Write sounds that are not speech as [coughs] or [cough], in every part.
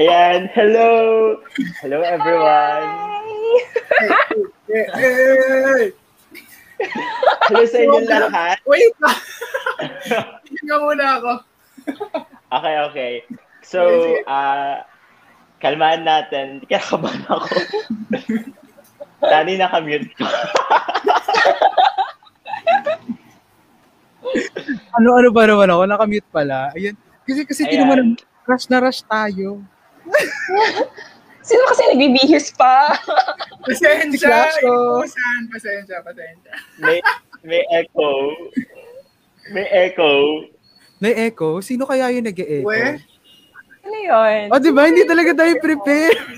Ayan, hello! Hello everyone! Hey, hey, Hello sa inyo lahat. Wait. Hinga muna ako. Okay, okay. So, ah, kalmaan natin. Hindi ka kabahan ako. Tani naka-mute ko. Ano-ano ba naman ako? Nakamute pala. Ayun. Kasi kasi Ayan. di naman rush na rush tayo. [laughs] Sino kasi nagbibihis pa? [laughs] Pasensya. Ko. Inuusan. Pasensya, pasensya. May, may echo. May echo. May echo? Sino kaya yung nag-e-echo? We? Ano yun? Oh, di ba? Hindi talaga tayo prepare. [laughs]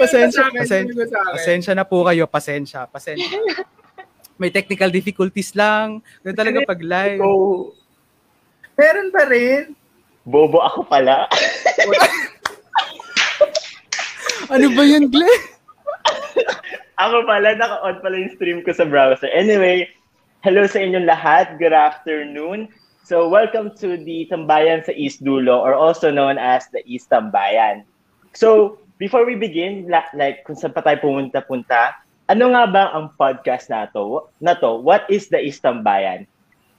pasensya, pasensya, pasensya na po kayo. Pasensya, pasensya. May technical difficulties lang. Ganun talaga pag live. Echo. Meron pa rin. Bobo ako pala. [laughs] Ano ba yun, Glenn? Ako pala, naka-on pala yung stream ko sa browser. Anyway, hello sa inyong lahat. Good afternoon. So, welcome to the Tambayan sa East Dulo or also known as the East Tambayan. So, before we begin, like kung saan pa tayo pumunta-punta, ano nga ba ang podcast na to? Na to? What is the East Tambayan?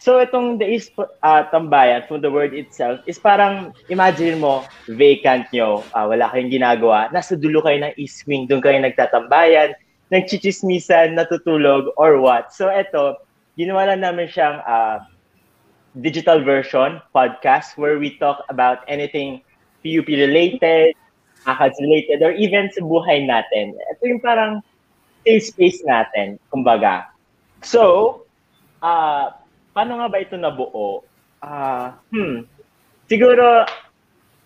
So, itong the East uh, Tambayan, from the word itself, is parang, imagine mo, vacant nyo, ah, wala kayong ginagawa, nasa dulo kayo ng East Wing, doon kayo nagtatambayan, nagchichismisan, natutulog, or what. So, ito, ginawa lang namin siyang ah, digital version podcast where we talk about anything PUP related, ACADS related, or even sa buhay natin. Ito yung parang safe space natin, kumbaga. So, ah paano nga ba ito nabuo? Ah, hmm. Siguro,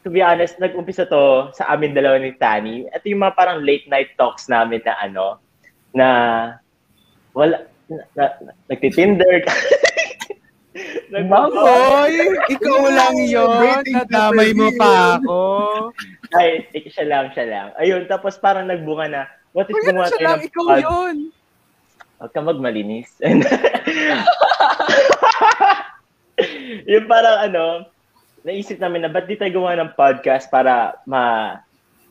to be honest, nag-umpisa to sa amin dalawa ni Tani. Ito yung mga parang late night talks namin na ano, na wala, na, na, nagtitinder. [laughs] Hoy, ikaw lang yun. Nadamay mo pa ako. Ay, siya lang, siya lang. Ayun, tapos parang nagbunga na, what if gumawa siya tayo lang? ng Ikaw yun. Huwag ka magmalinis. [laughs] [laughs] yung parang ano, naisip namin na ba't di tayo gumawa ng podcast para ma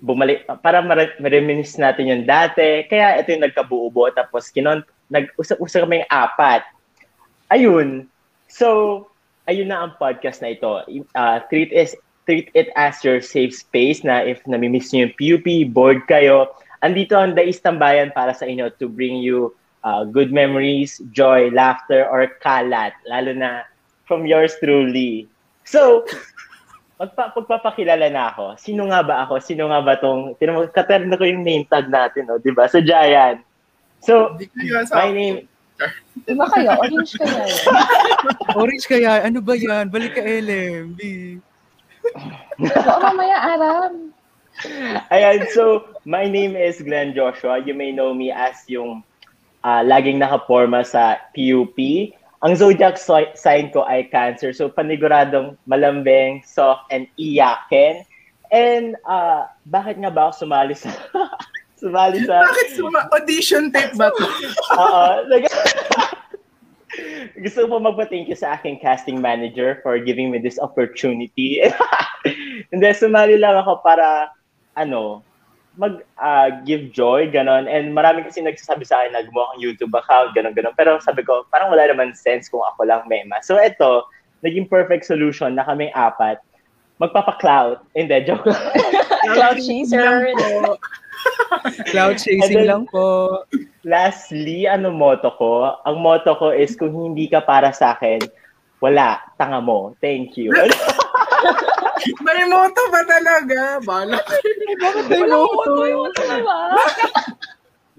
bumalik para ma- ma-reminisce natin yung dati. Kaya ito yung nagkabuo-buo tapos kinon nag-usap-usap kami apat. Ayun. So, ayun na ang podcast na ito. Uh, treat is treat it as your safe space na if namimiss niyo yung PUP, bored kayo, andito ang Dais Tambayan para sa inyo to bring you uh, good memories, joy, laughter, or kalat, lalo na from yours truly. So, magpa pagpapakilala na ako. Sino nga ba ako? Sino nga ba tong, tinamag, katerno ko yung name tag natin, no? di ba? Sa Giant. So, yun sa my name, Di ba kayo? Orange kayo. [laughs] Orange kaya, ano ba yan? Balik ka LMB. Oo, mamaya aram. Ayan, so, my name is Glenn Joshua. You may know me as yung ah, laging nakaporma sa PUP. Ang zodiac si- sign ko ay Cancer. So, paniguradong malambing, soft, and iyakin. And, ah, bakit nga ba ako sumali sa... [laughs] sumali sa... Bakit suma audition tape ba to? [laughs] Oo. [laughs] Gusto ko po magpa-thank you sa aking casting manager for giving me this opportunity. Hindi, sumali lang ako para, ano, mag ah, give joy, ganon. And marami kasi nagsasabi sa akin na gumawa akong YouTube account, ganon, ganon. Pero sabi ko, parang wala naman sense kung ako lang mema. So ito, naging perfect solution na kaming apat. Magpapa-cloud. Hindi, joke lang. [laughs] Cloud chaser. Cloud chasing then- lang po. Lastly, ano motto ko? Ang motto ko is kung hindi ka para sa akin, wala, tanga mo. Thank you. [laughs] May moto ba talaga? Bala. Wala ko mo Ano ba?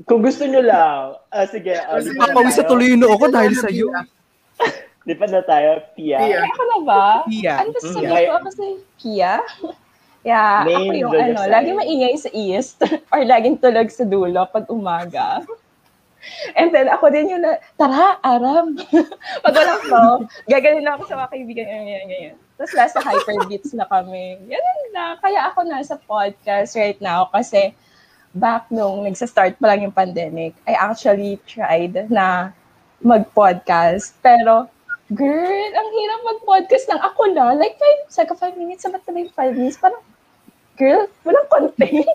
kung gusto nyo lang, ah, sige. ah, Kasi di pa Papawis sa tuloy yung noo ko dahil sa iyo. Di pa na tayo, Pia. Pia. Ako na ba? Pia. Ano ba sasabihin ko? Ako si Pia? Yeah, Name ako yung ano, sign. laging maingay sa east [laughs] or laging tulog sa dulo pag umaga. And then ako din yung na, tara, aram. [laughs] pag walang flow, gagaling lang ako sa mga kaibigan, ganyan, ganyan. Tapos nasa hyperbeats na kami. Ganun na. Kaya ako nasa podcast right now kasi back nung nagsa-start pa lang yung pandemic, I actually tried na mag-podcast. Pero Girl, ang hirap mag-podcast ng ako na. Like, five, saka five minutes, sabat na yung five minutes. Parang, girl, walang content.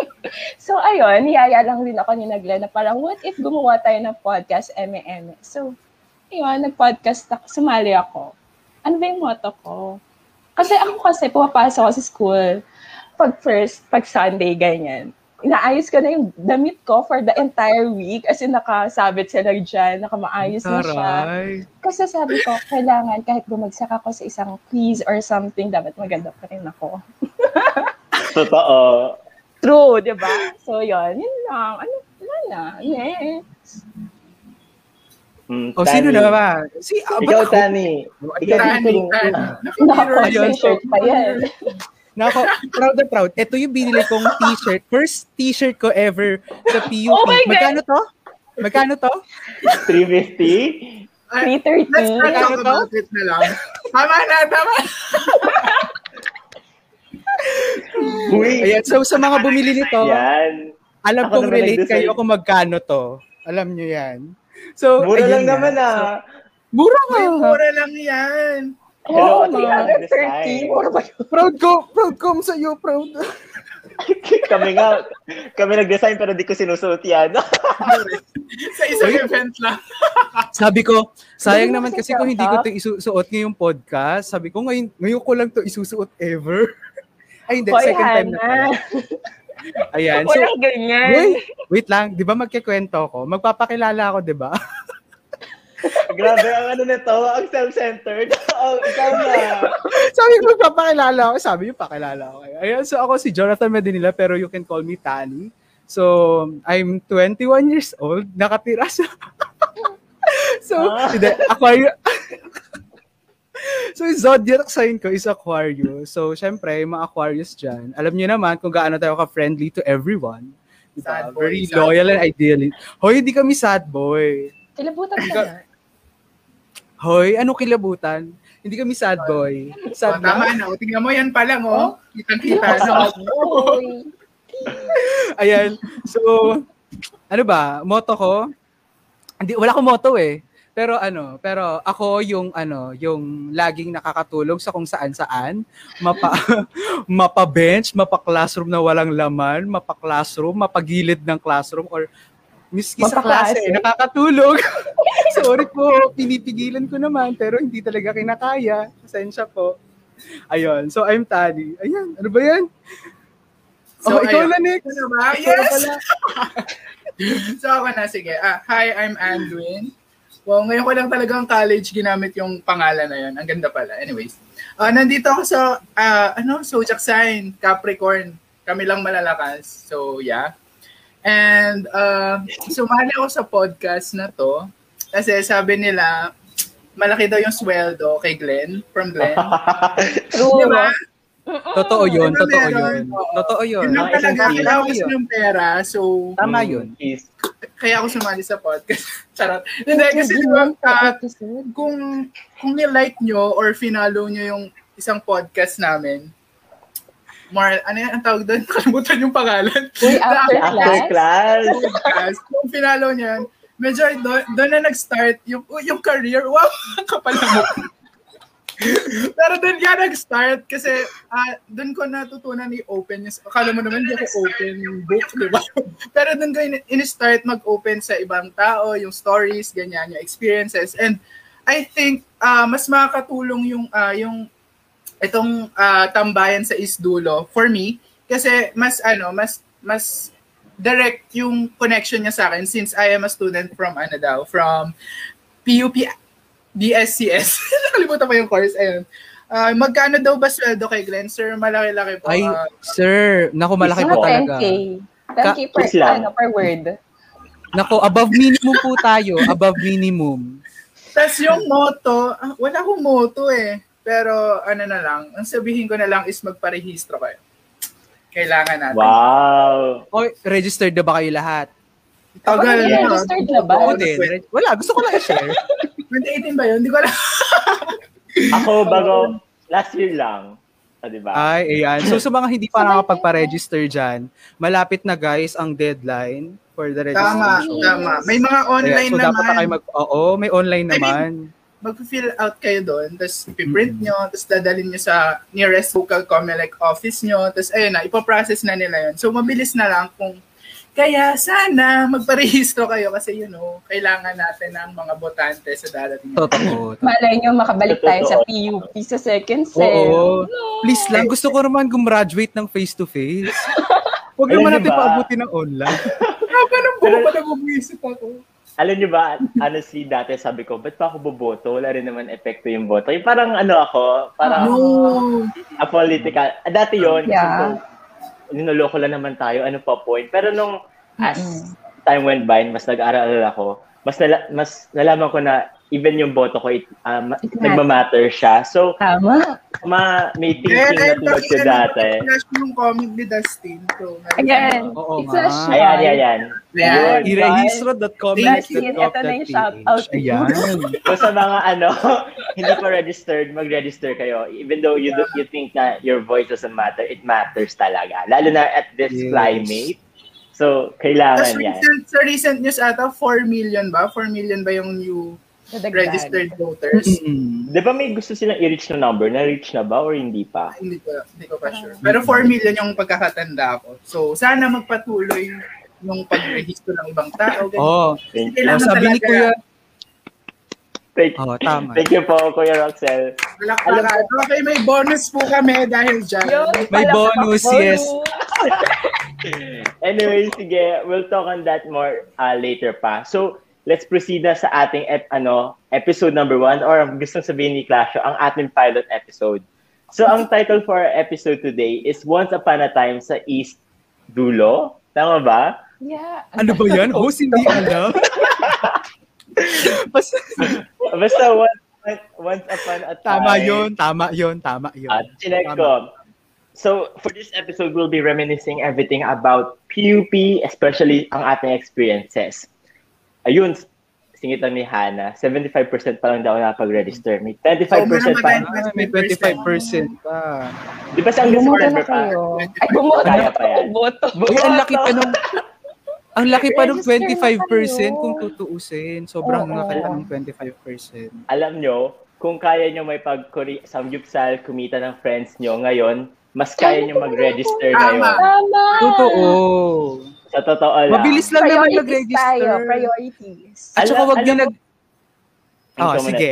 [laughs] so, ayun, niyaya lang din ako ni Nagla na parang, what if gumawa tayo ng podcast, M&M? So, ayun, nag-podcast ako, sumali ako. Ano ba yung motto ko? Kasi ako kasi, pumapasok ako sa school. Pag first, pag Sunday, ganyan inaayos ko na yung damit ko for the entire week. As in, nakasabit sila dyan, nakamaayos na siya. Kasi sabi ko, kailangan kahit bumagsak ako sa isang quiz or something, dapat maganda pa rin ako. [laughs] Totoo. True, di ba? So, yun. Yun lang. Ano, wala na. Next. Mm, O, sino Tani. na ba? Si, ah, Ikaw, ba't ako? Tani. Ikaw, Tani, Ayun, shirt pa yan. Nako, proud na proud. Ito yung binili kong t-shirt. First t-shirt ko ever sa PUP. Oh my God! Magkano to? Magkano to? 350? Ay, 330. Let's not talk to? about it na lang. Tama na, tama. Uy, Ayan, so sa mga bumili nito, yan. alam Ako kong relate kayo kung magkano to. Alam nyo yan. So, Mura lang nga. naman ah. Mura nga. Mura lang yan. Hello, Oh, Ate Ann, 330. design. Mura ba yun? Proud ko, proud ko sa iyo, proud. [laughs] kami nga, kami nag-design pero di ko sinusuot yan. [laughs] Sa isang event lang. [laughs] Sabi ko, sayang naman kasi kung hindi ko crop to isusuot ngayong podcast. Sabi ko, ngayon, ngayon ko lang to isusuot ever. Ay, hindi, Hoy, second time na. Ayan. So, Walang ganyan. wait, wait lang. Di ba magkikwento ko? Magpapakilala ako, di ba? [laughs] Grabe ang ano nito, ang self-centered. [laughs] oh, ikaw na. Sabi ko, magpapakilala ako. Sabi niyo, pakilala ako. Ayan, so ako si Jonathan Medinilla, pero you can call me Tani. So, I'm 21 years old, nakatira sa... [laughs] so, Ah. hindi, Aquarius... so, yung zodiac sign ko is Aquarius. So, syempre, yung mga Aquarius dyan, alam niyo naman kung gaano tayo ka-friendly to everyone. Diba? Sad boy, Very sad loyal boy. and ideally. Hoy, hindi kami sad boy. Kilabutan ka na. Hoy, ano kilabutan? Hindi kami sad boy. Oh, Sad na? tama na. O, tingnan mo yan pa lang, oh. Kitang-kita na. Oy. Ayan. So, ano ba? Motto ko? Hindi, wala akong motto eh. Pero ano, pero ako yung ano, yung laging nakakatulong sa kung saan-saan, mapa [laughs] mapa-bench, mapa-classroom na walang laman, mapa-classroom, mapagilid ng classroom or miski sa klase, nakakatulog. [laughs] Sorry po, pinipigilan ko naman, pero hindi talaga kinakaya. Pasensya po. Ayun, so I'm Tani. Ayan, ano ba yan? So, oh, ikaw ayun. na next. Ano ba? Yes! [laughs] so ako na, sige. Ah, hi, I'm Andwin. Well, ngayon ko lang talagang college ginamit yung pangalan na yun. Ang ganda pala. Anyways. ah nandito ako sa, ah, ano, Zodiac sign, Capricorn. Kami lang malalakas. So, yeah. And, uh, sumali ako sa podcast na to. Kasi sabi nila, malaki daw yung sweldo kay Glenn, from Glenn. True. [laughs] Di ba? Totoo yun, Ano totoo meron? yun. Totoo yun. Yun lang talaga, kailangan ko ng pera. So, Tama yun. is- kaya ako sumali sa podcast. [laughs] Charot. Hindi, kasi di ba, ah, episode. kung, kung ni-like nyo or finalo nyo yung isang podcast namin, more, ano yan ang tawag doon? [laughs] Kalimutan yung pangalan. Uy, [laughs] after After class. class. podcast. Kung finalo nyo yan, medyo doon, doon na nag-start yung, yung career. Wow, kapal mo. [laughs] Pero doon ka nag-start kasi ah doon ko natutunan yung- Akala mo naman hindi ako open book, di ba? [laughs] [laughs] Pero doon ko in- in-start mag-open sa ibang tao, yung stories, ganyan, yung experiences. And I think ah, mas makakatulong yung ah, yung itong ah, tambayan sa Isdulo for me kasi mas ano, mas mas direct yung connection niya sa akin since I am a student from ano daw, from PUP DSCS. [laughs] Nakalimutan pa yung course. Ayun. Ah, magkano daw ba sweldo kay Glenn? Sir, malaki-laki po. Ay, Ah, sir, naku, malaki po talaga. 10K. 10K per, ano, per word. Naku, above minimum po tayo. Above minimum. Tapos yung motto, ah, wala akong motto eh. Pero ano na lang, ang sabihin ko na lang is magparehistro kayo. Kailangan natin. Wow. O, registered na ba kayo lahat? Tagal na. registered na ba? Oo din. Wala, gusto ko lang i-share. [laughs] 2018 ba yun? Hindi ko alam. [laughs] Ako bago, last year lang. Ah, di ba? Ay, ayan. So, sa mga hindi pa nakakapagpa-register dyan, malapit na guys ang deadline for the Tama, registration. tama. May mga online Ayan, so, dapat na naman. kayo mag... Oo, may online I mean, naman. mag-fill out kayo doon, tapos ipiprint nyo, tapos dadalhin nyo sa nearest local Comelec office nyo, tapos ayun na, ipoprocess na nila yun. So, mabilis na lang kung kaya sana magparehistro kayo kasi you know, kailangan natin ng mga botante sa darating. Totoo. [laughs] Malay nyo, makabalik tayo sa PUP sa second sem. Oo. Please lang, gusto ko naman gumraduate ng face-to-face. [laughs] Huwag naman natin ba? paabutin ng online. [laughs] Haba ng buo pa nag-umisip ako. Alam niyo ba, honestly, dati sabi ko, ba't pa ako boboto? Wala rin naman epekto yung boto. Yung parang ano ako, parang No. apolitical. Ah, Dati yon kasi Yeah. kung ninoloko lang naman tayo, ano pa point. Pero nung as time went by, mas nag-aral ako, mas nala- mas nalaman ko na even yung boto ko, it, ma- It nagmamatter siya. So, Tama. ma, may Eh, thinking na tulad ko dati. Flash yung comment ni Dustin. So, Again, Oo it's nga. a shout. Ayan, ayan, ayan. Ayan. Yun. Ito na yung shoutout. Ayan. So sa mga ano, [laughs] hindi pa registered, mag-register kayo. Even though you do- you think na your voice doesn't matter, it matters talaga. Lalo na at this Yes. climate. So, kailangan yan. recent, sa recent news ata, 4 million ba? 4 million ba yung new Registered voters? Mm. Di ba may gusto silang i-reach na number? Na-reach na ba or hindi pa? hindi ko hindi ko pa sure. Pero 4 million yung pagkakatanda ko. So, sana magpatuloy yung pag-register ng ibang tao. ganyan. Oh, Thank, oh, Kailangan sabi ni talaga- Kuya, thank, oh, tama. thank you po, Kuya Roxel. Palakpakan. Okay, may bonus po kami dahil dyan. Yun, May bonus, bonus. yes. [laughs] Anyway, sige, we'll talk on that more uh, later pa. So, let's proceed na sa ating ep- ano, episode number one or ang gustong sabihin ni Clasho, ang ating pilot episode. So, ang title for our episode today is Once Upon a Time sa East Dulo. Tama ba? Yeah. Ano ba yan? [laughs] Host, hindi alam. Basta, Basta once, once upon a time. tama yun, tama yun, tama yun. At chinek ko. So, for this episode, we'll be reminiscing everything about PUP, especially ang ating experiences. Ayun, singit lang ni Hannah, 75% pa lang daw nakapag-register. May 25% pa. Ah, may 25% pa. Di ba sa Bumoto na Forever pa? Ay, bumoto na pa yan. Boto. Uy, ang laki pa nung ang laki pa na 25% kayo. kung tutuusin. Sobrang Oo. laki pa nung 25%. Alam nyo, kung kaya nyo may pag samgyupsal, kumita ng friends nyo ngayon, mas kaya nyo mag-register Tama. ngayon. Tama. Totoo. Sa totoo lang. Mabilis lang naman Priorities mag-register. tayo. Priorities. At saka wag nyo alam nag... Oh, sige.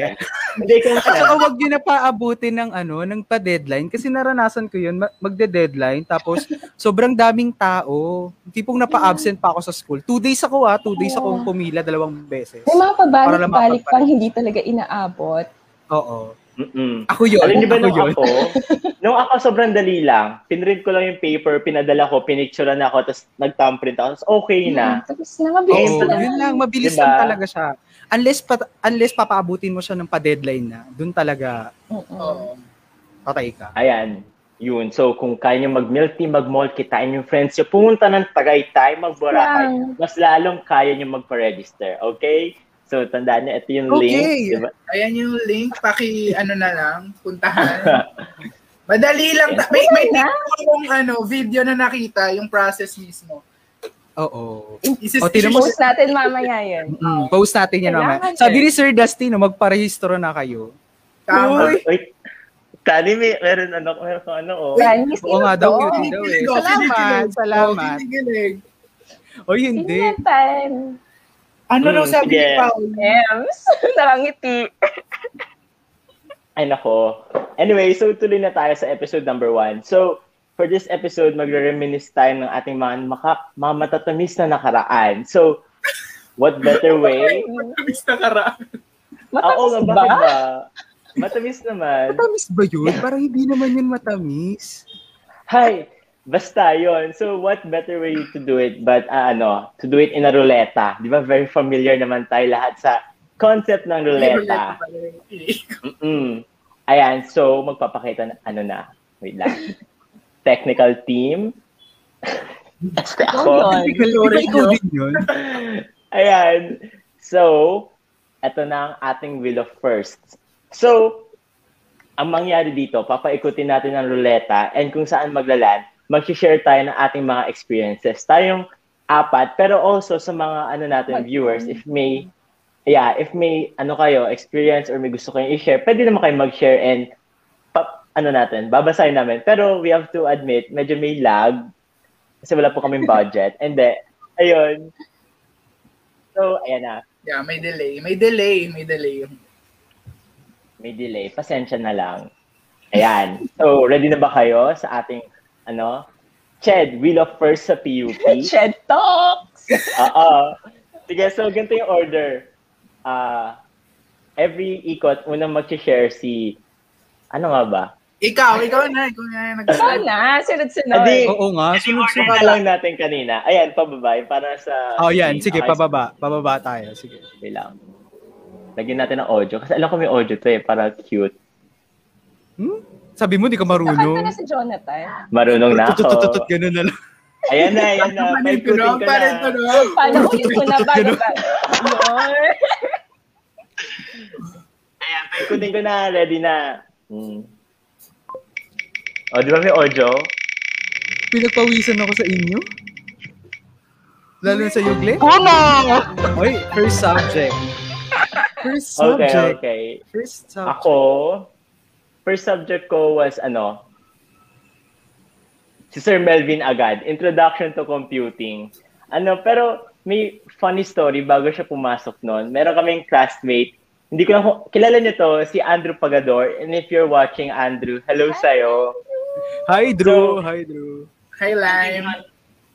Hindi, At saka wag nyo na paabutin ng ano, ng pa-deadline kasi naranasan ko yun, ma- magde-deadline tapos [laughs] sobrang daming tao. Tipong napa-absent pa ako sa school. Two days ako ah, two days akong pumila dalawang beses. May mga pabalik-balik pang hindi talaga inaabot. Oo. Mm-mm. Ako yun. Alam niyo ba ako nung yun. ako, nung ako sobrang dali lang, pinrint ko lang yung paper, pinadala ko, pinicturean ako, tapos nag-thumbprint ako, tapos okay na. Tapos na, mabilis Ayun na. yun lang, mabilis Diba? lang talaga siya. Unless pa, unless papaabutin mo siya ng pa-deadline na, dun talaga. Oo. patay ka. Ayan. Yun. So, kung kaya nyo mag-milk tea, mag-mall, kitain yung friends nyo, pumunta ng Tagaytay, mag-Boracay, Lang. mas lalong kaya nyo mag-register. Okay? So, tandaan nyo, ito yung Okay. link. Diba? Ayan yung link, paki ano na lang, puntahan. [laughs] Madali lang. ta- May, may na? yung ano, video na nakita, yung process mismo. Oo. Isis, O, Post natin mamaya yun. Mm, post natin yan mamaya. Sabi eh. ni Sir Dusty, no, magparehistro na kayo. Tama. Uy. Wait. Tani, may, meron ano, meron ano, oh. Franny, Oo nga daw, cute daw eh. Salamat, salamat. Oh. O hindi. Ingatan. Ano Mm, raw sabi sige. ni Paul? Ems. [laughs] Nakangiti. Ay, nako. Anyway, so tuloy na tayo sa episode number one. So, for this episode, magre-reminisce tayo ng ating mga, maka, mga matatamis na nakaraan. So, what better [laughs] way? Matamis na karaan. Oo nga, Matamis ba? bakit ba? Matamis naman. Matamis ba yun? Parang hindi naman yun matamis. Hi! Basta yon. So, what better way to do it but, ah, ano, to do it in a ruleta. Di ba, very familiar naman tayo lahat sa concept ng ruleta. Mm-mm. Ayan, so, magpapakita na, ano na, wait lang. Technical team. Ako. [laughs] Ayan. So, eto na ang ating wheel of firsts. So, ang mangyari dito, papaikutin natin ang ruleta and kung saan maglalan, mag-share tayo ng ating mga experiences. Tayong apat, pero also sa mga ano natin viewers, if may yeah, if may ano kayo, experience or may gusto kayong i-share, pwede naman kayo mag-share and pa, ano natin, babasahin namin. Pero we have to admit, medyo may lag kasi wala po kaming budget. [laughs] And then, ayun. So, ayan na. Yeah, may delay. May delay. May delay. May delay. Pasensya na lang. Ayan. So, ready na ba kayo sa ating, ano, Ched, Wheel of First sa PUP? Shed [laughs] Talks! Oo. Sige, so ganito yung order. Uh, every ikot, unang mag-share si, ano nga ba? Ikaw, ikaw na. Ikaw na yung Ikaw nag na, sunod-sunod. Adi, Oo nga, sunod-sunod. lang natin kanina. Ayan, pababa. Yung para sa... Oh, yan. Sige, Okay, pababa. Pababa tayo. Sige. Sige lang. Lagyan natin ng audio. Kasi alam ko may audio to eh, para cute. Hmm? Sabi mo, di ka Nakanta na marunong. si Jonathan. Marunong na ako. Tutututut, ganun na lang. Ayan na, ayan na. May ko puting na. ko ko na. Paano ulit ko na bago ba? Yun. Ayan, may puting ko na. Ready na. Hmm. O, di ba may audio? Pinagpawisan ako sa inyo. Lalo na sa Yugle. Kuno! Oy, first subject. First Okay, subject. okay. First subject. Ako, first subject ko was ano, si Sir Melvin agad, Introduction to Computing. Ano, pero may funny story bago siya pumasok noon. Meron kaming classmate, hindi ko lang, kilala niyo to, si Andrew Pagador. And if you're watching, Andrew, hello sa'yo. Hi, Drew. So- Hi, Drew. Hi, Lime.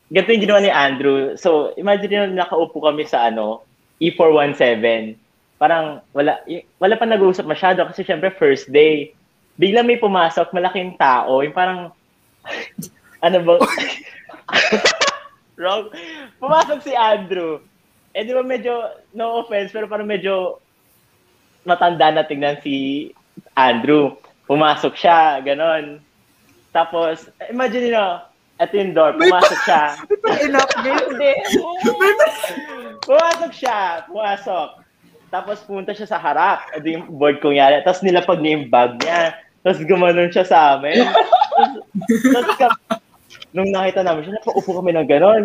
Ganito yung ginawa ni Andrew. So, imagine nyo nakaupo kami sa ano, E417. Parang wala wala pa nag-uusap masyado kasi syempre first day. Bigla may pumasok, malaking tao. Yung parang, [laughs] ano ba? [laughs] Wrong. Pumasok si Andrew. Eh di ba medyo, no offense, pero parang medyo matanda na tingnan si Andrew. Pumasok siya, ganon. Tapos, imagine nyo, ito yung door, pumasok siya. [laughs] Hindi. Pumasok siya, pumasok. Tapos pumunta siya sa harap. Ito yung board kong yari. Tapos nilapag niya yung bag niya. Tapos gumanon siya sa amin. [laughs] Tapos, nung nakita namin siya, napaupo kami ng ganon.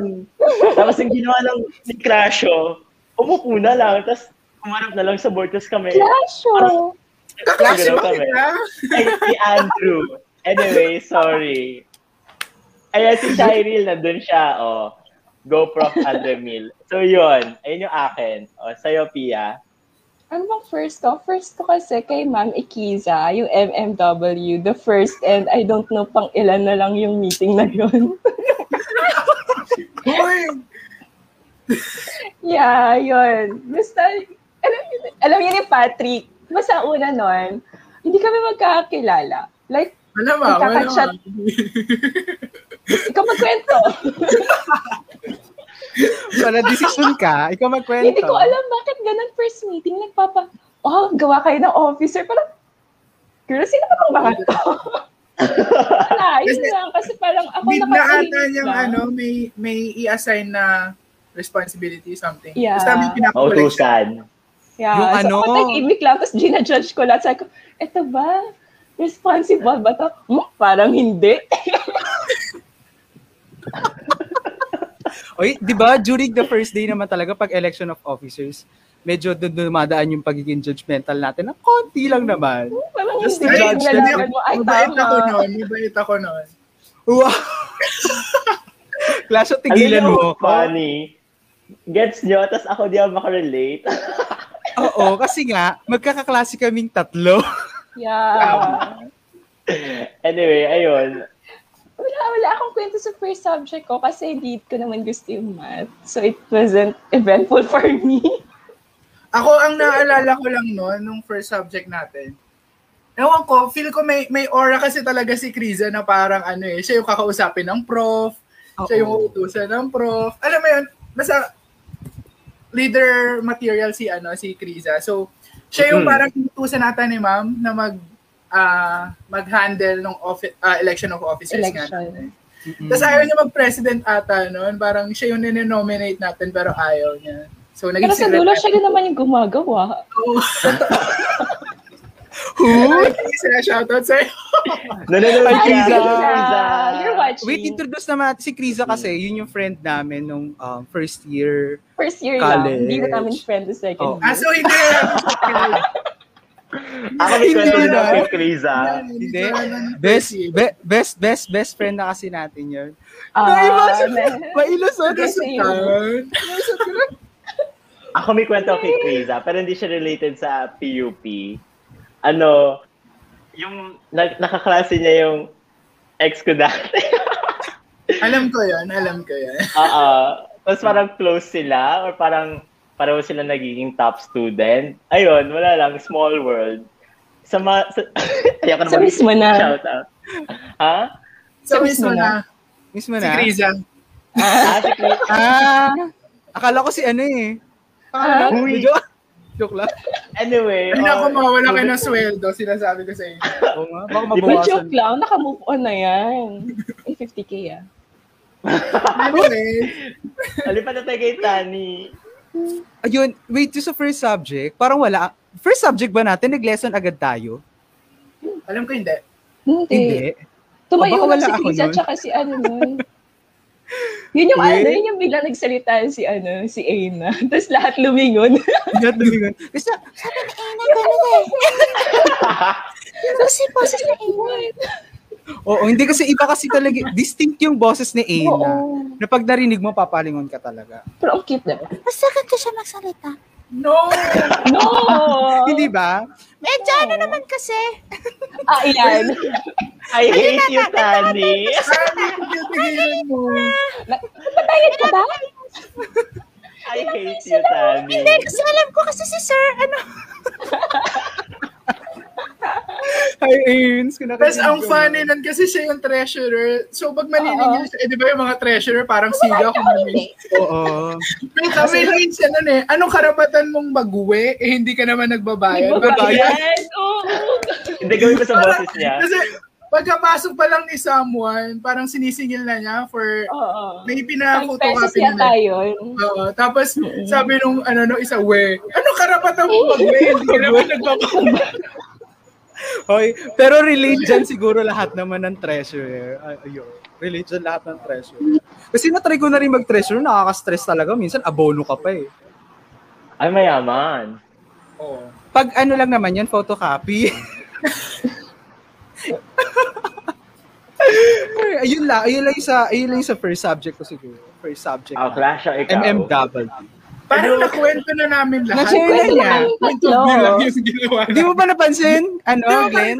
Tapos yung ginawa ng ni Crasho, umupo na lang. Tapos umarap na lang sa board. Tapos kami, Klasyo. Kaklase ba kami. kita? ay, si Andrew. Anyway, sorry. Ayan, si Cyril, nandun siya, oh. Go Prof. Andre Mil. So, yun. Ayun yung akin. O, sa'yo, Pia. Ano bang first ko? First ko kasi kay Ma'am Ikiza, yung MMW, the first, and I don't know pang ilan na lang yung meeting na yun. [laughs] Yeah, yun. Basta, alam, alam niyo ni Patrick, basta una nun, hindi kami magkakilala. Like, wala ba? Wala ba? [laughs] Ikaw magkwento. [laughs] [laughs] Para decision ka, ikaw magkwento. Hindi ko alam bakit ganun first meeting. Nagpapa, oh, gawa kayo ng officer. Parang, girl, sino ka bang mga to? [laughs] Wala, yun Kasi- lang. Kasi parang ako Need na ata niyang ano, may may i-assign na responsibility something. Yeah. Basta may. Mautusan. Yeah, Yung so ano- ako tahimik lang. Tapos ginajudge ko lahat. Sabi ko, eto ba? Responsible ba to? Hmm, parang hindi. [laughs] Oy, di ba, during the first day naman talaga, pag election of officers, medyo dumadaan yung pagiging judgmental natin na konti lang naman. Parang Just to judge them. Mabait ako noon. Mabait ako noon. Wow! Clash of tigilan mo. Funny. Gets nyo? Tapos ako di ako makarelate. [laughs] Oo, kasi nga, magkakaklase kaming tatlo. Yeah. anyway, ayun. Wala, wala akong kwento sa first subject ko kasi hindi ko naman gusto yung math. So it wasn't eventful [laughs] for me. Ako, ang naalala ko lang noon, nung first subject natin, ewan ko, feel ko may may aura kasi talaga si Kriza na parang ano eh, siya yung kakausapin ng prof, siya yung Oo. uutusan ng prof. Alam mo yun, basta leader material si ano si Kriza. So, siya yung parang inutusan natin ni ma'am na mag ah, mag-handle ng offi- ah, election of officers nga. Election. Mm-mm. Tapos ayaw niya mag-president ata noon. Parang siya yung ninominate natin pero ayaw niya. So, naging Pero sa dulo, siya din naman yung gumagawa. Oh, [laughs] Who? sila shoutout sa'yo. [laughs] Nanonood Ay, siya. Kiza. Kiza. You're matching. wait, introduce naman natin si Kriza kasi, yun yung friend namin nung um, first year. First year College. lang. Hindi na namin friend the Oh. second Ah, year. so hindi. [laughs] Ako may kwento na. na kay Kriza. Hindi. Best, be- best, best, best friend na kasi natin yun. Ah, Naiba- na- Mailusot. Kasi yun. Mailusot ko na. Ako may kwento kay Kriza, pero hindi siya related sa PUP. Ano, yung na- nakaklase niya yung ex ko dati. [laughs] Alam ko yan, alam ko yan. Oo. Tapos parang close sila or parang pareho sila nagiging top student. Ayun, wala lang, small world. Sa [laughs] ma... Sa, ayaw ko Sa mismo na. Shout out. Ha? So, Sa mismo mismo na. Mismo Si na. Kriza. Ah, si Ah, akala ko si ano eh. Ah, Uy. Joke, joke lang. Anyway. Hindi na ako oh, mawawala kayo ng sweldo, sinasabi ko sa inyo. Oo nga, baka Di ba But mabawasan. joke lang, naka-move on na yan. Eh, [laughs] 50k ah. Anyway, Alipan na tayo kay Tani. Ayun, wait, yung sa first subject, parang wala. First subject ba natin, nag-lesson agad tayo? alam ko hindi. Hindi. Hindi. Tumayo lang wala si ako Chris at saka si ano nun. [laughs] Yun yung Eh? ano, yun yung biglang nagsalita si ano, si Aina. [laughs] Tapos lahat lumingon. [laughs] Lahat lumingon. Kasi, Tapos si boses na Aina. Oo, hindi kasi iba kasi talaga, distinct yung boses ni Aina. Oo. Na pag narinig mo, papalingon ka talaga. Pero ang cute na. Masakit ko siya magsalita. No! No! [laughs] Hindi ba? Medyo ano naman kasi. Ah, iyan. [laughs] I hate you, Tani. Pipigilan mo. Ka ba? I hate you, Tani. Hindi, kasi alam ko kasi si Sir, ano, [laughs] Hi, Ains. Tapos ang funny nun kasi siya yung treasurer. So pag maniningil siya, eh di ba yung mga treasurer parang siga kung Hindi. Oo. May kami rin siya nun eh. Anong karapatan mong baguwi? Eh hindi ka naman nagbabayad. Magbabayad. Oo. Hindi gawin ko sa boses niya. Kasi pagkapasok pa lang ni someone, parang sinisingil na niya for Oo. may Five pesos pina-photocopy na. yun. Oo. Tapos sabi nung ano no isa, we, anong karapatan mo mag-we? Hindi ka naman [laughs] nagbabayad. Hoy, pero dyan siguro lahat naman ng treasure. Ay, ayun. Dyan lahat ng treasure. Kasi natry ko na rin mag-treasure, nakaka-stress talaga. Minsan abono ka pa eh. Ay, mayaman. Oo. Pag ano lang naman yan, photocopy. [laughs] Ay, ayun lang, ayun lang sa, ayun lang sa first subject ko siguro. First subject. Oh, Clash. MMW. Parang nakwento na namin lahat. Na-share na niya. lang yung ginawa Di mo ba napansin? Ano, Glenn?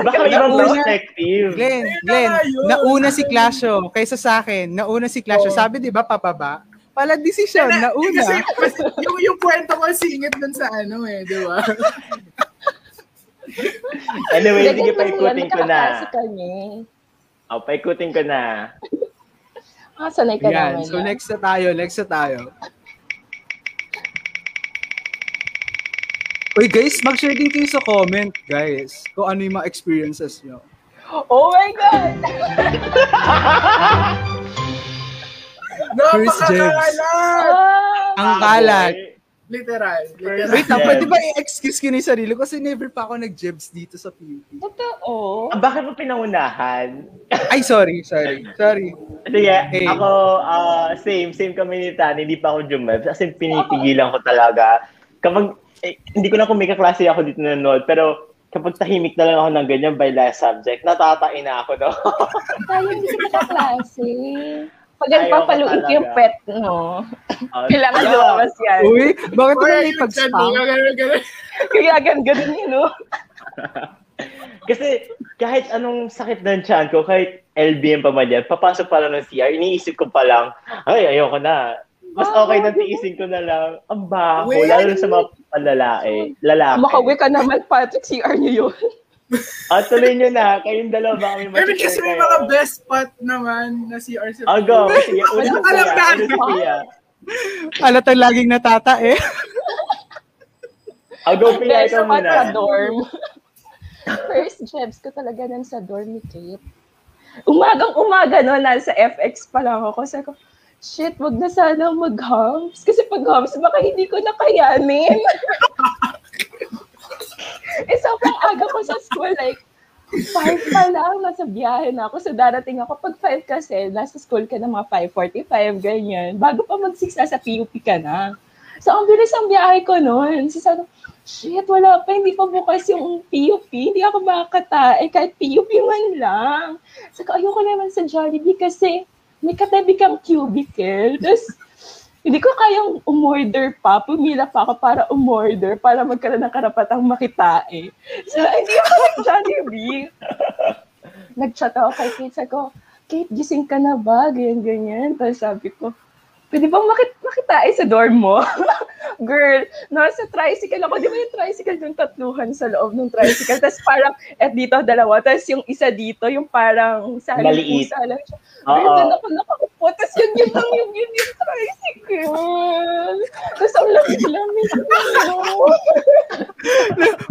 Baka ibang perspective. Glenn, Glenn, nauna si Clasho kaysa sa akin. Nauna si Clasho. Oo. Sabi 'di ba pababa? Pala desisyon, Na- nauna. Kasi yung, yung kwento ko singit dun sa ano eh, di ba? [laughs] Anyway, sige, paikutin ko na. kami. Oh, paikutin ko na. Ah, sanay ka Yan. naman. So next na tayo, next na tayo. Uy guys, mag-share din kayo sa comment, guys, kung ano yung mga experiences nyo. Oh my God! [laughs] First Napakakalat! Ah, Ang kalat. Literal. literal. Wait Yes. pwede ba i-excuse ko na yung sarili ko kasi never pa ako nag-jibs dito sa PUP. totoo. Ah, bakit mo pinangunahan? [laughs] Ay, sorry, sorry, sorry. Sige, Hey. ako, ah, same, same kami ni Tani, hindi pa ako jumeb. Kasi pinipigilan ko talaga. Kapag, eh, hindi ko na kung may kaklase ako dito nanonood, pero kapag tahimik na lang ako ng ganyan by last subject, natatain na ako, no? [laughs] Tayo hindi kita klase. Pag ko yung pet, no? Ah, [laughs] Kailangan ano? lumabas yan. Uy, bakit Uy, mo may yung pag-spam? chan, ganun, ganun. [laughs] Kaya gan ganun yun, no? Kasi kahit anong sakit ng tiyan ko, kahit LBM pa man yan, papasok pa lang ng CR, iniisip ko pa lang, ay, ayoko na. Mas okay na tiisin ko na lang. Ang baho, Wait. lalo sa mga panlalaki. Lalaki. Makawi ka naman, Patrick, CR niyo yun. At [laughs] tuloy nyo na, kayong dalawa ba kami I mean, kasi may mga best spot naman na si RC. Oh, go. Sige, una Alam Kuya. na. Kuya. Alatang laging natata eh. Oh, go, ikaw ka sa muna. dorm. [laughs] First jobs ko talaga nun sa dorm ni Kate. Umagang umaga no, nasa FX pa lang ako. Sabi ko, shit, wag na sana mag-hums. Kasi pag hums, baka hindi ko nakayanin. [laughs] eh, sobrang aga ko sa school, like, five pa lang, nasa biyahe na ako. So darating ako, pag five kasi, nasa school ka na mga 5.45, ganyan. Bago pa mag-6, nasa PUP ka na. So ang bilis ang biyahe ko noon. So sabi shit, wala pa, hindi pa bukas yung PUP. Hindi ako makakatae, kahit PUP man lang. So ayoko naman sa Jollibee kasi may katabi kang cubicle. Tapos, hindi ko kayang umorder pa. Pumila pa ako para umorder para magkaroon ng karapatang makitae. So, hindi ako nag-Jollibee. Nag-chat ako kay Kate. Sabi ko, Kate, gising ka na ba? Ganyan, ganyan. Tapos sabi ko, pwede bang makit makitae sa dorm mo? [laughs] Girl, nasa tricycle ako. Di ba yung tricycle yung tatluhan sa loob ng tricycle? Tapos parang, at dito dalawa. Tapos yung isa dito, yung parang sa Maliit. pusa lang siya. Girl, doon ako nakaupo. Tapos yun yun lang yung yun yung tricycle. Tapos ang lamig-lamig. [laughs]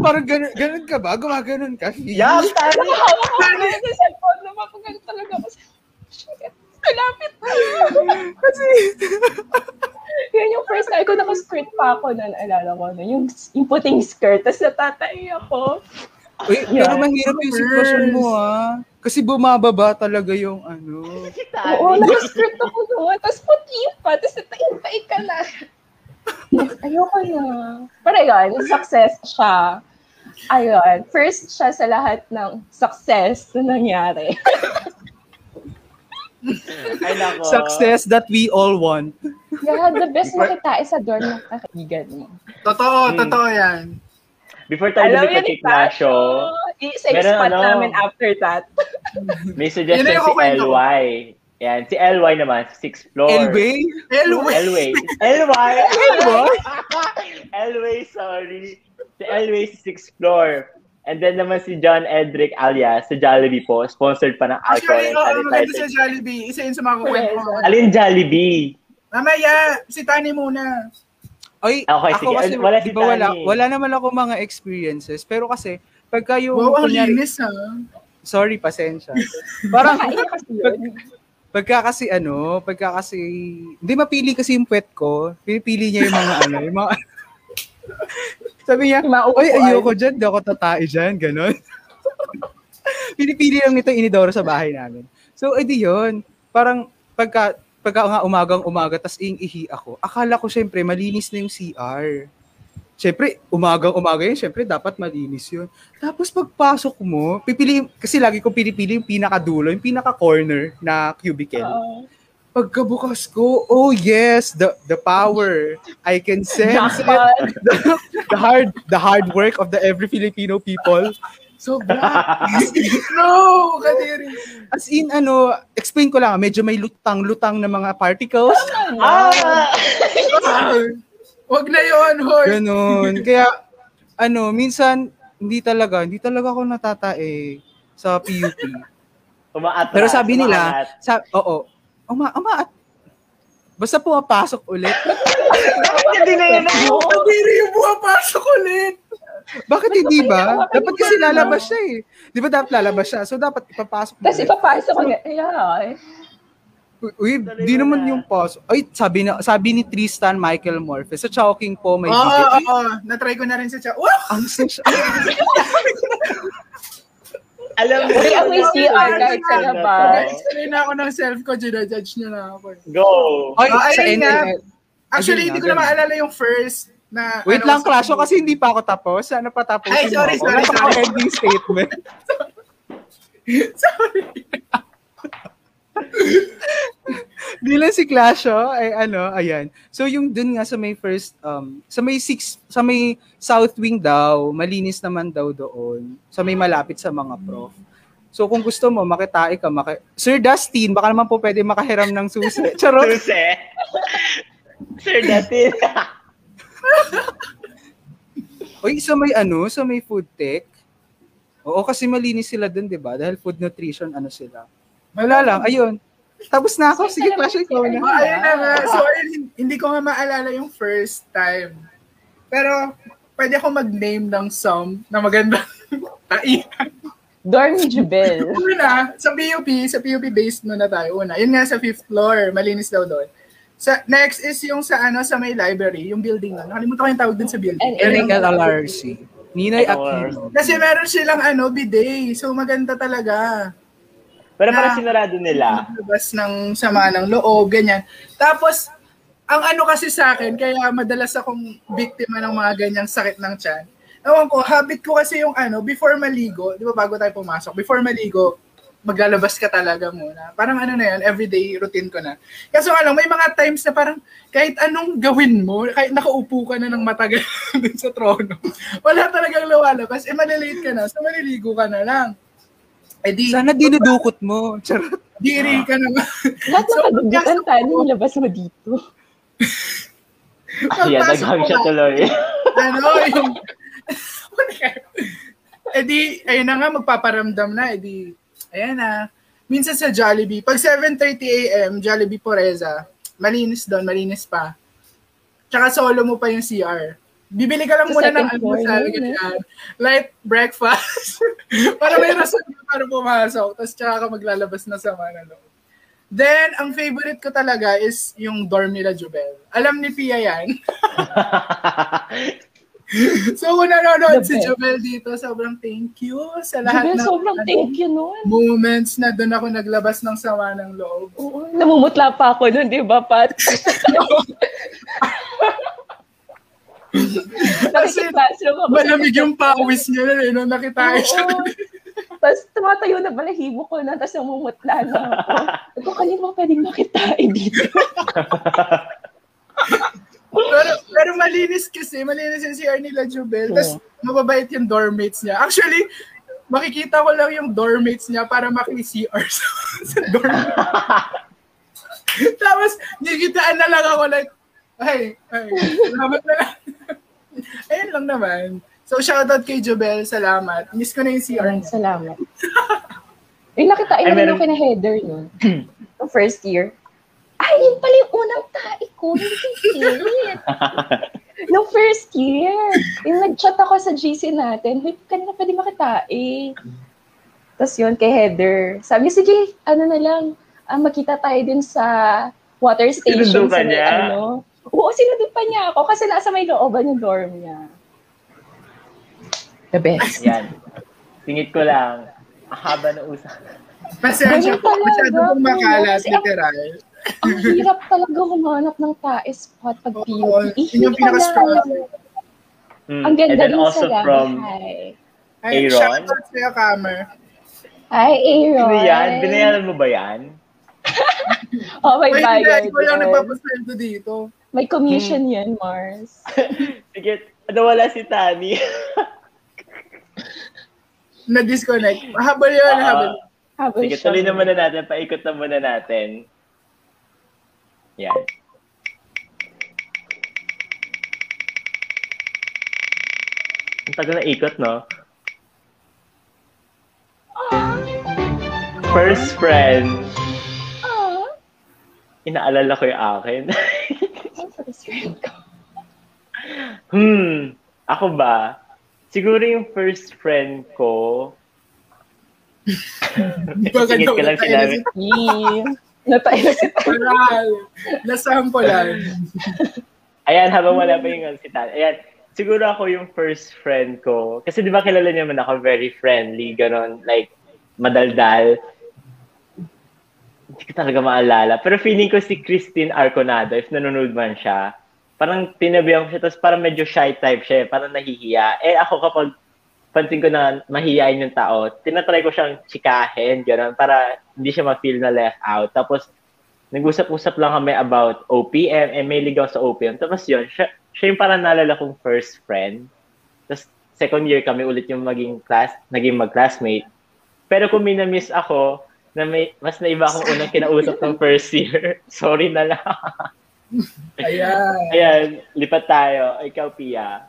Parang ganun, ganun ka ba? Gumaganon ka? Yeah, tari. Hawak ko na sa cellphone. Napapagal talaga ako. Shit, malapit na. Kasi, [laughs] Yun yung first time ko naka-skirt pa ako na naalala ko. No? Yung, yung puting skirt. Tapos natatay ako. uy, Yeah. pero mahirap yung sitwasyon mo ah. Kasi bumababa talaga yung ano. Oo, naka-skirt ako noon. Tapos puti pa. Tapos natay-tay ka na. [laughs] Ayoko na. Pero yun, success siya. Ayun, first siya sa lahat ng success na nangyari. [laughs] Ay, nako. Success that we all want. Yeah, the best makita sa dorm ng kakaigan mo. Totoo, Hmm. totoo yan. Before tayo Alam yun kay ni Clasho, Isa yung Meron spot ano? namin after that. [laughs] may suggestion si. LY. Yan, si LY naman, sixth floor. Elway? Elway. Elway. LY. Elway? Elway, sorry. Si Elway, sixth floor. And then naman si John Edric alias sa Jollibee po, sponsored pa ng alcohol Actually, and oo, maganda sa sanitizer. Jollibee. Isa yun sa mga kukwento ko. Alin Jollibee? Mamaya, si Tani muna. Ay, Okay, ako sige. kasi, Wala si wala, wala naman ako mga experiences. Pero kasi, pagka yung, Wow, ang linis ha. sorry, pasensya. Parang, yun. pagka kasi ano, pagka kasi, hindi mapili kasi yung puwet ko. Pinipili niya yung mga ano, yung mga, sabi niya, Yung mga Oy, upuan. ayoko dyan, di ako tatae dyan, ganon. [laughs] Pinipili lang nito inidoro sa bahay namin. So, edi yun. Parang, pagka, pagka nga umagang umaga, tas iing-ihi ako, akala ko syempre, malinis na yung CR. Syempre, umagang umaga yun, syempre, dapat malinis yun. Tapos pagpasok mo, pipili, kasi lagi ko pinipili yung pinakadulo, yung pinaka-corner na cubicle. Oo. Pagkabukas ko, oh yes, the the power. I can sense it. [laughs] The, the hard the hard work of the every Filipino people. So, [laughs] No, kadiri. as in, ano, explain ko lang, medyo may lutang-lutang na mga particles. Ah! [laughs] Wag na yun, hoy. Ganon. Kaya, ano, minsan, hindi talaga, hindi talaga ako natatae sa PUP. Umaatras. Pero sabi nila, sa, oo, uma, uma, basta pumapasok ulit. [laughs] Hindi na yun. [laughs] Kadiri yung pumapasok ulit. Bakit hindi ba? Dapat kasi ba? lalabas siya eh. Di ba dapat lalabas siya? So dapat ipapasok mo. Tapos ipapasok ko. Yeah. Uy, di naman na. yung pasok. Ay, sabi na sabi ni Tristan Michael Morphe sa Chowking po may Oo, video. oo, Ay, oo. Na-try ko na rin sa chat. Wow! ang sex. [laughs] Alam mo. May CR kahit sa labas. Nag-explain na ako ng self ko, ginajudge niyo na ako. eh. Go. Ay, Ah, sa ayun nga. Actually, hindi ko na maalala yung first na... Wait ano, lang, Clasho, kasi hindi pa ako tapos. Sana pa tapos Ay, sorry, sorry, sorry. ending statement. [laughs] Sorry. [laughs] Di lang si Clasho, ay ano, ayan. So yung dun nga sa may first, um, sa may six, sa may south wing daw, malinis naman daw doon. Sa may malapit sa mga prof. So kung gusto mo, makitae ka, maki... Sir Dustin, baka naman po pwede makahiram ng susi. [laughs] Charot! Suse. Sir Datin. Uy, [laughs] sa may ano, sa may food tech. Oo, kasi malinis sila dun, di ba? Dahil food nutrition, ano sila. Wala lang, ayun. Tapos na ako. Sige, Clasho, ikaw na. Oh, ayun na nga. So, ayun, hindi ko nga maalala yung first time. Pero, pwede ako mag-name ng some na maganda. [laughs] Taihan. Dorm Jubel. [laughs] Una, sa PUP, sa PUP based muna tayo. Una, yun nga sa fifth floor, malinis daw doon. Sa, next is yung sa ano sa may library, yung building na. Nakalimutan ko yung tawag dun sa building. And- Eric LRC. Ninoy Ano, Aquino. Kasi meron silang ano, bidet. So maganda talaga. Pero parang sinarado nila. Labas ng sama ng loob, ganyan. Tapos, ang ano kasi sa akin, kaya madalas akong biktima ng mga ganyang sakit ng tiyan. Ewan ko, habit ko kasi yung ano, before maligo, di ba bago tayo pumasok, before maligo, maglalabas ka talaga muna. Parang ano na yan, everyday routine ko na. Kaso lang, may mga times na parang kahit anong gawin mo, kahit nakaupo ka na ng matagal [laughs] dun sa trono, [laughs] wala talagang lumalabas. Eh, malilate ka na, so maliligo ka na lang. Eh di, Sana dinudukot mo. [laughs] Charot. diri ka na. Lahat [laughs] ng So, kadudukan pagpasok tayo, nilabas mo dito. Ayan, naghang siya tuloy. [laughs] ano, yung... eh di, ayun na nga, magpaparamdam na. Eh di, ayan na. Minsan sa Jollibee, pag 7.30 a.m., Jollibee Poreza, malinis doon, malinis pa. Tsaka solo mo pa yung CR. Bibili ka lang Sa muna ng almusal, eh. ganyan. Light breakfast. [laughs] para may rason ka para pumasok. Tapos tsaka ka maglalabas na sama na loob. Then, ang favorite ko talaga is yung dorm nila Jubel. Alam ni Pia yan. [laughs] So, kung nanonood si. Jubel dito, sobrang thank you sa lahat Jubel, ng sobrang ano, thank you nun. moments na doon ako naglabas ng sama ng loob. Oo, namumutla pa ako nun, di ba, Pat? [laughs] [laughs] Kasi Nakikipasok ako. malamig yung pawis niya na eh, nung nakita siya. Tapos tumatayo na balahibo ko na, tapos namumutla na ako. Ito kanina mo pwedeng makitain dito. [laughs] pero, pero malinis kasi, malinis yung CR nila Jubel. Tapos mababait yung dormmates niya. Actually, makikita ko lang yung dormmates niya para maki-CR [laughs] sa, sa dorm. Tapos, nigitaan na lang ako like, ay, ay, salamat na [laughs] lang. Ayun lang naman. So, shoutout kay Jubel. Salamat. Miss ko na yung CR niya. salamat. Eh, Ay, na rin meron- ako kina Heather nun. [clears throat] Yung first year. Ay, yun pala yung unang tae ko. Kit. [laughs] Nung first year, yung nag-chat ako sa GC natin, Hoy, kanina pwede makitae. Tapos yun, kay Heather. Sabi, sige, ano na lang, ah, makita tayo din sa water station. Sinundo ka niya? Ano. Oo, sinundo pa niya ako kasi nasa may looban yung dorm niya. The best. Yan. Singit ko lang. Ang haba ng usap. Pasensya po. talaga, Masyado pong ang- literal. Ang hirap talaga humanap ng tae spot pag PUP. yun yung pinaka-struggle. Mm. Ang ganda rin also sa from Hi. Ay, Aaron? shoutout sa'yo, Kamer. Hi, Aaron. Sino yan? Binayaran mo ba yan? [laughs] Oh, may Ay, hindi, bayad ikaw lang nagpapasweldo dito. May commission Hmm. yan, Mars. [laughs] Sige, nawala si Tani. [laughs] Na-disconnect. Habol yun, Ah, habol. Habang Sige, tuloy na muna natin. Paikot na muna natin. Yan. Ang tagal na ikot, no? First friend. Ah, Inaalala ko yung akin. [laughs] friend ko. hmm. Ako ba? Siguro yung first friend ko. [laughs] Singit ka lang sinabi. [laughs] na si Yee. Natayo si Taral. Nasampulan. [laughs] Ayan, habang wala pa yung si Tan. Ayan, siguro ako yung first friend ko. Kasi di ba kilala niyo naman ako, very friendly, ganon, like, madaldal. Hindi ko talaga maalala. Pero feeling ko si Christine Arconado, if nanonood man siya, parang tinabihan ko siya, tapos parang medyo shy type siya, eh, parang nahihiya. Eh ako kapag pansin ko na mahihiyain yung tao, tinatry ko siyang chikahin, gano'n, para hindi siya ma-feel na left out. Tapos, nag-usap-usap lang kami about OPM, eh may ligaw sa OPM. Tapos yun, siya, siya yung parang naalala kong first friend. Tapos, second year kami ulit yung maging class, naging mag-classmate. Pero kung minamiss ako, na may, mas naiba akong unang kinausap ng first year, [laughs] sorry na lang. Ayan. Ayan, lipat tayo. Ikaw, Pia.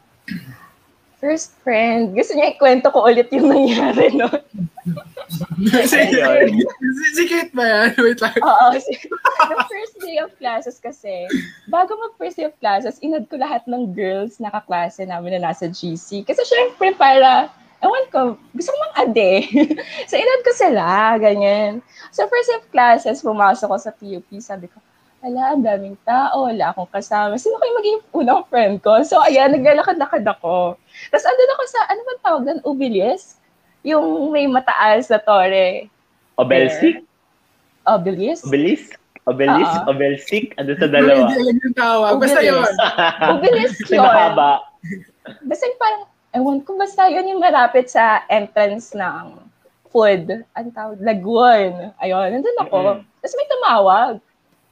First friend. Gusto niya ikwento ko ulit yung nangyari, no? si, si, si Kate ba yan? Wait lang. Oo. the first day of classes kasi, bago mag first day of classes, inad ko lahat ng girls na kaklase namin na nasa GC. Kasi syempre para, ewan ko, gusto ko mang ade. [laughs] so inad ko sila, ganyan. So first of classes, pumasok ko sa PUP, sabi ko, Ala, ang daming tao, wala akong kasama. Sino kayo maging unang friend ko? So, ayan, naglalakad-lakad ako. Tapos, andun ako sa, ano man tawag doon, Ubilis? Yung may mataas na tore. Obelsik? Obelis? Obelisk? Obelisk? Oo. Obelsik? Ano sa dalawa? Hindi alam yung tawag. Basta Ubilis. yun. May yun. mahaba. Basta yung parang, ewan ko, basta yun yung malapit sa entrance ng food. Ang tawag, Lagoon. Ayun, nandun ako. Mm-mm. Tapos may tumawag.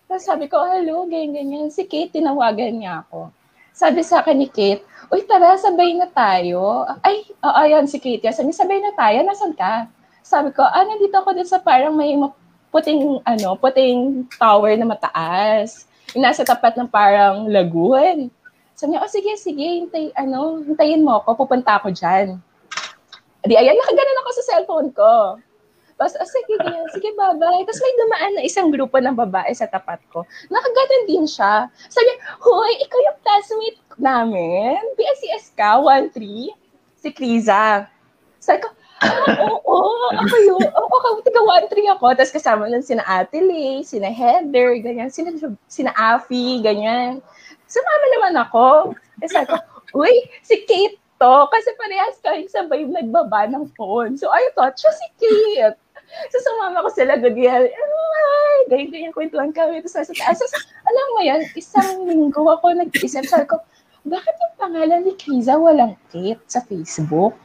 Tapos sabi ko, hello, ganyan, ganyan. Si Kate, tinawagan niya ako. Sabi sa akin ni Kate, uy, tara, sabay na tayo. Ay, oo, ayun, si Kate. Sabi niya, sabay na tayo, nasan ka? Sabi ko, ah, nandito ako din sa parang may ma- puting, ano, puting tower na mataas. Yung nasa tapat ng parang lagoon. Sabi niya, oh, sige, sige, hintay, ano, hintayin mo ako, pupunta ako dyan. Di, ayan, nakaganon ako sa cellphone ko. Tapos, oh, sige, ganyan, sige, bye-bye. Tapos may dumaan na isang grupo ng babae sa tapat ko. Nakaganon din siya. Sabi niya, Hoy, ikaw yung classmate namin? BSCS ka, 1-3? Si Kriza. Sabi ko, ah, oo, ako yun. Oo, ako, taga 1-3 ako. Tapos kasama nun sina Ate Lee, sina Heather, ganyan, sina, sina Afi, ganyan. Sumama naman ako. Tapos sabi ko, uy, si Kate to. Kasi parehas kayong sabay nagbaba ng phone. So I thought, siya si Kate. So sumama ko sila, ganyan. Ay, ganyan, ganyan, kwentuhan kami. Tapos nasa taas. Tapos, alam mo yan, isang linggo ako nag-isip. Sabi ko, bakit yung pangalan ni Kriza walang Kate sa Facebook?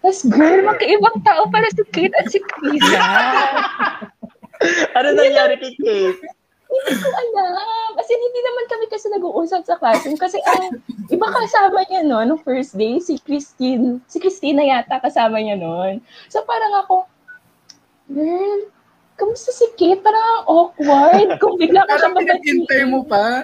Tapos, girl, magkaibang tao pala si Kate at si Kriza. [laughs] Ano nangyari kay Kate? Hindi ko alam. As in, hindi naman kami kasi nag-uusap sa classroom. Kasi ang iba kasama niya no, nung first day, si Christine. Si Christina yata kasama niya noon. So parang ako, girl, kamusta si Kate? Parang ang awkward. Kung bigla ka siya Parang pinag-intay mo pa.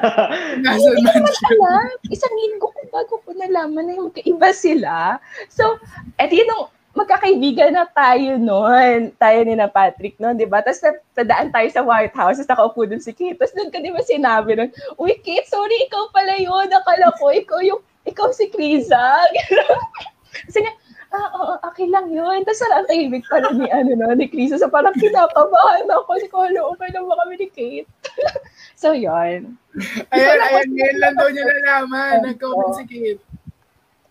[laughs] Nasa Hindi ko naman alam. Isang linggo ko bago ko nalaman na yung magkaiba sila. So, eto yun nung magkakaibigan na tayo noon. Tayo ni na Patrick noon, di ba? Tapos nadaan tayo sa White House, tapos nakaupo dun si Kate. Tapos doon ka di ba sinabi nun, Uy, Kate, sorry, ikaw pala yun. Akala ko, ikaw yung, ikaw si Kriza. [laughs] Kasi niya, ah, oo, okay lang yun. Tapos sarang tahimik pa rin ni, ano, no, ni Kriza. So parang kinakabahan ako. Kasi ko, hello, okay lang ba kami ni Kate? [laughs] so, yun. Ayan, ayan, ngayon lang daw niya nalaman. Nag-comment si Kate.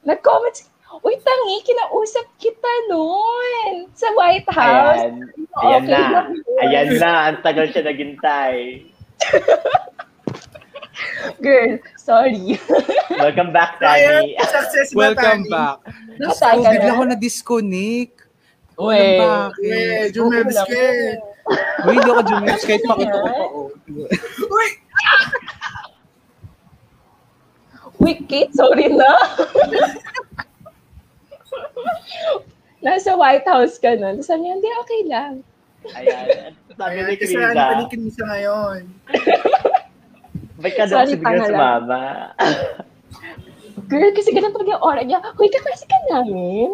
Nag-comment si Uy, tangi, kinausap kita noon sa White House. Ayan. Ayan Okay na. Ayan na. Ang tagal siya naghintay. Girl, sorry. [laughs] Welcome back, Tani. [laughs] success na Welcome Tani. back. Nakatagal So, bigla na. ko na-disconnect. Uy. Alam bakit? Eh, Jumebs ka. Uy, hindi ako jumels kahit pakita ko pa. Uy, Uy, Kate, sorry na. [laughs] [laughs] Nasa White House ka nun. Sabi niya, hindi, okay lang. Ayan. [laughs] Sabi ni kasi ano Krisa, ni Krisa ngayon. ba't ka daw bigla pangalan. sumama? [laughs] Girl, kasi ganun talaga yung aura niya. Uy, kaklase ka namin.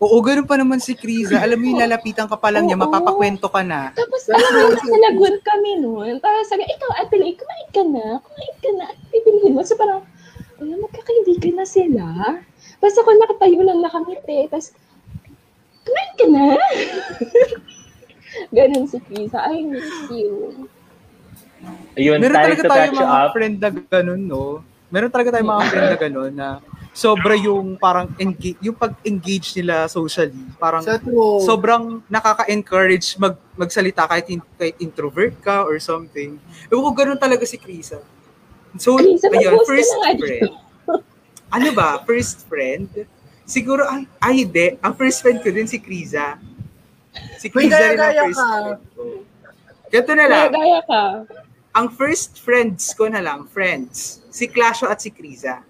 Oo, ganun pa naman si Kriza. Alam mo yung lalapitan ka pa lang niya, mapapakwento ka na. Tapos, alam mo, nasa lagun kami noon. Tapos sabi, ikaw, Ate Lay, kumain ka na. Kumain ka na. At pipiliin mo. So parang, wala, magkakaibigan na sila. Basta kung nakatayo lang nakangiti. Tapos, kumain ka na. [laughs] Ganon si Krisa. I miss you. Ayun, Meron talaga tayo mga up. friend na ganun, no? Meron talaga tayo mga friend na ganun na sobra yung parang engage, yung pag-engage nila socially. Parang sobrang nakaka-encourage mag magsalita kahit, in, kahit introvert ka or something. Ewan ko, ganun talaga si Krisa. So, Krisa, ayun, first friend. Ano ba? First friend? Siguro, ay, ay hindi. Ang first friend ko din si Krisa. Si May Krisa rin ang first ka. friend ko. Ganito na lang. Gaya ka. Ang first friends ko na lang, friends, si Clasho at si Kriza.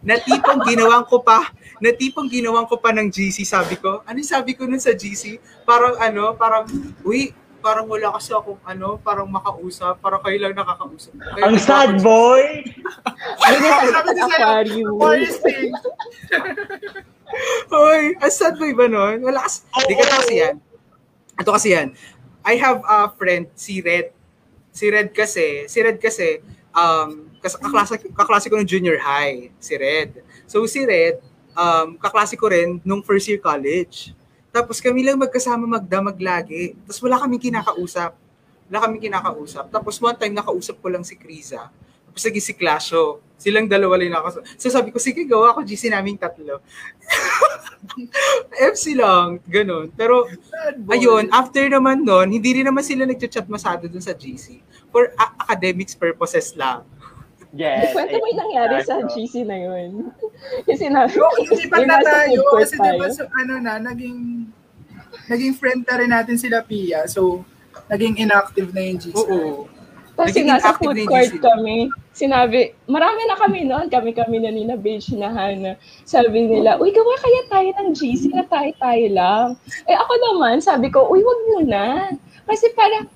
Na tipong ginawang ko pa, na tipong ginawang ko pa ng GC, sabi ko. Ano sabi ko nun sa GC? Parang ano, parang, uy, parang wala kasi akong ano, parang makausap, parang kayo lang nakakausap. Kaya Ang sad boy! Ay, nasa Sabi niya sa'yo, aquarium. Aquarius thing. Hoy, ang sad boy ba nun? Wala kasi, di ka kasi yan. Ito kasi yan. I have a friend, si Red. Si Red kasi, si Red kasi, um, kas kaklase, kaklase ko ng junior high, si Red. So si Red, um, kaklase ko rin nung first year college. Tapos kami lang magkasama magdamag lagi. Tapos wala kaming kinakausap. wala kami kinakausap. Tapos one time, nakausap ko lang si Kriza. Tapos naging si Clasho. Silang dalawa lang nakausap. So sabi ko, sige, gawa ko GC naming tatlo. [laughs] FC lang, ganun. Pero, ayun, after naman nun, hindi rin naman sila nagchat-chat masado dun sa GC. For a- academics purposes lang. Yes. Kwento mo yung nangyari sa GC na yun. Kasi na, So, isipan na Yung nasa tayo kasi diba, tayo. so, ano na, naging naging friend na rin natin sila Pia. So, naging inactive na yung GC. Oo. Kasi Naging nasa food na yung court GC. kami. Sinabi, marami na kami noon. Kami-kami na ni na Beige na Hana. Sabi nila, uy, gawa kaya tayo ng GC na tayo-tayo lang. Eh ako naman, sabi ko, uy, wag muna. Kasi parang,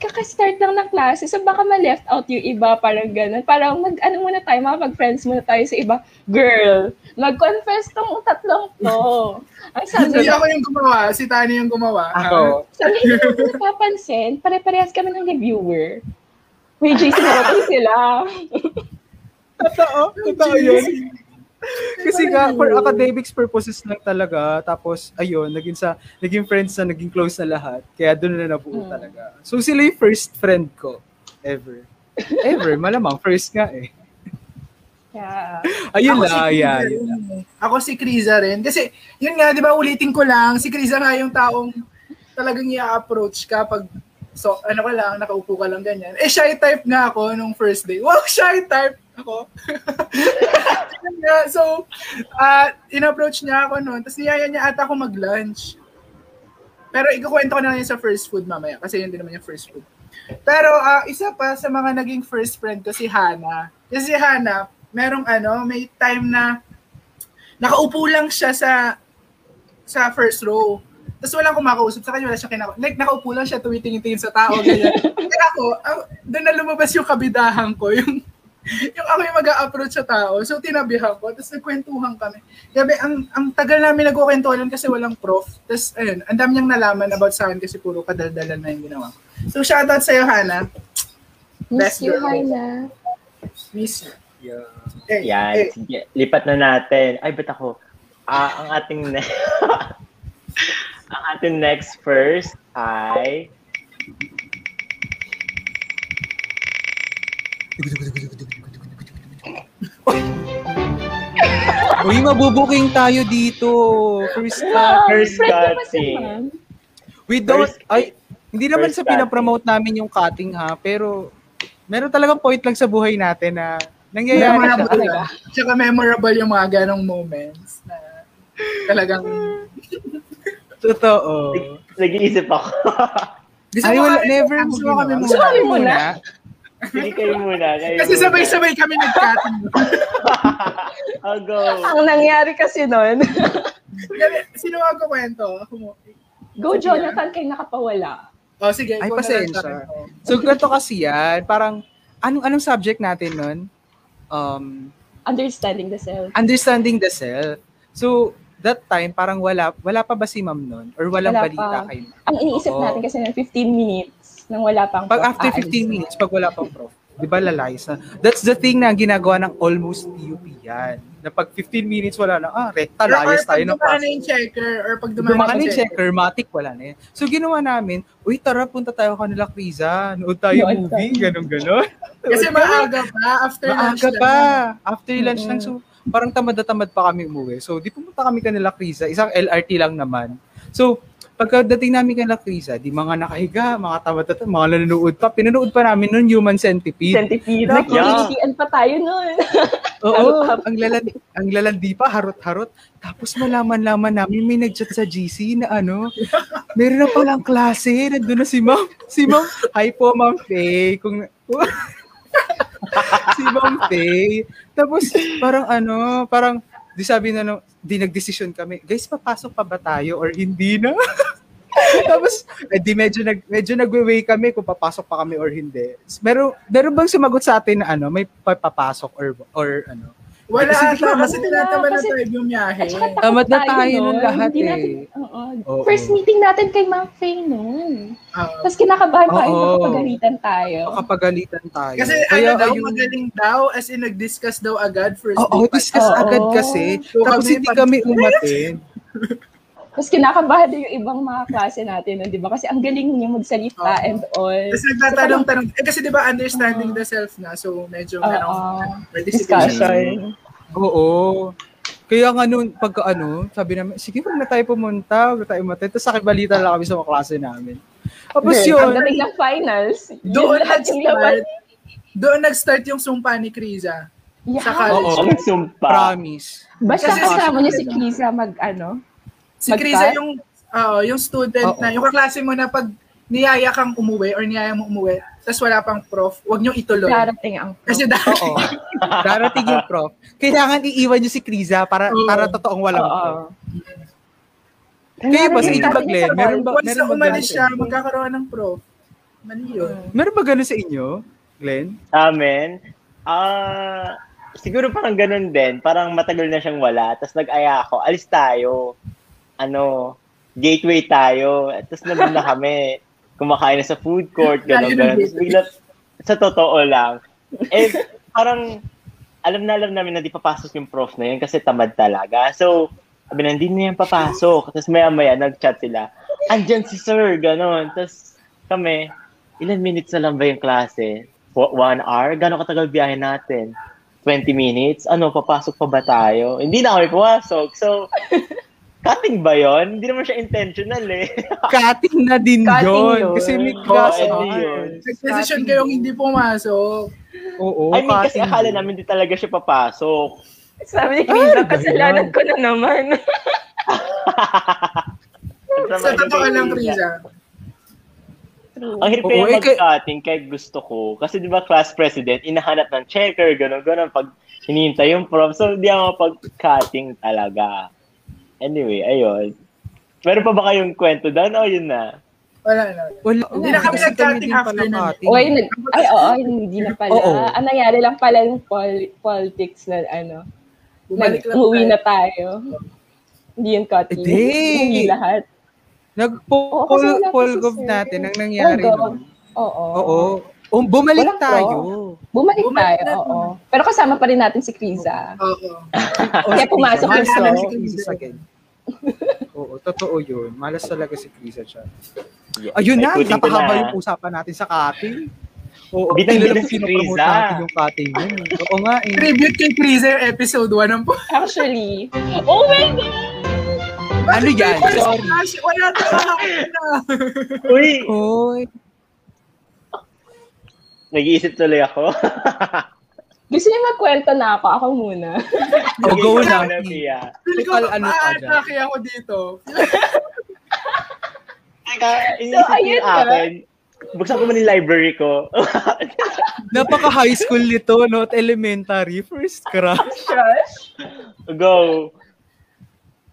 kaka-start lang ng klase, so baka ma-left out yung iba, parang ganun. Parang mag, ano muna tayo, makapag-friends muna tayo sa iba. Girl, mag-confess tong tatlong to. [laughs] Ang sabi Hindi ko, ako yung gumawa, si Tani yung gumawa. Ako. sabi hindi mo napapansin, pare-parehas kami ng reviewer. May JC na sila. Totoo, totoo yun. [laughs] Kasi nga, for academics purposes lang talaga. Tapos, ayun, naging sa, naging friends na, naging close na lahat. Kaya doon na nabuo Mm. talaga. So, sila yung first friend ko. Ever. Ever, malamang. First nga eh. Yeah. Ayun Ako lang, si yeah, yun lang. eh. Ako si Kriza rin. Kasi, yun nga, di ba, ulitin ko lang, si Kriza nga yung taong talagang i-approach ka pag so ano ka lang, nakaupo ka lang ganyan. Eh, shy type nga ako nung first day. Wow, shy type ako. [laughs] So, uh, in-approach niya ako noon. Tapos niyaya niya ata ako mag-lunch. Pero ikukwento ko na lang sa first food mamaya kasi yun din naman yung first food. Pero ah, isa pa sa mga naging first friend ko si Hana. Kasi si Hana, merong ano, may time na nakaupo lang siya sa sa first row. Tapos walang kumakausap sa kanya, wala siya kinakausap. Like, nakaupo lang siya, tumitingin-tingin sa tao, ganyan. [laughs] Kaya ako, ah, doon na lumabas yung kabidahan ko, yung [laughs] yung ako yung mag-a-approach sa tao. So, tinabihan ko. Tapos nagkwentuhan kami. Gabi, ang, ang tagal namin nagkukwentuhan kasi walang prof. Tapos, ayun, ang dami niyang nalaman about sa akin kasi puro kadaldalan na yung ginawa ko. So, shoutout sa'yo, Hana. Miss Best you, girl. Hana. Miss you. Yeah. Eh, Yan, eh, sige. Lipat na natin. Ay, ba't ako? Ah, ang ating ne- [laughs] ang ating next first ay [laughs] Uy, mabubuking tayo dito. First cut. First cutting. ma'am? We don't, First- ay, hindi naman first sa pinapromote namin yung cutting ha, pero meron talagang point lang sa buhay natin na nangyayari siya. memorable talaga. lang. Tsaka memorable yung mga ganong moments na talagang [laughs] Totoo. nag-iisip ako. gusto Ay, mo wala, kami, never mo gusto mo muna. Sige kayo muna. Kayo Kasi muna. sabay-sabay kami nag-cutting. [laughs] I'll go. Ang nangyari kasi nun, Gabi- Sino ang kwento? Ako mo. go Jonathan kay nakapawala. Oh, sige. Ay, pasensya. So, ganito kasi yan. Parang, anong anong subject natin nun? Um, Understanding the self. understanding the self. So, that time, parang wala, wala pa ba si ma'am nun? Or walang Wala balita pa. kayo? Ang iniisip Oo. natin kasi ng 15 minutes nang wala pang Pag prof, after aalis 15 na. minutes, pag wala pang prof, di ba lalayas na? That's the thing na ginagawa ng almost PUP yan. Na pag 15 minutes wala na, ah, rekta, Or, or layas tayo pag ng dumaan na class. yung checker, or pag dumaan Dumaan yung checker, matic, wala na yan. So, ginawa namin, uy, tara, punta tayo kanila, Kriza. Nood tayo Nood movie, ganun-ganon. [laughs] Kasi maaga pa, after lunch Maaga lang. pa. After lunch lang. So, parang tamad na tamad pa kami umuwi. So, di pumunta kami kanila, Krisa. Isang LRT lang naman. So, pagkadating namin kanila, Krisa, di mga nakahiga, mga tamad, mga nanonood pa. Pinanood pa namin nun, Human Centipede. Centipede. Yeah. Nagkikitian pa tayo nun. [laughs] Oo, ang lalandi, ang lalandi pa, harot-harot. Tapos malaman-laman namin, may nag-chat sa GC na ano, meron na palang klase, nandun na si ma'am. Si ma'am, hi po, ma'am Faye. Kung, [laughs] si ma'am Faye. Tapos, parang ano, parang, di sabi na, no, di nagdesisyon kami, guys, papasok pa ba tayo or hindi na? [laughs] Tapos, eh, di medyo, nag, medyo nagwe-weigh kami kung papasok pa kami or hindi. Meron, meron bang sumagot sa atin na ano, may papasok or, or ano? Wala Kasi di ata, ba- kasi tinatamad na tayo bumiyahe. Tamad na tayo tayo nun. lahat Hindi eh. natin, oo. Oo. First meeting natin kay Ma'am Faye nun. Oo. Tapos kinakabahan tayo, Oo. nakapagalitan tayo. Makapagalitan tayo. Kasi Kaya ano daw, ayun- magaling daw, as in nag-discuss daw agad first Oo, pa. discuss agad kasi. So, Tapos kami hindi kami umatin. [laughs] Tapos kinakabahan din yung ibang mga klase natin, nun, di ba? Kasi ang galing niya magsalita Oo. and all. Tapos nagtatanong-tanong. Eh kasi di ba understanding the self na. So medyo Oo. ano, participation. Discussion. Oo. Kaya nga noon, pagka ano, sabi namin, sige, huwag na tayo pumunta, huwag na tayo matay. Tapos sakibalita lang kami sa mga klase namin. Tapos Then, yun, Pagdating ng finals, yun Doon lahat yung laban. nag-start, doon nag-start yung sumpa ni Kriza. Yeah. Sa college. Oo. Sumpa. promise. Basta Kasi kasama niya si Krisa mag ano. Si Mag-cut? Kriza yung, oo, yung student Oo. na, yung kaklase mo na pag niyaya kang umuwi or niyaya mo umuwi, tapos wala pang prof, wag niyong ituloy. Darating ang Kasi dahil, Oo. [laughs] Darating yung prof. Kailangan iiwan niyo si Kriza para Oo. para totoong walang Oo. prof. Kayo ba, sa inyo ba, Glenn? Meron ba, once meron na ba umalis ganun siya, inyo? magkakaroon ng prof. Mali yun. Meron ba ganun sa inyo, Glenn? Amen. Ah, siguro parang ganun din. Parang matagal na siyang wala. Tapos nag-aya ako, alis tayo. Ano, gateway tayo. Tapos nandun na kami. Kumakain na sa food court, gano'n, gano'n. Sa totoo lang. Eh, parang, alam na alam namin na di papasok yung prof na yun kasi tamad talaga. So, sabi na, hindi na yan papasok. Tapos maya-maya, nag-chat sila. Andyan si sir, gano'n. Tapos kami, ilan minutes na lang ba yung klase? One hour? Gano'ng katagal biyahe natin? 20 minutes? Ano, papasok pa ba tayo? Hindi na kami pumasok. So, cutting ba yon? Hindi naman siya intentional eh. [laughs] Cutting na din Cutting yun. yun. Kasi may class edi on. yun. Nag-decision kayong hindi pumasok. Oo, I mean, kasi cutting akala namin di talaga siya papasok. Sabi ni Krisa, kasalanan ko na naman. [laughs] Sa totoo lang, Kriza. Ang hirap Oo, kaya eh, kay- mag-cutting kahit gusto ko. Kasi di ba class president, inahanap ng checker, gano'n, gano'n, pag hinihintay yung prof. So, di ako pag-cutting talaga. Anyway, ayun. Meron pa ba kayong kwento doon o yun na? Wala na. Wala, Hindi na kami din after cutting. Oy, nag, ay, oo, hindi na pala. Oo. Ang nangyari lang pala yung pol- politics na ano, Bumalik nag, tayo. na tayo. Hindi yung cutting. Hindi. Lahat. Oo, kasi Nag-poll wala pa si gov sir. natin ang nangyari nun. Oo. Oo. Um, bumalik Walang tayo. Bumalik, Bumalik tayo, na. oo. Pero kasama pa rin natin si Kriza. Oo. Kaya pumasok yung pro. si Krisa again. [laughs] Oo, totoo yun. Malas talaga si Krisa siya. Yeah. Ayun na, Ay, napahaba na. yung usapan natin sa cutting. Oo, Bidang-bida kilala ko si Krisa. natin yung cutting yun. Oo nga eh. Tribute kay Kriza yung episode 1 ng po. Actually, oh my God! Ano yan? Sorry. Wala na na. [laughs] Uy, Hoy. nag-iisip tuloy ako. [laughs] Gusto niyo magkwento na ako? Ako muna. [laughs] Oh, go Ikaw na. Pia. Feel ko, ano ka dyan? ma-atake ako dito. [laughs] Ko ayun akin. Buksan ko man yung library ko. [laughs] Napaka high school nito, not elementary. First crush. Crush? Go.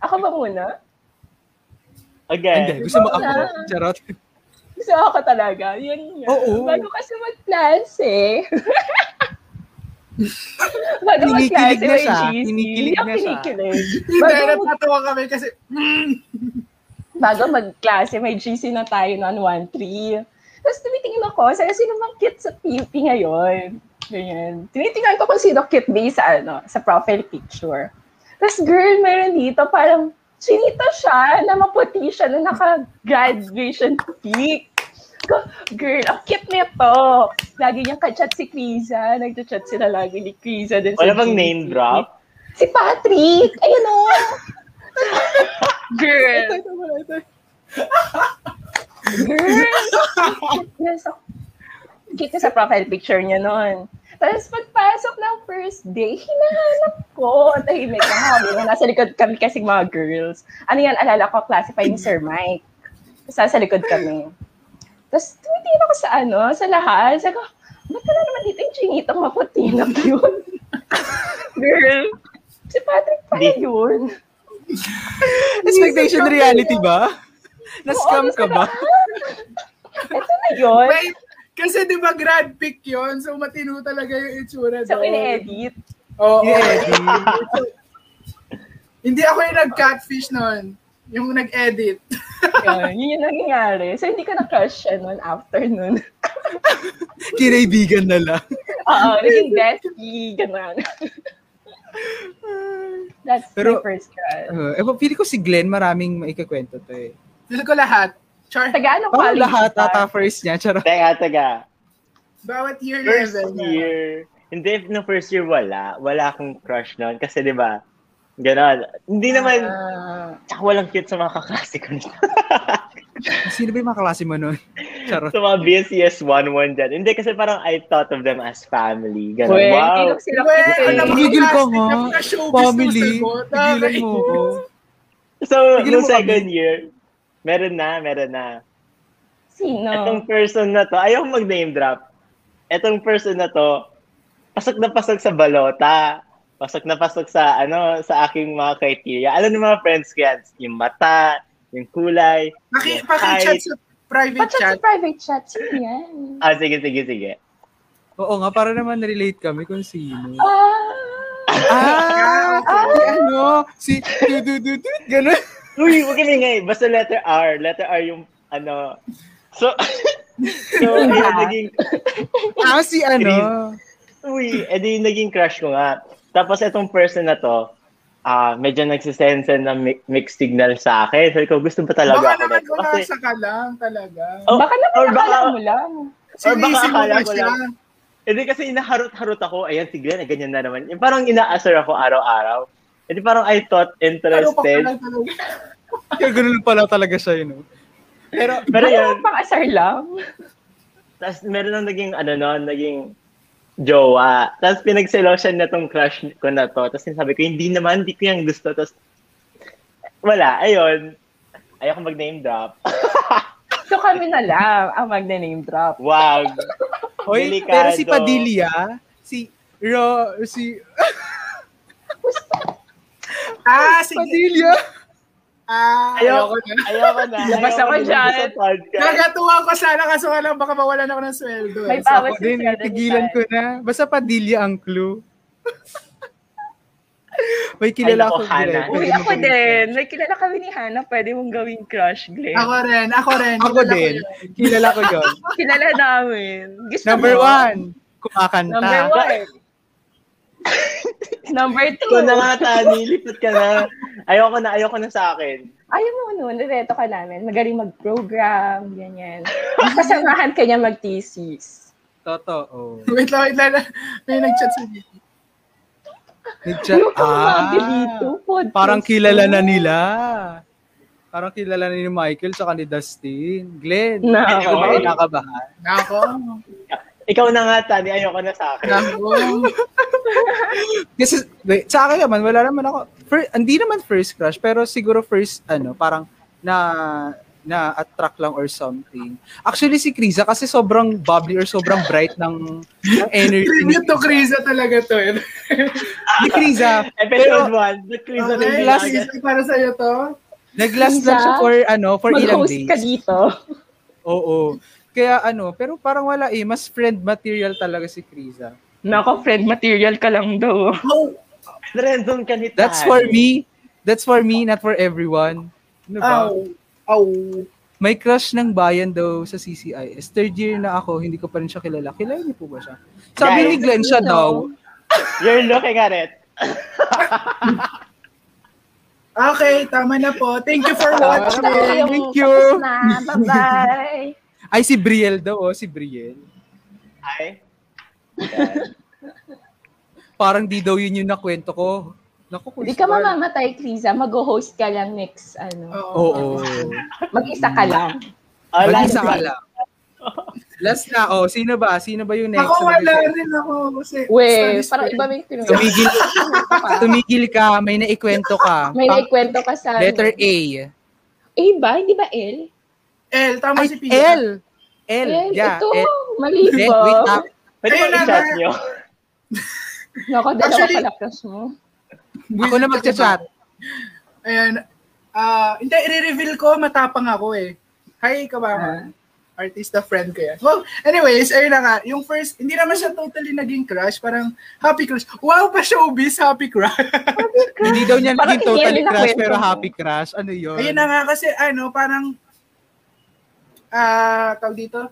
Ako ba muna? Hindi, Again. gusto mo ako. Charot. Gusto ako talaga. Yun nga. Oo. Bago kasi mag-klase. Bago Kinikilig na siya. Kinikilig na siya. kinikilig. Hindi, natatawa kami kasi, mm, bago mag-klase, may GC na tayo noon, 1-3. Tapos tumitingin ako, sa sino bang cute sa PP ngayon? Ganyan. Tinitingnan ko kung sino cute based sa, ano, sa profile picture. Tapos girl, meron dito, parang chinita siya, na maputi siya, na naka-graduation pic. Ko, Girl, ang cute nito. Lagi niyang kachat si Kriza. Nagchat sila lagi ni Kriza. Din Wala bang name drop? Si Patrick! Ayun o! Girl! Girl! Yes, cute na sa profile picture niya noon. Tapos pagpasok ng first day, hinahanap ko. Tahimik lang ako. Nasa likod kami kasi mga girls. Ano yan, alala ko, classify ni Sir Mike. Tapos nasa likod kami. Tapos tumitingin ako sa ano, sa lahat. Sabi ko, ba't ka na naman dito yung chinitang maputi na yun? [laughs] Girl, si Patrick pala yun. Expectation reality ba? Na-scam ka [laughs] ba? Ito na yun. wait, kasi di ba grad pick yun? So matino talaga yung itsura So, doon. ini-edit. Oo. Yeah, [laughs] Hindi ako yung nag-catfish noon. Yung nag-edit. [laughs] Yun, yun yung nangyayari. So, hindi ko na-crush siya noon after noon. [laughs] Kinaibigan na lang. Oo, naging bestie, gano'n. [laughs] That's Pero- my first crush. Uh, eh, feeling ko si Glenn maraming maikakwento to eh. Feel ko lahat. Char, Taga anong Parang college lahat ka? ata first niya. Charot. Teka, teka. bawat year First level. na. year, hindi, no first year wala. Wala akong crush noon. Kasi di ba, gano'n. Hindi naman, Ah. tsaka walang cute sa mga kaklase ko nito. [laughs] Sino ba yung mga klase mo nun? Charot. sa mga BSCS 1-1 dyan. Hindi, kasi parang I thought of them as family. Gano'n, Well, wow. hindi sila Well, alam mo, ka plastic nga. Family. Tigilan mo ko. So, mo kami. second year, meron na, meron na. Sino? Etong person na to, ayaw mag-name drop. Etong person na to, pasok na pasok sa balota. Pasok na pasok sa, ano, sa aking mga criteria. Alam ng mga friends ko yan, yung mata, yung kulay, Paki, yung paki-chat height. sa private chat. sa private chat? Sino yan? Ah, sige, sige, sige. Oo nga, para naman relate kami kung sino. Ah! Ah! Si ano? Si du du du du Ganun. Uy, huwag kami ngay. Basta letter R. Letter R yung, ano. So, [laughs] so, yun, naging, Ah, si ano? Uy, edi naging crush ko nga. Tapos itong person na to, ah medyo nagsisensend ng mi- mixed signal sa akin. Sabi ko, gusto ba talaga Baka ako naman nito? kung Kasi, nasa ka lang talaga. oh, Baka naman or baka, mo lang. or baka akala na ko lang. Hindi kasi inaharot-harot ako, ayan si Glenn, ganyan na naman. Yung parang ina-assure ako araw-araw. Edi parang I thought pa interested. [laughs] Kaya ganun pala talaga siya, you know. Pero, Pero Baka yun, naman pang asar lang. tapos meron nang naging, ano no, naging jowa. Tapos pinagselosyan na tong crush ko na to. Tapos sinasabi ko, hindi naman, hindi ko yung gusto. Tapos, wala, ayun. Ayoko mag-name drop. So kami na lang ang mag-name drop. Wag. [laughs] Hoy, Delikado. pero si Padilla, si Ro, si Ah, sige. Padilla. Ah, Ayoko, ayoko na. ayoko na. Labas ako dyan. Nagatuwa ko sana kaso lang baka mawalan ako ng sweldo. May. So, bawas Ako din, tigilan ko na. Basta Padilla ang clue. [laughs] May kilala Ay, ko naku, Hana. Uy, ako din. May kilala kami ni Hannah. Pwede mong gawing crush, Glenn. ako rin, ako rin. Ako Kilala ko din. yun. Kilala ko yun. [laughs] Kilala namin. Gusto Number mo? one, kumakanta. Number one. [laughs] [laughs] Number two. Ikaw na nga, Tani. Lipat ka na. Ayoko na, ayoko na sa akin. Ayaw mo nun, nireto ka namin. Magaling mag-program, ganyan. Kasamahan ka niya mag-thesis. Totoo. Wait lang, wait lang. May nag-chat sa. Nagchat. Ah, dito. Parang kilala na nila. Parang kilala ni Michael sa ni Dustin. Glenn, Na, hindi ba kinakabahan? Nako. Ikaw na nga, Tani. Ayoko na sa akin. [laughs] Nako. Kasi, wait, sa akin naman, wala naman ako, first, hindi naman first crush, pero siguro first, ano, parang, na, na attract lang or something. Actually, si Krisa, kasi sobrang bubbly or sobrang bright ng, ng energy. Tribute to Krisa talaga to. [laughs] eh. Ni Krisa, Episode 1. The Chris Okay, last para sa'yo to. nag-last lang siya for, ano, for ilang Mag-host days. ka dito. Oo. Kaya ano, pero parang wala eh, mas friend material talaga si Krisa. Nako, friend material ka lang daw. Oh, Random ka ni That's for me. That's for me, not for everyone. Ano ba? aw. Aw. May crush ng bayan daw sa CCIS. Third year na ako, hindi ko pa rin siya kilala. Kilala niyo po ba siya? Sabi Guys, ni Glenn siya sino? daw. You're looking at it. [laughs] Okay, tama na po. Thank you for watching. Thank you. [laughs] Bye-bye. Ay, si Briel daw, oh, si Briel. Hi. [laughs] Parang di daw yun yung nakwento ko. Naku, Hindi Chris ka Bar. mamamatay, Krisa. Mag-host ka lang next, ano. Oo. Mag-isa ka lang. Oh, Mag-isa ka lang. Last na, oh, sino ba? Sino ba yung next? Ako na wala rin ako kasi We, parang pa iba may tinuro. Tumigil, [laughs] tumigil ka, may naikwento ka. May naikwento ka sa... letter A. A ba? Hindi ba L? L, tama Ay, si Pia. L. L, L, yeah. ito. L. Mali Then, ba? wait up. Pwede ba i-chat na. nyo? [laughs] Nako, dalawa pala crush mo. Ako na magchat-chat. Ayan. Ah, hindi, i-reveal ko, matapang ako eh. Hi, kabama. Artista friend ko yan. Well, anyways, ayun na nga. Yung first, hindi naman siya totally naging crush. Parang happy crush. Wow, pa showbiz, happy crush. Hindi daw niya Parang naging totally crush pero happy crush. Ano yun? ayun na nga kasi ano, parang ah, tawag dito,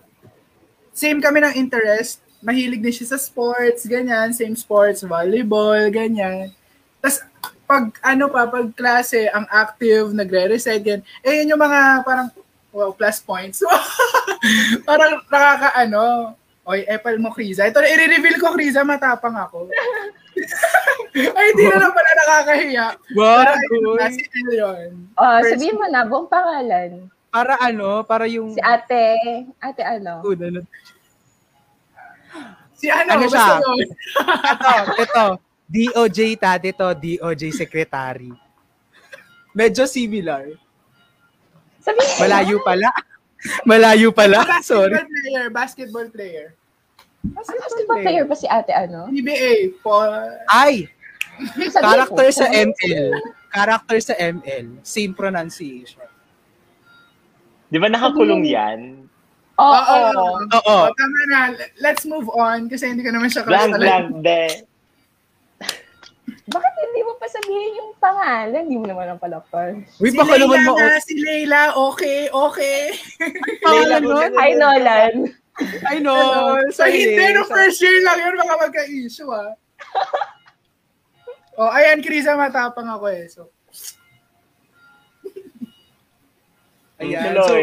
same kami ng interest. Mahilig din siya sa sports, ganyan. Same sports, volleyball, ganyan. Tapos, pag ano pa, pag klase, ang active, nagre-recite, yan. Eh, yun yung mga parang, wow, plus points. [laughs] parang nakaka-ano, Oy, epal mo, Kriza. Ito, i-reveal ko, Kriza, matapang ako. [laughs] Ay, hindi na lang pala nakakahiya. Kasi ano yun. Oh, First- sabihin mo na, buong pangalan. Para ano, para yung... Si ate, ate ano? Good, [gasps] ano, Si ano, Ano siya? ito, ito. DOJ tati to, DOJ secretary. Medyo similar. Sabihin na. Malayo pala. [laughs] Malayo pala. Sorry. Basketball player, basketball player. Basketball player ba si ate ano? PBA, Paul. Ay, character sa ML. Character sa ML. Same pronunciation. Di ba nakakulong yan? Oo. Oo. Oo. Oh, tama na. Let's move on kasi hindi ko naman siya Blank, crush blank, de. [laughs] Bakit hindi mo pa sabihin yung pangalan? Hindi mo naman ang pala crush. Uy, Si baka naman Leila mo... na, si Leila, okay, okay. Leila nun? Hi, Nolan. I know. So, hindi, no first year lang yun, baka magka-issue, ah. [laughs] oh, ayan, Krisa, matapang ako eh. So, Ayan. Hello. So,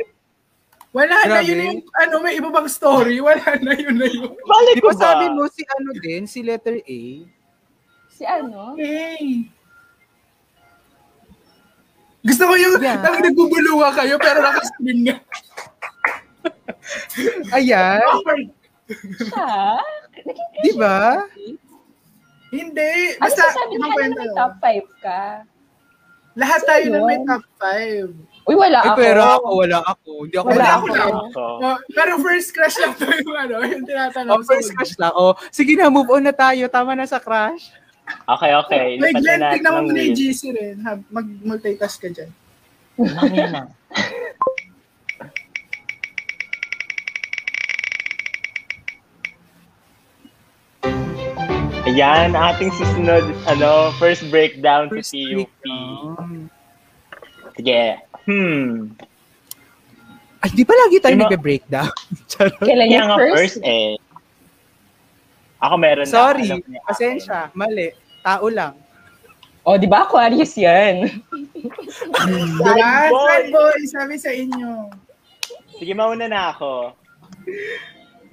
wala na Grabe. yun yung, ano, may iba bang story? Wala na yun na yun. [laughs] Balik ko ba ba? sabi mo si ano din, si letter A? Si ano? Hey. Gusto ko yung Yeah. yeah. nagbubulunga kayo pero nakascreen nga. [laughs] Ayan. Awkward. Siya? Naging Di ba? Hindi. Ano Basta, sasabi ibang ka kwento na may top 5 ka? Lahat tayo Sino na may yun? top 5. Uy, wala Ay, ako. pero ako, wala ako. Hindi ako Wala wala ako. ako. Ako. Oh, pero first crush lang to yung ano, yung tinatanong. Oh, first crush lang. Oh, sige na, move on na tayo. Tama na sa crush. Okay, okay. Wait, Glenn, tignan mo ng muna yung. GC rin. Mag-multitask ka dyan. Mamaya na. [laughs] Ayan, ating susunod, ano, first breakdown First sa PUP. breakdown. Sige. Hmm. Ay, di ba lagi tayo mga- nagbe-breakdown? [laughs] Kailan yung nga first? first eh. Ako meron na. Sorry, alam niya. pasensya, mali. Tao lang. Oh, di ba Aquarius yan? [laughs] Diba? boy. Sad boy, sabi sa inyo. Sige, mauna na ako.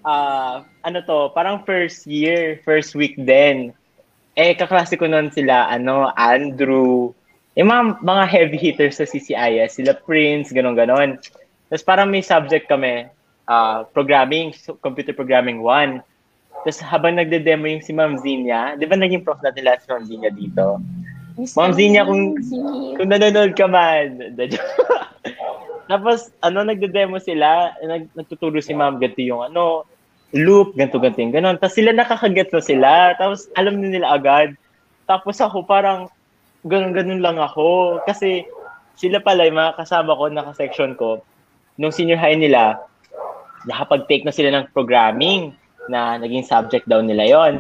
Ah, ano to, parang first year, first week din. Eh, kaklase ko nun sila, ano, Andrew, yung mga, mga heavy hitters sa CCIS, sila Prince, ganon-ganon. Tapos parang may subject kami, ah, programming, so, computer programming 1. Tapos habang nagde-demo yung si Ma'am Zinia, di ba naging prof natin lahat si Ma'am Zinia dito? Ma'am Zinia, kung- Kung nanonood ka man. [laughs] Tapos, ano, nagde-demo sila, nag, nagtuturo si ma'am, ganito yung ano, loop, ganito, ganito ganon. Tapos sila nakakaget na sila, tapos alam na nila agad. Tapos ako parang, ganon-ganon lang ako. Kasi sila pala, yung mga kasama ko, naka-section ko, nung senior high nila, nakapag-take na sila ng programming na naging subject daw nila yon.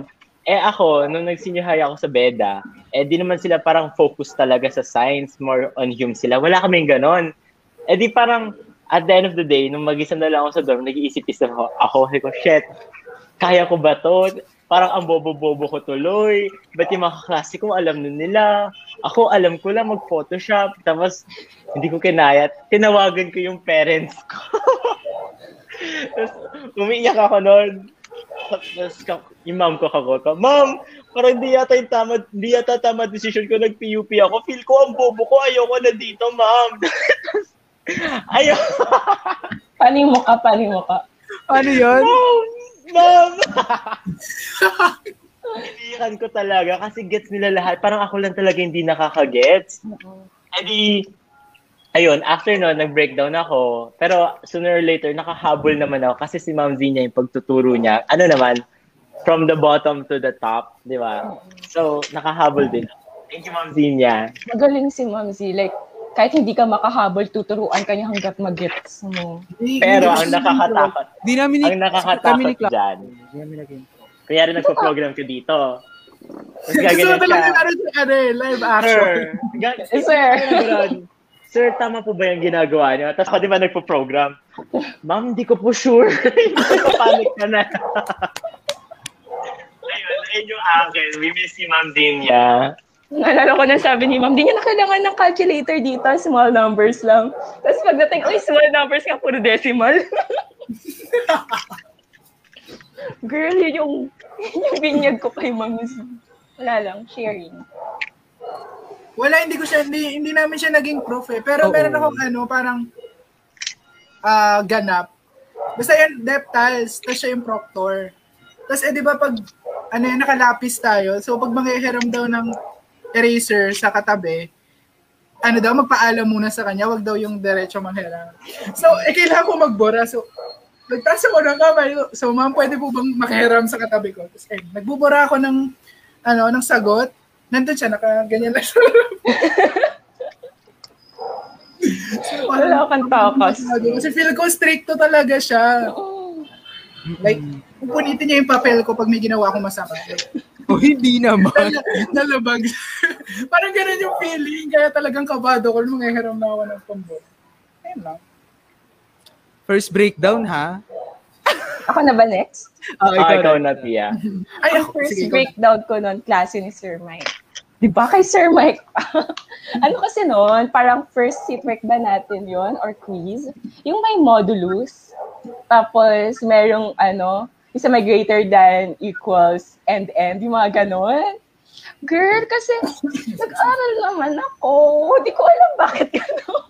Eh ako, nung nag-senior high ako sa BEDA, eh di naman sila parang focus talaga sa science, more on hum sila. Wala kaming ganon. Eh di parang, at the end of the day, nung mag-isa na lang ako sa dorm, nag-iisip-isip ako, ako, sabi ko, shit, kaya ko ba to? Parang ang bobo-bobo ko tuloy. Ba't yung mga ko alam nun nila? Ako, alam ko lang mag-photoshop. Tapos, hindi ko kinayat. Tinawagan ko yung parents ko. [laughs] Tapos, umiiyak ako nun. Tapos, yung mom ko kakot pa, Mom, parang di yata yung tama, di yata tama decision ko, nag-PUP ako. Feel ko ang bobo ko, ayoko na dito, mom. [laughs] Ayaw. Paano yung mukha? Paano yung mukha? Ano yun? Mom! Mom! Iniikan [laughs] ko talaga kasi gets nila lahat. Parang ako lang talaga hindi nakaka-gets. Eh di, ayun, after nun, nag-breakdown ako. Pero sooner or later, nakahabol naman ako kasi si Ma'am Zina yung pagtuturo niya. Ano naman, from the bottom to the top, di ba? So, nakahabol din ako. Thank you, Ma'am Zina. Magaling si Ma'am Z. Like, kahit hindi ka makahabol, tuturuan ka niya hanggat mag-gets mo. Pero ang nakakatakot, Di namin ni- ang nakakatakot dyan, Di namin naging- kaya rin nagpo-program ko dito. Tapos Gusto gaganon mo talaga siya. ano, ano, eh, live action. Sir, [laughs] sir. Ganon. Sir, tama po ba yung ginagawa niyo? Tapos ako di ba nagpo-program? Ma'am, hindi ko po sure. [laughs] Papanik ka na. ayun, ayun yung akin. We miss si Ma'am Dinya. Naalala ko na sabi ni ma'am, di niya na kailangan ng calculator dito, small numbers lang. Tapos pagdating, uy, small numbers ka, puro decimal. [laughs] Girl, yun yung, yun yung binyag ko kay ma'am. Wala lang, sharing. Wala, hindi ko siya, hindi, hindi namin siya naging proof eh. Pero Oo. meron akong ano, parang ah ganap. Basta yan, Deptiles, tapos siya yung proctor. Tapos eh, di ba pag, ano yun, nakalapis tayo, so pag manghihiram daw ng eraser sa katabi, ano daw, magpaalam muna sa kanya, wag daw yung diretso manghiram. So, eh, kailangan ko magbura. So, nagtaas ako ng kamay. So, ma'am, pwede po bang makihiram sa katabi ko? Tapos, eh, nagbubura ako ng, ano, ng sagot. Nandun siya, nakaganyan lang siya. so, [laughs] Wala kang takas. Kasi feel ko stricto talaga siya. Like, pupunitin niya yung papel ko pag may ginawa akong masama. O hindi naman. Nal- Nalabag. Parang ganun yung feeling. Kaya talagang kabado ko nung manghihiram na ako ng pambot. Ayun lang. First breakdown, ha? Ako na ba next? Ah, Ah, ikaw na, Tia. Ay, ako, first sige, ikaw. breakdown ko noon, klase ni Sir Mike. Di ba kay Sir Mike? [laughs] ano kasi noon, parang first seatwork ba natin yon or quiz? Yung may modulus. Tapos, merong ano, isa may greater than equals and end, yung mga ganon. Girl, kasi nag-aral naman ako. Hindi ko alam bakit gano'n.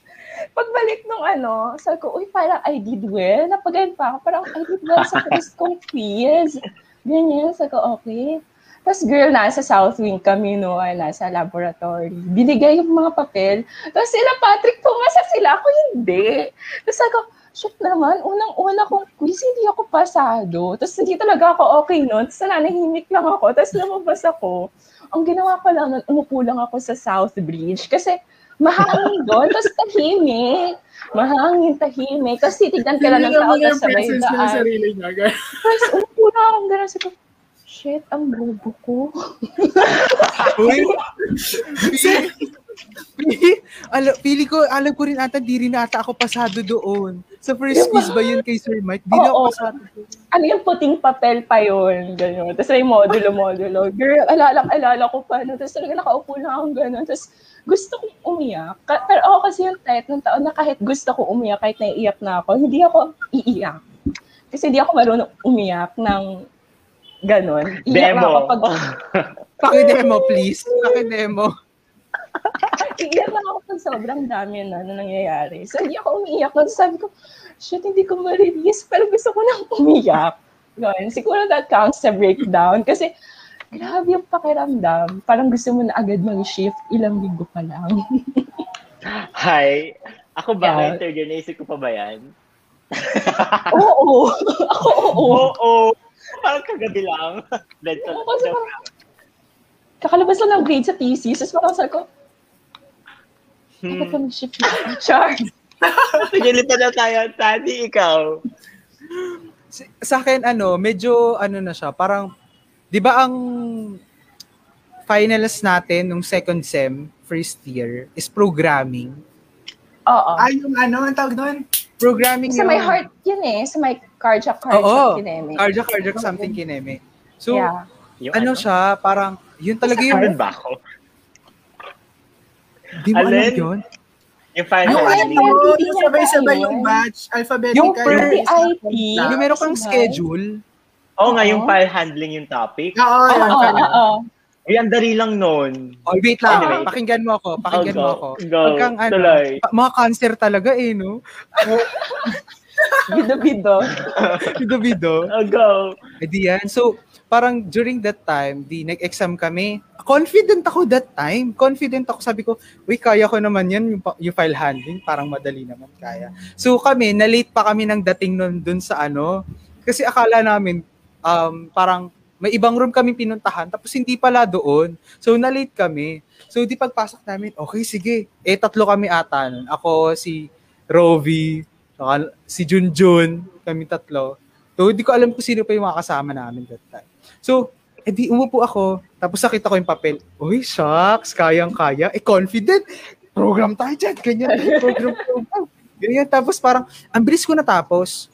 [laughs] Pagbalik nung ano, sabi ko, uy, parang I did well. Napagayon pa ako, parang I did well sa [laughs] first kong quiz. Ganyan, sabi ko, okay. Tapos girl, nasa South Wing kami, no, ay, nasa laboratory. Binigay yung mga papel. Tapos sila, Patrick, pumasa sila. Ako hindi. Tapos sabi ko, shit naman, unang-una kong quiz, hindi ako pasado. Tapos hindi talaga ako okay nun. Tapos nananahimik lang ako. Tapos lumabas ako. Ang ginawa ko lang nun, umupo lang ako sa South Bridge. Kasi mahangin doon, [laughs] tapos tahimik. Mahangin, tahimik. Tapos titignan ka lang ng tao, tapos sabay daan. sarili niya. Tapos umupo na akong gano'n. Sabi shit, ang bobo ko. Uy! [laughs] alam, pili ko, alam ko rin ata, di rin ata ako pasado doon. Sa first Diba? quiz ba yun kay Sir Mike? Di na ako pasado doon. ano yung puting papel pa yun, gano'n. Tapos may modulo-modulo. Girl, alala, alala ko pa. No? Tapos talaga nakaupo lang akong gano'n. Tapos gusto kong umiyak. Ka- pero ako kasi yung type ng taon na kahit gusto ko umiyak, kahit naiiyak na ako, hindi ako iiyak. Kasi hindi ako marunong umiyak ng gano'n. Iiyak na Demo. pag, Pakidemo, please. Pakidemo. Iiyak na ako pag sobrang dami na, na nangyayari. So hindi ako umiiyak. Tapos sabi ko, shit, hindi ko ma-release. Pero gusto ko nang umiyak. Yun, siguro that counts sa breakdown. Kasi, grabe yung pakiramdam. Parang gusto mo na agad mag-shift. Ilang linggo pa lang. [laughs] Hi. Ako ba? Yeah. Third year, naisip ko pa ba yan? oo. [laughs] Ako, oo. Oo. Parang kagabi lang. [laughs] Kasi parang, kakalabas lang ng grade sa thesis. Tapos parang sabi ko, dapat ka Hmm. mag-shift na. [laughs] Char. [laughs] Sige, na tayo. Tati, ikaw. Sa akin, ano, medyo, ano na siya, parang, di ba ang finals natin nung second sem, first year, is programming. Oo. Ay, yung ano, ang tawag doon? Programming Sa yung- may heart yun eh. Sa may cardiac, cardiac, Oo. kineme. Cardiac, cardiac, something kineme. So, yeah. Yung ano siya, parang, yun talaga Sa yung, hard ba ako? di mo alam Alin? yun? Yung final Yung ano, yung sabay-sabay yung batch, alphabetical. Yung per- PIP. Yung meron kang schedule, Oo nga, yung file handling yung topic. Oo, Oo, yun. oo. Ay, ang dali lang nun. Oh, wait lang. Anyway. Pakinggan mo ako. Pakinggan Oh, mo go. ako. Go. Huwag kang ano, Tuloy. pa- mga cancer talaga eh, no? [laughs] Bido-bido. Bido-bido. Oh, [laughs] go. Eh di yan. So, parang during that time, di nag-exam kami. Confident ako that time. Confident ako. Sabi ko, uy, kaya ko naman yan. Yung, yung file handling, parang madali naman kaya. So kami, na-late pa kami ng dating nun dun sa ano. Kasi akala namin, um, parang may ibang room kami pinuntahan, tapos hindi pala doon. So, na-late kami. So, di pagpasok namin, okay, sige. Eh, tatlo kami ata nun. Ako, si Rovi, si Junjun, kami tatlo. So, hindi ko alam kung sino pa yung mga kasama namin that time. So, edi umupo ako, tapos nakita ko yung papel. Uy, shucks, kayang-kaya. Eh, confident. Program tayo dyan. Ganyan. Program, program. Ganyan. Tapos parang, ang bilis ko natapos.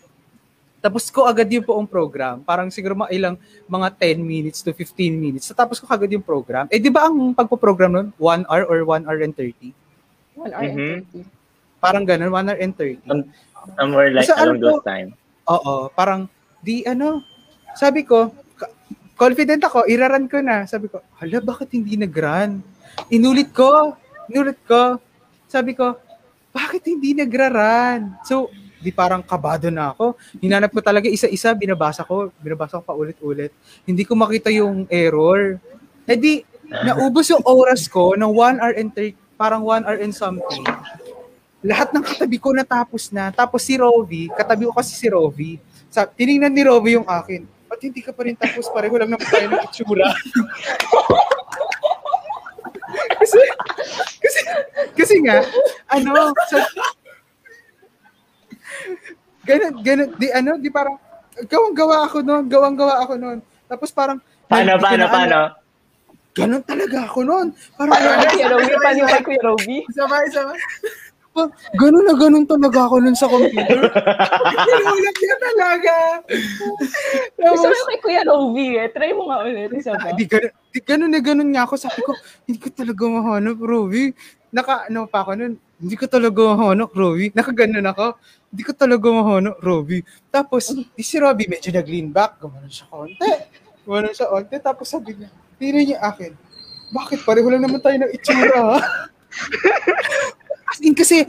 Tapos ko agad yung buong program. Parang siguro mga ilang mga 10 minutes to 15 minutes. Tapos ko agad yung program. Eh, di ba ang pagpo-program nun? 1 hour or 1 hour and 30? One hour Mhm. and 30. Parang ganun, 1 hour and 30. Somewhere like Sa along ano those time. Oo, parang di ano, sabi ko, confident ako, iraran ko na. Sabi ko, hala, bakit hindi nag-run? Inulit ko, inulit ko. Sabi ko, bakit hindi nagra-run? So, di parang kabado na ako. Hinanap ko talaga isa-isa, binabasa ko, binabasa ko pa ulit-ulit. Hindi ko makita yung error. Eh di, naubos yung oras ko ng 1 hour and 30, parang 1 hour and something. Lahat ng katabi ko natapos na. Tapos si Rovi, katabi ko kasi si Rovi. Sa, tiningnan ni Rovi yung akin. Ba't hindi ka pa rin tapos? Pareho lang naman tayo ng itsura. [laughs] kasi, kasi, kasi nga, ano, sa, ganun, ganun, di ano, di parang, gawang-gawa ako noon, gawang-gawa ako noon. Tapos parang, Paano, ko paano, na paano? Ganun talaga ako noon. Parang, Paano [laughs] Kuya Roby? Paano yung? Isa ba, isa ba? Pa- ganun na ganun talaga ako nun sa computer. Pinulat niya talaga. Gusto mo kay Kuya Roby eh. Try mo nga ulit. Isa ba? di, ganun, di ganun na ganun nga ako. Sabi ko, hindi ko talaga mahanap, Roby. Naka, ano pa ako nun, hindi ko talaga mahanap, Roby. Nakaganon ako. Hindi ko talaga mahanap, Roby. Tapos, di si Roby medyo nag-lean back. Gumanon siya konti. Gumanon siya konti. Tapos sabi niya, tira niya akin. Bakit? Pareho lang naman tayo ng itsura, ha? As in kasi,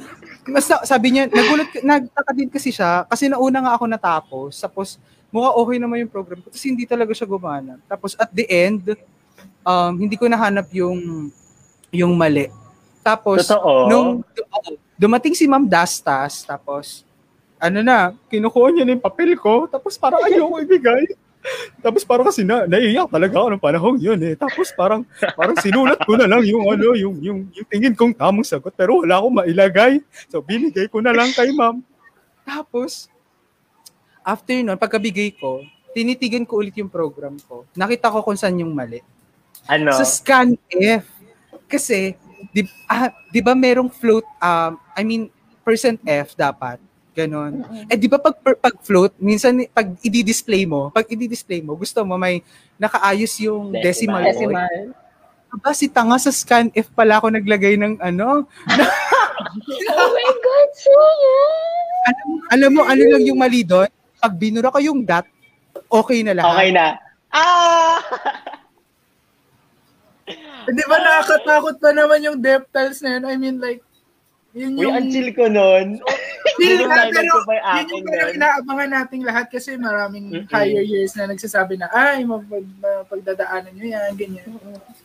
mas sabi niya, nagulat, nagtaka din kasi siya, kasi nauna nga ako natapos, tapos mukha okay naman yung program ko, tapos hindi talaga siya gumana. Tapos at the end, um, hindi ko nahanap yung yung mali. Tapos, Totoo? nung oo, dumating si Ma'am Dastas, tapos, ano na, kinukuha niya na yung papel ko, tapos parang ayoko ibigay. Tapos parang kasi na, naiiyak talaga ako ng panahon yun eh. Tapos parang parang sinulat ko na lang yung ano, yung yung, yung tingin kong tamang sagot pero wala akong mailagay. So binigay ko na lang kay ma'am. Tapos after nun, pagkabigay ko, tinitigan ko ulit yung program ko. Nakita ko kung saan yung mali. Ano? Sa scan F. Kasi, di, ah, di ba merong float, um, I mean, percent F dapat. Ganon. Eh, di ba pag, pag float, minsan pag i-display mo, pag i-display mo, gusto mo may nakaayos yung decimal. Decimal. Decimal. Aba, si Tanga sa scan F pala ako naglagay ng ano. [laughs] Oh my God, Suya! alam, alam mo, ano lang yung mali doon? Pag binura ko yung dot, okay na lahat. Okay na. Ah! Di ba nakakatakot pa naman yung depth tiles na yun? I mean like, yun Uy, yung... ang chill ko nun. Yun ka, yung pero yung yun yung parang inaabangan nating lahat kasi maraming Mm-mm. higher years na nagsasabi na, ay, mapag, mapagdadaanan nyo yan, ganyan.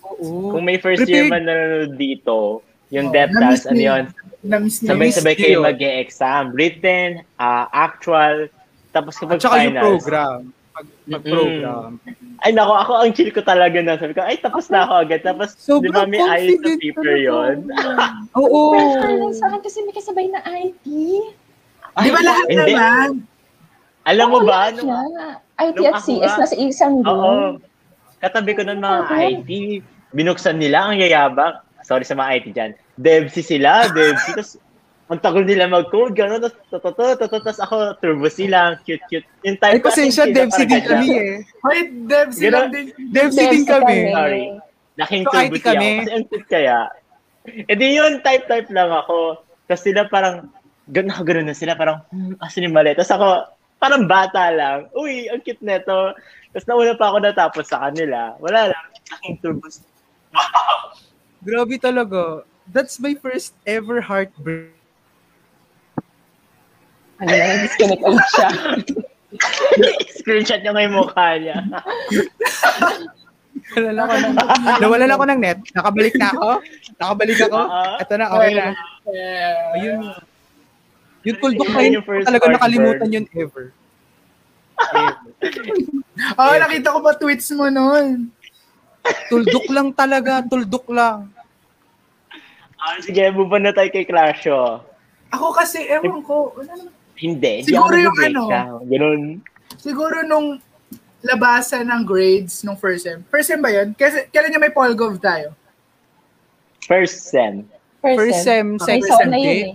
Oo. Kung may first year Prepared. man nanonood dito, yung depth na-miss test, ano yun? Na-miss niya. Sabay-sabay kayo Gio. mag-exam. Written, ah, actual, tapos At kapag saka yung finals. program. Pag, pag program. Ay, nako, ako ang chill ko talaga na. Sabi ko, ay, tapos na ako agad. Tapos, di ba Sobrang may ayos na paper talaga. Oo. Parang sa akin kasi may kasabay na IT. Di ba lahat Hindi. naman? Alam mo Oo, ba? lahat Nung, na. IT nung at CS nga- na sa isang oo. room. Katabi ko nun mga Oo. IT. Binuksan nila ang yayabang. Sorry sa mga IT dyan. DevC sila, DevC. Tapos, ang tagal nila mag-code, gano'n, tapos, tapos ako, turbo sila, cute, cute. Yung Ay, type ko, pasensya, Devsi parang din kami eh. Hoy, Dev, silang din. Devsi din kami. Sorry. Laking So, turbo siya. Kasi ang cute kaya. E di yun, type-type lang ako. Tapos sila parang, gano'n gano'n na sila, parang, hmm, asan yung mali? Tapos ako, parang bata lang. Uy, ang cute neto. Tapos nauna pa ako natapos sa kanila. Wala lang. Laking turbo. [laughs] Grabe talaga. That's my first ever heartbreak. Ano na, disconnect ulit siya. [laughs] Screenshot niya ngayon mukha niya. [laughs] Nawalan ako ng, nawalan ako ng net. Nakabalik na ako. Nakabalik ako. Ito na, okay na. Ayun. Yung tuldok na Yun talaga nakalimutan yun ever. [laughs] Oh, nakita ko pa tweets mo noon. Tuldok lang talaga, tuldok lang. Ah, sige, move on na tayo kay Clasho. Ako kasi, ewan ko, wala. Hindi. Siguro yung ano. nag-breakdown. Ganun. Siguro nung labasan ng grades nung first sem. First sem ba yun? Kasi, kailan niya may Polgov tayo? First sem. First sem, May second sem, na yun eh.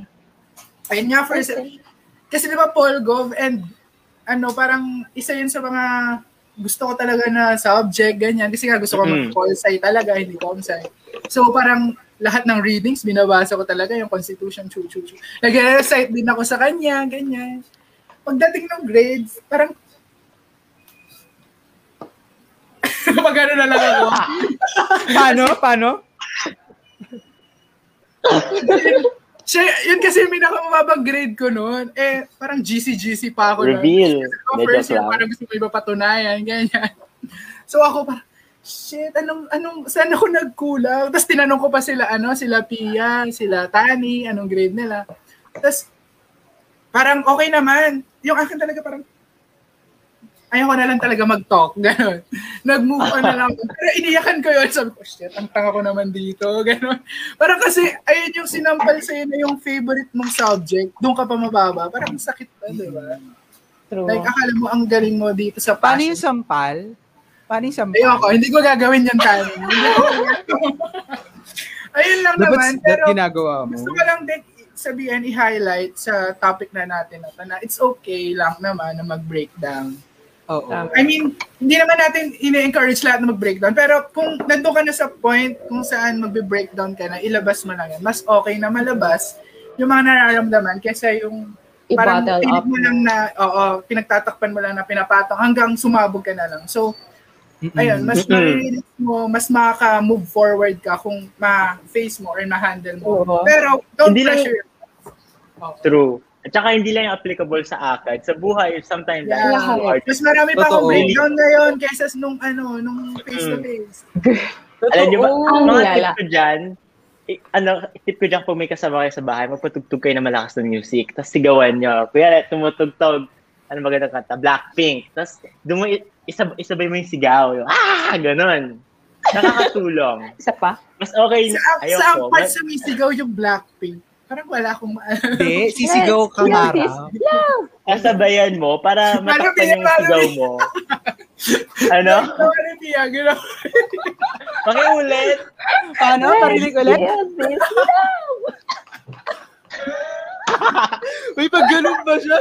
Ayun nga, first sem. Kasi di ba Polgov and ano, parang isa yun sa mga gusto ko talaga na subject, ganyan. Kasi nga gusto ko mag-pol-sci talaga, hindi ko sci. So parang lahat ng readings, binabasa ko talaga yung Constitution, chu chu chu. Nag-recite din ako sa kanya, ganyan. Pagdating ng grades, parang Magano na lang ako. Paano? Paano? Siya, yun kasi yung pinakamababang grade ko noon. Eh, parang GC-GC pa ako. nun. Reveal. Kasi ako Medyo first year, parang gusto ko iba patunayan, ganyan. So ako parang, shit, anong, anong, saan ako nagkulang? Tapos tinanong ko pa sila, ano, sila Pia, sila Tani, anong grade nila. Tapos, parang okay naman. Yung akin talaga parang, ayaw ko na lang talaga mag-talk. [laughs] Ganon. Nag-move on na lang. Pero iniyakan ko yun. Sabi ko, shit, ang tanga ko naman dito. [laughs] Ganon. Parang kasi, ayun yung sinampal sa'yo na yung favorite mong subject, doon ka pa mababa. Parang ang sakit pa, di ba? True. Like, akala mo ang galing mo dito sa Paano yung passion. sampal? Paano yung sampal? Ayoko, hindi ko gagawin ko gagawin. [laughs] Ayun lang Dapat naman. Pero ginagawa mo. gusto ko lang din sabihin, i-highlight sa topic na natin na, na it's okay lang naman na mag-breakdown. Oo. Tama. I mean, hindi naman natin ine-encourage lahat na mag-breakdown. Pero kung nandun ka na sa point kung saan magbe-breakdown ka na, ilabas mo lang yan. Mas okay na malabas yung mga nararamdaman kaysa yung parang I-bottle pilit up. mo lang na, oo, pinagtatakpan mo lang na pinapatong hanggang sumabog ka na lang. So, Mm-mm. ayun, mas maririnig mo, mas makaka-move forward ka kung ma-face mo or ma-handle mo. Oo. Pero, don't Hindi lang- pressure. Oo. True. At saka hindi lang yung applicable sa akad. Sa buhay, sometimes Yeah. too hard. Mas marami pa akong breakdown ngayon kaysa nung ano, nung face-to-face. [laughs] Alam niyo ba, Ang mga lala. tip ko dyan, i- ano, tip ko dyan kung may kasama kayo sa bahay, magpatugtog kayo na malakas ng music, tapos sigawan nyo. Kuya, tumutugtog, ano magandang kanta, Blackpink. Tapos, dumo, isa, isabay mo yung sigaw. Yung, ah, ganun. Nakakatulong. [laughs] Isa pa? Mas okay, Sa, sa ang ayoko. part Mas, sa misigaw yung Blackpink, parang wala akong ma- Hindi, [laughs] sisigaw ka Yes, Mara. kasabayan mo para matakpan yung sigaw mo. [laughs] ano? Pia, gano'n. [laughs] Pakiulit. Paano? Parinig ulit? Yes, yes. Uy, pag ganun ba siya?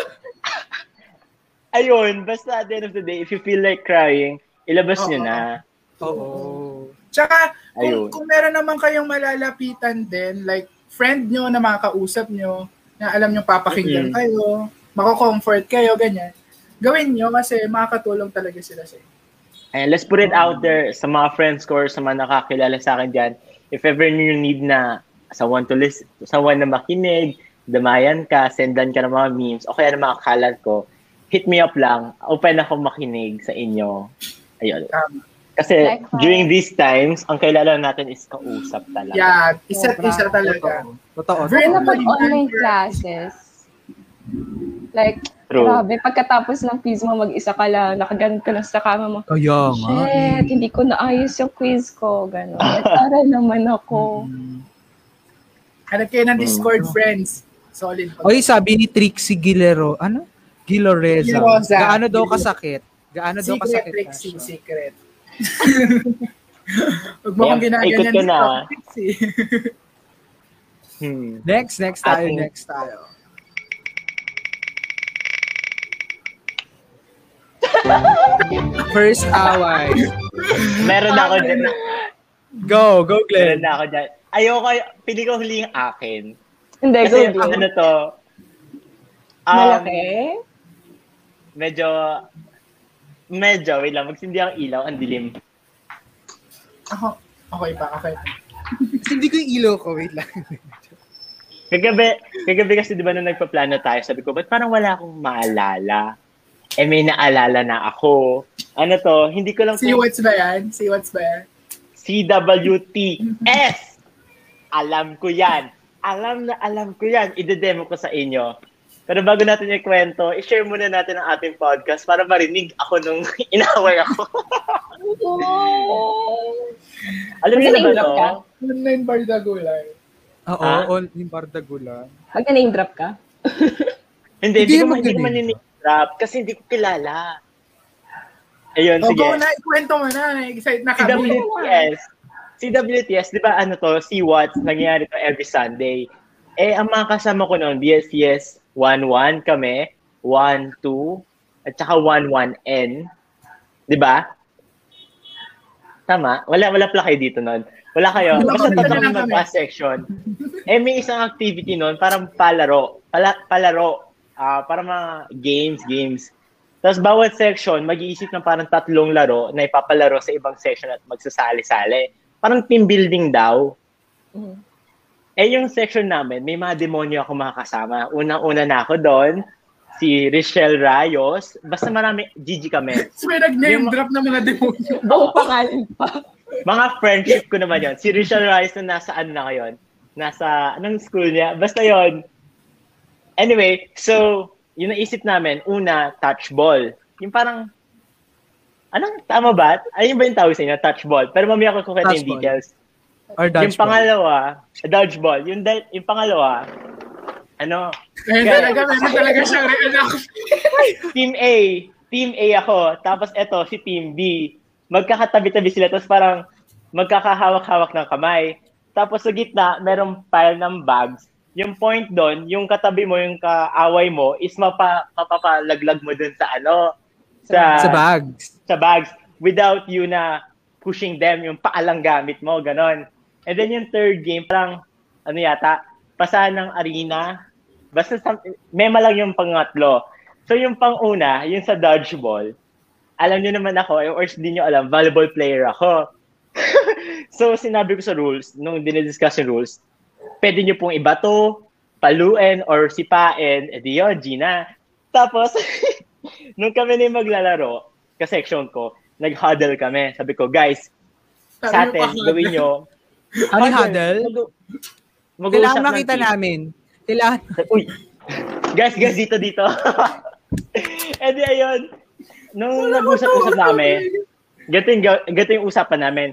Ayun, basta at the end of the day, if you feel like crying, ilabas nyo Oo. na. Oo. Tsaka, Ayun. kung, kung meron naman kayong malalapitan din, like, friend nyo na makakausap nyo, na alam nyo papakinggan Mm-mm. kayo, mako-comfort kayo, ganyan, gawin nyo kasi makakatulong talaga sila sa inyo. And let's put it out there sa mga friends ko or sa mga nakakilala sa akin dyan. If ever you need na someone to listen, someone na makinig, damayan ka, sendan ka ng mga memes, o kaya ng mga kalat ko, hit me up lang. Open ako makinig sa inyo. Ayun. Tama. Kasi Likewise. during these times, ang kailangan natin is kausap talaga. Yeah, isa't isa talaga. Totoo. Very Lalo na pag Very online classes. Like, True. grabe, pagkatapos ng quiz mo, mag-isa ka lang, nakaganit ka lang sa kama mo. Kaya nga. Shit, hindi ko naayos yung quiz ko. Ganon. [laughs] Para naman ako. Hanap kayo ng. Discord friends. Solid. Oy, sabi ni Trixie Gilero, ano? Giloreza. Gilosa. Gaano daw kasakit? Gaano daw secret, kasakit? Trixie, Tasha? secret. [laughs] Huwag mo Yeah, ginaganyan ikot ko na. dito, Trixie. [laughs] Hmm. Next, next tayo, Ating- next tayo. [laughs] First away. Meron ako dyan. Go, go Meron Glenn. na ako dyan. Ayoko, pili ko huli yung akin. Hindi, go, Kasi go. ano to, um, Malaki? medyo, medyo, wait lang, magsindi ang ilaw, ang dilim. Ako, okay pa, okay pa. Kasi hindi ko yung ilaw ko, wait lang. Kagabi, kagabi kasi di ba nung nagpaplano tayo, sabi ko, ba't parang wala akong maalala? Eh may naalala na ako. Ano to, hindi ko lang See what's ba yan? See what's ba yan? CWTS! Alam ko yan. Alam na alam ko yan. Ide-demo ko sa inyo. Pero bago natin ikwento, i-share muna natin ang ating podcast para marinig ako nung [laughs] inaway ako. Alam niyo na ba Mag-name drop ka? to? Online bar dagulay. Oo, Ah? all yung Bardagula. Mag-name drop ka? [laughs] Hindi, Hindi hindi ko naman hindi ko ganun. maninirap kasi hindi ko kilala. Ayun, O, sige. go na, ikwento mo na. Excited na kami. CWTS. CWTS, di ba ano to, see what, nangyayari to every Sunday. Eh, ang mga kasama ko noon, BSCS 1-1 kami, 1-2, at saka 1-1N. Di ba? Tama? Wala, wala pala kayo dito nun. Wala kayo. Wala Basta tatlo kami. mag-pass section. Eh, may isang activity nun, parang palaro. Pala, palaro. Ah, para mga games, games. Tapos bawat section, mag-iisip ng parang tatlong laro na ipapalaro sa ibang section at magsasali-sali. Parang team building daw. Mhm. Eh, yung section namin, may mga demonyo ako makakasama. Unang-una na ako doon, si Richelle Rayos. Basta marami, Gigi kami. [laughs] So, may nag-name Yung- drop ng mga demonyo. [laughs] Buong pangalan pa. Mga friendship ko naman yon. Si Richelle Rayos na nasa ano na ngayon? Nasa, anong school niya? Basta yon. Anyway, so, yung naisip namin, una, touch ball. Yung parang, anong, tama ba? Ayun ba yung tawag sa inyo? Touch ball. Pero mamaya ko kukwento yung Touch ball. Or Yung dodgeball. pangalawa, dodgeball. Yung, da- yung pangalawa, ano, Meron talaga, meron talaga siyang reenact. [laughs] Team A, Team A ako, tapos eto si Team B. Magkakatabi-tabi sila, tapos parang magkakahawak-hawak ng kamay. Tapos sa gitna, merong pile ng bags. Yung point doon, yung katabi mo, yung kaaway mo, is mapa, mapapalaglag mo dun sa ano, sa, Sa bags. sa bags without you na pushing them, yung paalang gamit mo, ganon. And then yung third game, parang, ano yata, pasahan ng arena. Basta, some, mema lang yung pangatlo. So yung pang-una, yung sa dodgeball, alam niyo naman ako, eh, or hindi niyo alam, volleyball player ako. [laughs] so sinabi ko sa rules, nung dinidiscuss yung rules, pwede niyo pong ibato, paluin, or sipain, edi yun, Gina. Tapos, [laughs] nung kami na maglalaro, ka-section ko, nag-huddle kami. Sabi ko, guys, sa atin, gawin nyo. Ano yung huddle? Mag- Kailangan makita namin. Kailangan, [laughs] Uy! Guys, guys, dito, dito. [laughs] E di ayun, nung nag-usap-usap namin, ganito yung, ga- ganito yung usapan namin.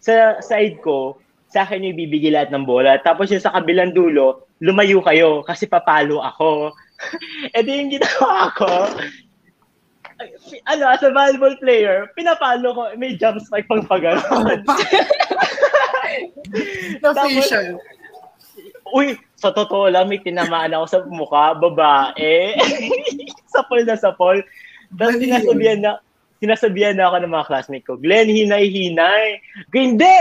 Sa side ko, sa akin yung ibibigay lahat ng bola. Tapos yung sa kabilang dulo, lumayo kayo kasi papalo ako. [laughs] e di yung ginawa ko, ano, as a volleyball player, pinapalo ko, may jump spike pang pagano'n. Official. Uy, sa totoo lang, may tinamaan ako sa mukha, babae. [laughs] sapol na sapol. Tapos Mali sinasabihan na, sinasabihan na ako ng mga classmate ko, Glenn, hinay-hinay. Hindi!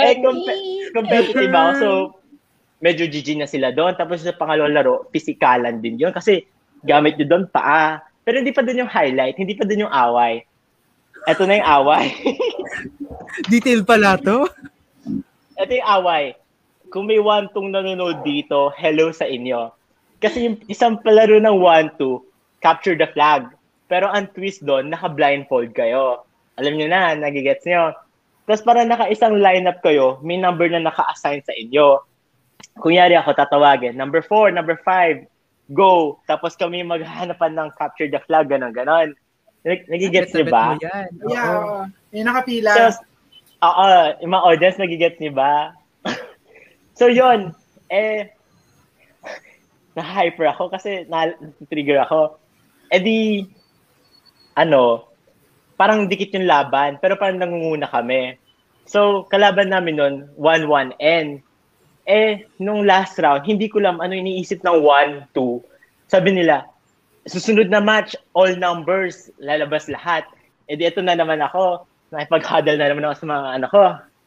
eh, compe- competitive ako. So, medyo GG na sila doon. Tapos sa pangalawang laro, pisikalan din yun. Kasi gamit nyo doon paa. Pero hindi pa din yung highlight, hindi pa din yung away. Ito na yung away. [laughs] detail pala to. Ito yung away. Kung may one-tong nanonood dito, hello sa inyo. Kasi yung isang palaro ng one-two, capture the flag. Pero ang twist doon, naka-blindfold kayo. Alam nyo na, nagigets nyo. Tapos para naka-isang lineup kayo, may number na naka-assign sa inyo. Kunyari ako tatawagin, number 4, number 5, go. Tapos kami maghahanapan ng capture the flag, ganon, ganon. Nag- Nagigets Bet ba? yan. Yeah, oo. Yung nakapila. Tapos, oo, yung mga audience, nagigets niyo ba? [laughs] so, yon eh, [laughs] na-hyper ako kasi na-trigger ako. Eh di, ano, parang dikit yung laban, pero parang nangunguna kami. So, kalaban namin nun, 1-1-N. Eh, nung last round, hindi ko lang ano iniisip ng 1-2. Sabi nila, susunod na match, all numbers, lalabas lahat. Eh di, ito na naman ako. Nakipag-huddle na naman ako sa mga ano ko,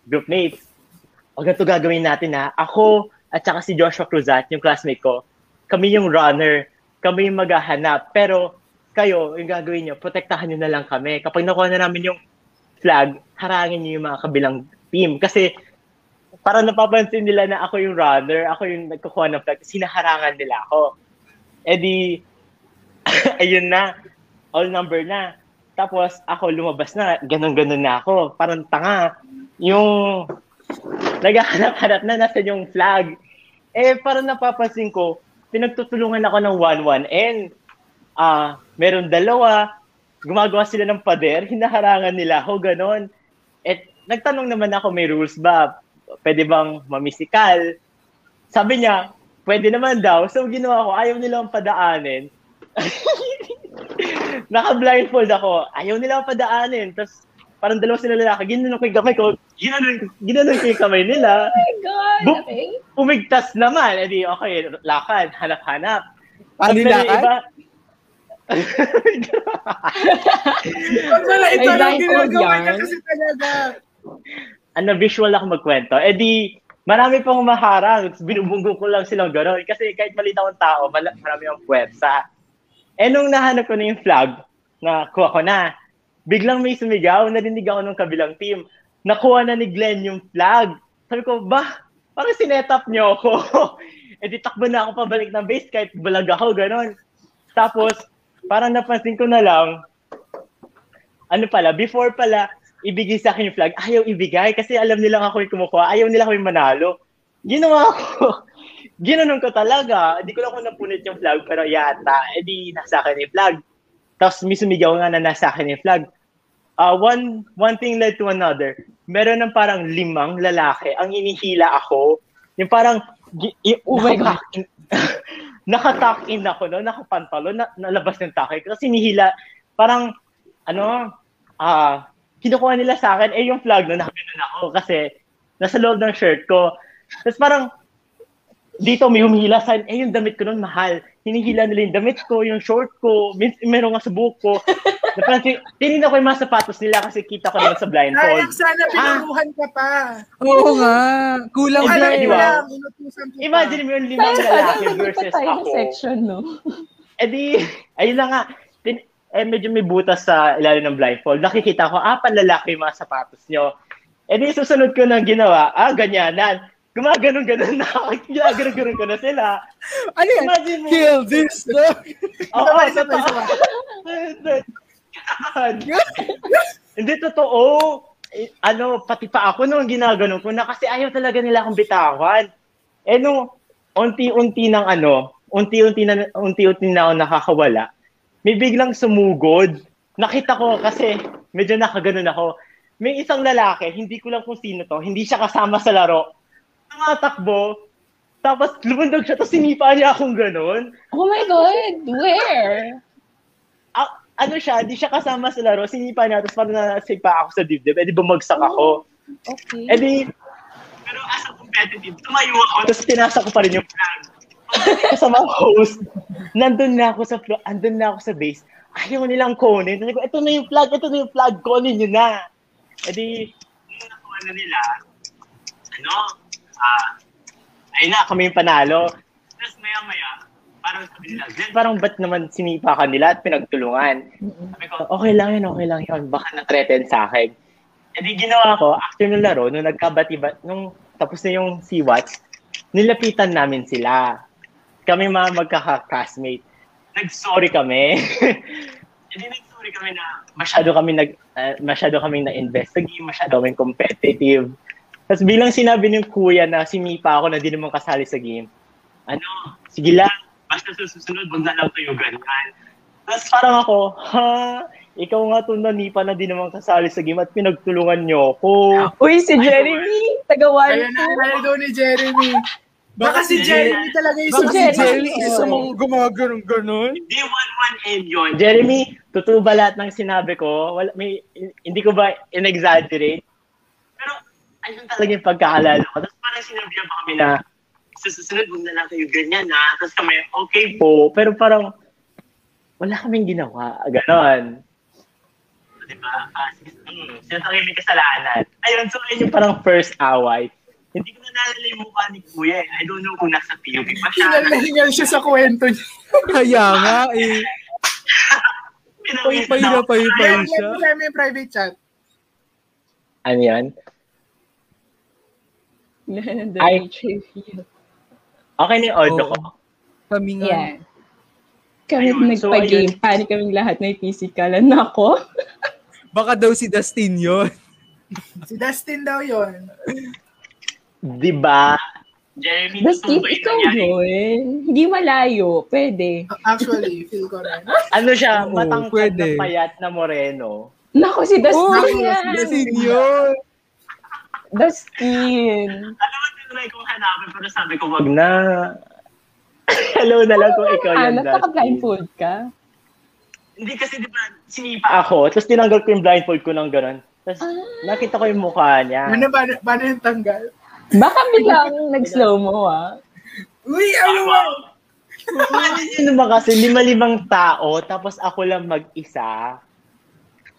group mates. O ganito gagawin natin ha. Ako at saka si Joshua Cruzat, yung classmate ko, kami yung runner. Kami yung maghahanap. Pero kayo, yung gagawin nyo, protektahan nyo na lang kami. Kapag nakuha na namin yung flag, harangin nyo yung mga kabilang team. Kasi para napapansin nila na ako yung runner, ako yung nagkukuha ng flag, sinaharangan nila ako. Eh di, [laughs] ayun na, all number na. Tapos ako lumabas na, ganun-ganun na ako. Parang tanga. Yung naghahanap-hanap na nasa yung flag. Eh, parang napapansin ko, pinagtutulungan ako ng 1-1N. Ah, meron dalawa, gumagawa sila ng pader, hinaharangan nila ako, ganon. At nagtanong naman ako, may rules ba? Pwede bang mamisikal? Sabi niya, pwede naman daw. So, ginawa ko, ayaw nilang padaanin. [laughs] Naka-blindfold ako. Ayaw nila akong padaanin. Tapos, parang dalawa sila lalaki. Ginanon ko yung kamay ko. Ginanon, ginanon ko yung kamay nila. Oh my God, Bu- okay. Umigtas naman. Di, okay, lakad, hanap-hanap. Paano yung lakad? iba, [laughs] Pag wala, ito lang ginagawa niya kasi talaga. ano, visual ako magkwento. Eh di, marami pang maharang. Binubunggo ko lang silang gano'n. Kasi kahit malita akong tao, mal- marami ang puwersa. Eh nung nahanap ko na yung flag, na kuha ko na, biglang may sumigaw, narinig ako ng kabilang team. Nakuha na ni Glenn yung flag. Sabi ko, ba, parang sinetap niyo ako. [laughs] eh di takbo na ako pabalik ng base kahit balag ako, gano'n. Tapos, parang napansin ko na lang, ano pala, before pala, ibigay sa akin yung flag, ayaw ibigay kasi alam nilang ako yung kumukuha, ayaw nila ako yung manalo. Ginawa ko. [laughs] Ginanon ko talaga. Hindi ko lang kung napunit yung flag, pero yata, edi nasa akin yung flag. Tapos may sumigaw nga na nasa akin yung flag. Uh, one, one thing led to another. Meron ng parang limang lalaki ang inihila ako. Yung parang, y- Oh my God. [laughs] nakatuck in- ako, no? nakapantalo, na, nalabas ng takay. Kasi hinihila, parang, ano, ah, kinukuha nila sa akin, eh yung flag na nakaganon ako kasi nasa loob ng shirt ko. Tapos parang, dito may humihila sa akin, eh yung damit ko nun mahal. Hinihila nila yung damit ko, yung short ko, min- meron nga sa buhok ko. [laughs] Na parang tin- tinignan ko yung mga sapatos nila kasi kita ko naman sa blindfold. Sayang sana pinuruhan ka pa. Oo nga. Kulang Alam na di mo ba? lang, inutusan ko pa. Imagine mo yung limang lalaki versus ako. section, no? [laughs] Eh di, ayun na nga. Tin, eh medyo may butas sa ilalim ng blindfold. Nakikita ko, ah, panlalaki yung mga sapatos nyo. Eh di, susunod ko na ginawa, ah, ganyanan. Gumaganon-ganon na ako. Ginaganon-ganon ko na sila. Ano yan? Imagine mo. Kill this, no? Oo, sabay, totoo. Hindi totoo. Ano, pati pa ako nung ginaganon ko na kasi ayaw talaga nila akong bitawan. Eh nung unti-unti ng ano, unti-unti na unti-unti na ako nakakawala. May biglang sumugod. Nakita ko kasi medyo nakaganon ako. May isang lalaki, hindi ko lang kung sino to, hindi siya kasama sa laro. Tumatakbo, tapos lumundog siya, tapos sinipa niya akong ganon. Oh my God! Where? Ah, ano siya, hindi siya kasama sa laro, sinipa niya, tapos parang nasipa ako sa dibdib, edi bumagsak ako. Okay. Edi, pero as a competitive, tumayo ako, tapos pinasa ko pa rin yung flag. Sa mga host, nandun na ako sa flo- andun na ako sa base. Ayaw nilang kunin. Sabi ko, ito na yung flag, ito na yung flag, kunin nyo na. Edi, nakuha na nila, ano, ah, ayun na, kami yung panalo. Tapos maya-maya, parang sabi nila, Glenn, parang ba't naman sinipa ka nila at pinagtulungan? Sabi ko, okay lang yun, okay lang yun. Baka na-threaten sa akin. E di ginawa ko, after nung laro, nung nagkabati ba, nung tapos na yung Sea-Watch, nilapitan namin sila. Kami mga magkaka-classmate. Nag-sorry kami. [laughs] e di nag-sorry kami na masyado kami nag uh, masyado kami na-invest sa game, masyado kami competitive. Tapos bilang sinabi ng kuya na sinipa ako na di naman kasali sa game, ano, sige lang, basta sa susunod, wag na lang kayo ganyan. Tapos parang ako, ha, ikaw nga to nanipa na di naman kasali sa game at pinagtulungan niyo ako. Uy, si Jeremy! Taga Ayan na, ayaw daw ni Jeremy. Baka si Jeremy talaga yung Baka si Jeremy. Jerry isa mong gumaganon-ganon. Hindi 1-1 M yun. Jeremy, totoo ba lahat ng sinabi ko? Wala, may, hindi ko ba in-exaggerate? Ayun talaga yung pagkakalala ko. Tapos parang sinabihan pa kami na, sa susunod, huwag na lang kayo ganyan ha. Tapos kami, okay po. Pero parang, wala kaming ginawa. Ganon. Diba? Ah, hmm, sila talaga may kasalanan. Ayun, so ayun yung parang first away. Hindi ko na naalala yung mukha ni Kuya eh. I don't know kung nasa POV pa siya. Hingal na hingal siya sa kwento niya. [laughs] Kaya nga eh. Pahila, na- pahila siya. namin yung private chat. Ano yan? Ay. yung trivia. Okay na yung audio Oo. ko. Kami nga. Yeah. Kami Ayun, so nagpa-game. ayun. Panik kaming lahat na physikalan na ako. [laughs] Baka daw si Dustin yun. Si Dustin daw yon. Di ba? Jeremy, Dustin, totoo ba ikaw yun. Hindi malayo. Pwede. Actually, feel ko rin. [laughs] Ano siya, matangkad pwede. na payat na moreno. Nako, si Dustin Oh, yan. Dustin yun. Dustin. Alam mo, tinry kong hanapin, pero sabi ko, wag na. [laughs] Hello na lang kung ikaw Ah, yan. Dustin. nagpaka-blindfold ka? Hindi kasi, di ba, sinipa ako, tapos tinanggal ko yung blindfold ko ng gano'n. Tapos Ah. nakita ko yung mukha niya. Ano ba, paano yung tanggal? Baka biglang [laughs] nag-slow mo, ah. Uy, ano ba? Yun naman kasi, lima-limang tao, tapos ako lang mag-isa.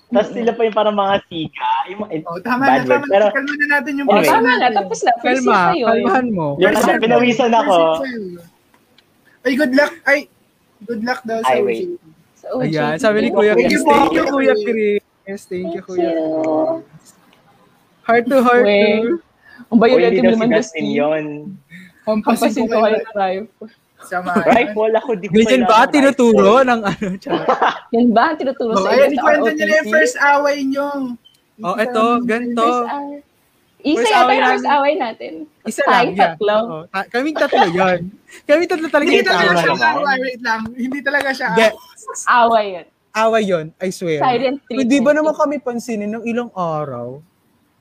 Tapos sila pa yung parang mga siga. Yung, Oh, tama bad na, word. tama Pero, na. Kalma na natin yung Anyway. Tama na, natin. tapos na. First year Kalma, kayo. kalmahan mo. Yun na, First pinawisan ako. Ay, good luck. Ay, good luck daw sa wait. Sa OJT. Ayan, sabi ni Kuya Thank Chris. Thank you, Kuya Chris. Thank you, Kuya. Chris. Heart to heart. Ang o violative hindi daw si naman Dustin. yun. Hampasin Kampasin ko kayo ng rifle. Sama. [laughs] Rifle ako, di ko Ganyan [laughs] ba? Tinuturo ng ano? Yan ba ang tinuturo Oh, sa inyo sa ikwento nyo na yung first away nyo. Oh, eto, ganito. Isa First yata away yung first away natin. Isa Tayong lang. Yeah. tatlo. Ta- kaming tatlo yan. [laughs] Kaming tatlo talaga Hindi yung talaga away. siya naman. away. Wait lang. Hindi talaga siya Hindi, Away yun. away yun, I swear. Silent treatment. Hindi ba naman kami pansinin ng ilang araw?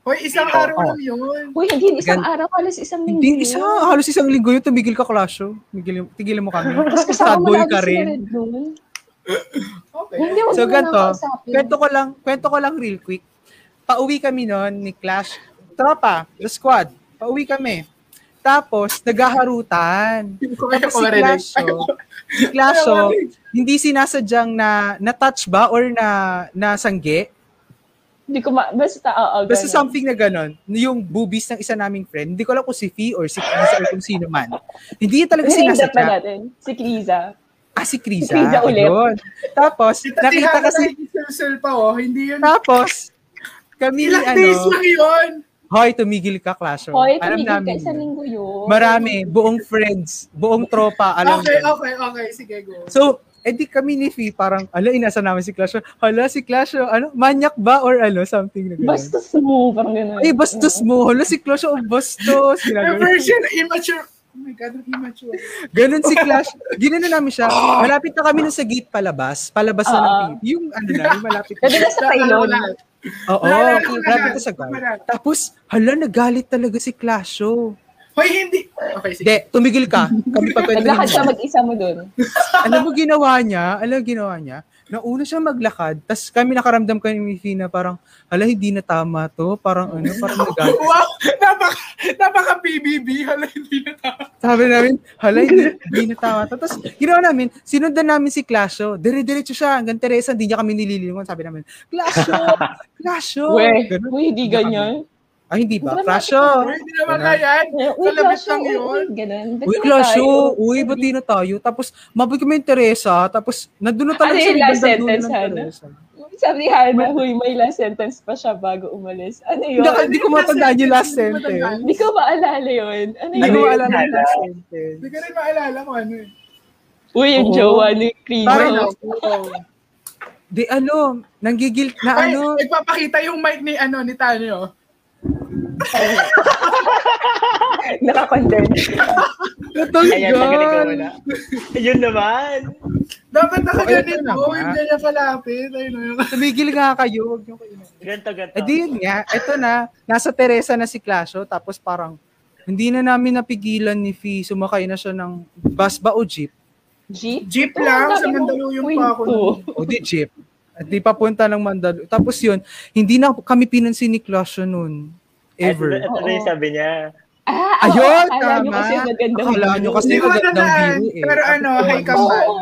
Hoy, isang Oo. araw lang yun. Uy, hindi isang Gan- araw, halos isang linggo. Hindi, isa, halos isang linggo yun, tumigil ka klasyo. Tigil, tigilan mo kami. [laughs] Tapos Sad kasama mo ka rin. Okay. Hindi, So, ganito, kwento ko lang, kwento ko lang real quick. Pauwi kami noon ni Clash, tropa, the squad. Pauwi kami. Tapos, naghaharutan. Hindi ko kaya Tapos si. Clasho, si Clasho, hindi sinasadyang na na-touch ba or na nasangge. Hindi ko ma... Basta, oo, Basta ganun. something na ganon. Yung boobies ng isa naming friend, hindi ko alam kung si Fee or si Kriza or kung sino man. Hindi niya talaga sinasadya. natin. Si Kriza. Ah, si Kriza. Si Kriza ulit. Ayun. Tapos, nakita kasi, Sul pa oh. Hindi yun. tapos, kami, Ilang ano, days lang yun. hoy, tumigil ka, Clash. Hoy, Alam tumigil ka namin isang linggo yun. Marami, buong friends, buong tropa, alam Okay, ko. okay, okay. Sige, go. So, edi kami ni Fee, parang, ala, inasa namin si Clash. Hala, si Clash, ano, manyak ba? Or ano, something na gano'n. Bastos mo, parang gano'n. Ay, bastos mo. Hala, si Clash, oh, bastos. Ginagawa. version, immature. Oh my God, ang immature. Ganun si Clash. Ginano namin siya. Malapit na kami na sa gate palabas. Palabas na ng Ah. gate. Yung ano na, yung malapit. Pwede na sa pylon. Oo, malapit na sa guard. Naalala. Tapos, hala, nagalit talaga si Clash. Oh. Hoy, hindi. Okay, sige. Hindi, tumigil ka. Kami pagkwento Naglakad siya mag-isa mo dun. Alam mo ginawa niya? Alam mo ginawa niya? Nauna siya maglakad, tapos kami nakaramdam kami ni Fina parang, hala, hindi na tama to. Parang ano, parang nagalit. [laughs] Wow, napaka, napaka PBB. Hala, hindi na tama. Sabi namin, hala, hindi, hindi na tama to. Tapos, ginawa namin, sinundan namin si Clasho. Dire-diretso siya hanggang Teresa, hindi niya kami nililingon. Sabi namin, Clasho! [laughs] Clasho! Uy, hindi ganyan. Ay, hindi ba? Clasho! Hoy, Hindi naman kaya. Uy, lang uy, yun. uy, ganun. Ba't Uy, di tayo? Uy, bati na tayo. Tapos, mabig kami yung Teresa. Tapos, nandun na talaga Ano siya yung yung last bandang dulo sentence? Teresa. Sabi ni Hannah, huy, may last sentence pa siya bago umalis. Ano yun? Hindi, hindi ko matandaan yung last Hindi ko sentence. Hindi ko maalala yun. Ano Hindi yun? ko Ano yun, maalala yung last sentence. Hindi ko rin maalala kung ano eh. Uy, yung jowa ni Oh. di ano, nanggigil na Ay, ano. nagpapakita yung mic ni ano ni Tani [laughs] Nakakondense. Ayan, nagagawa Natanggal. na. Ayun naman. Dapat nakaganit na mo, hindi niya kalapit. Ayun oh. Tumigil nga kayo. Huwag niyo kayo. Ganto, ganto. Eh di yun nga, ito na, nasa Teresa na si Clasho, tapos parang, hindi na namin napigilan ni Fee, sumakay na siya ng bus ba o jeep? Jeep? Jeep lang, ang sa Mandaluyong pa ako. O di jeep. At di papunta ng Mandalo. Tapos yun, hindi na kami pinansin ni Clasho noon. Ever. Ito, ito na yung sabi niya. Ah, Ayun, oo, akala nyo tama. kasi magandang Akala nyo kasi magandang view eh. pero ano, Tapos, hi, Kampal. Oo.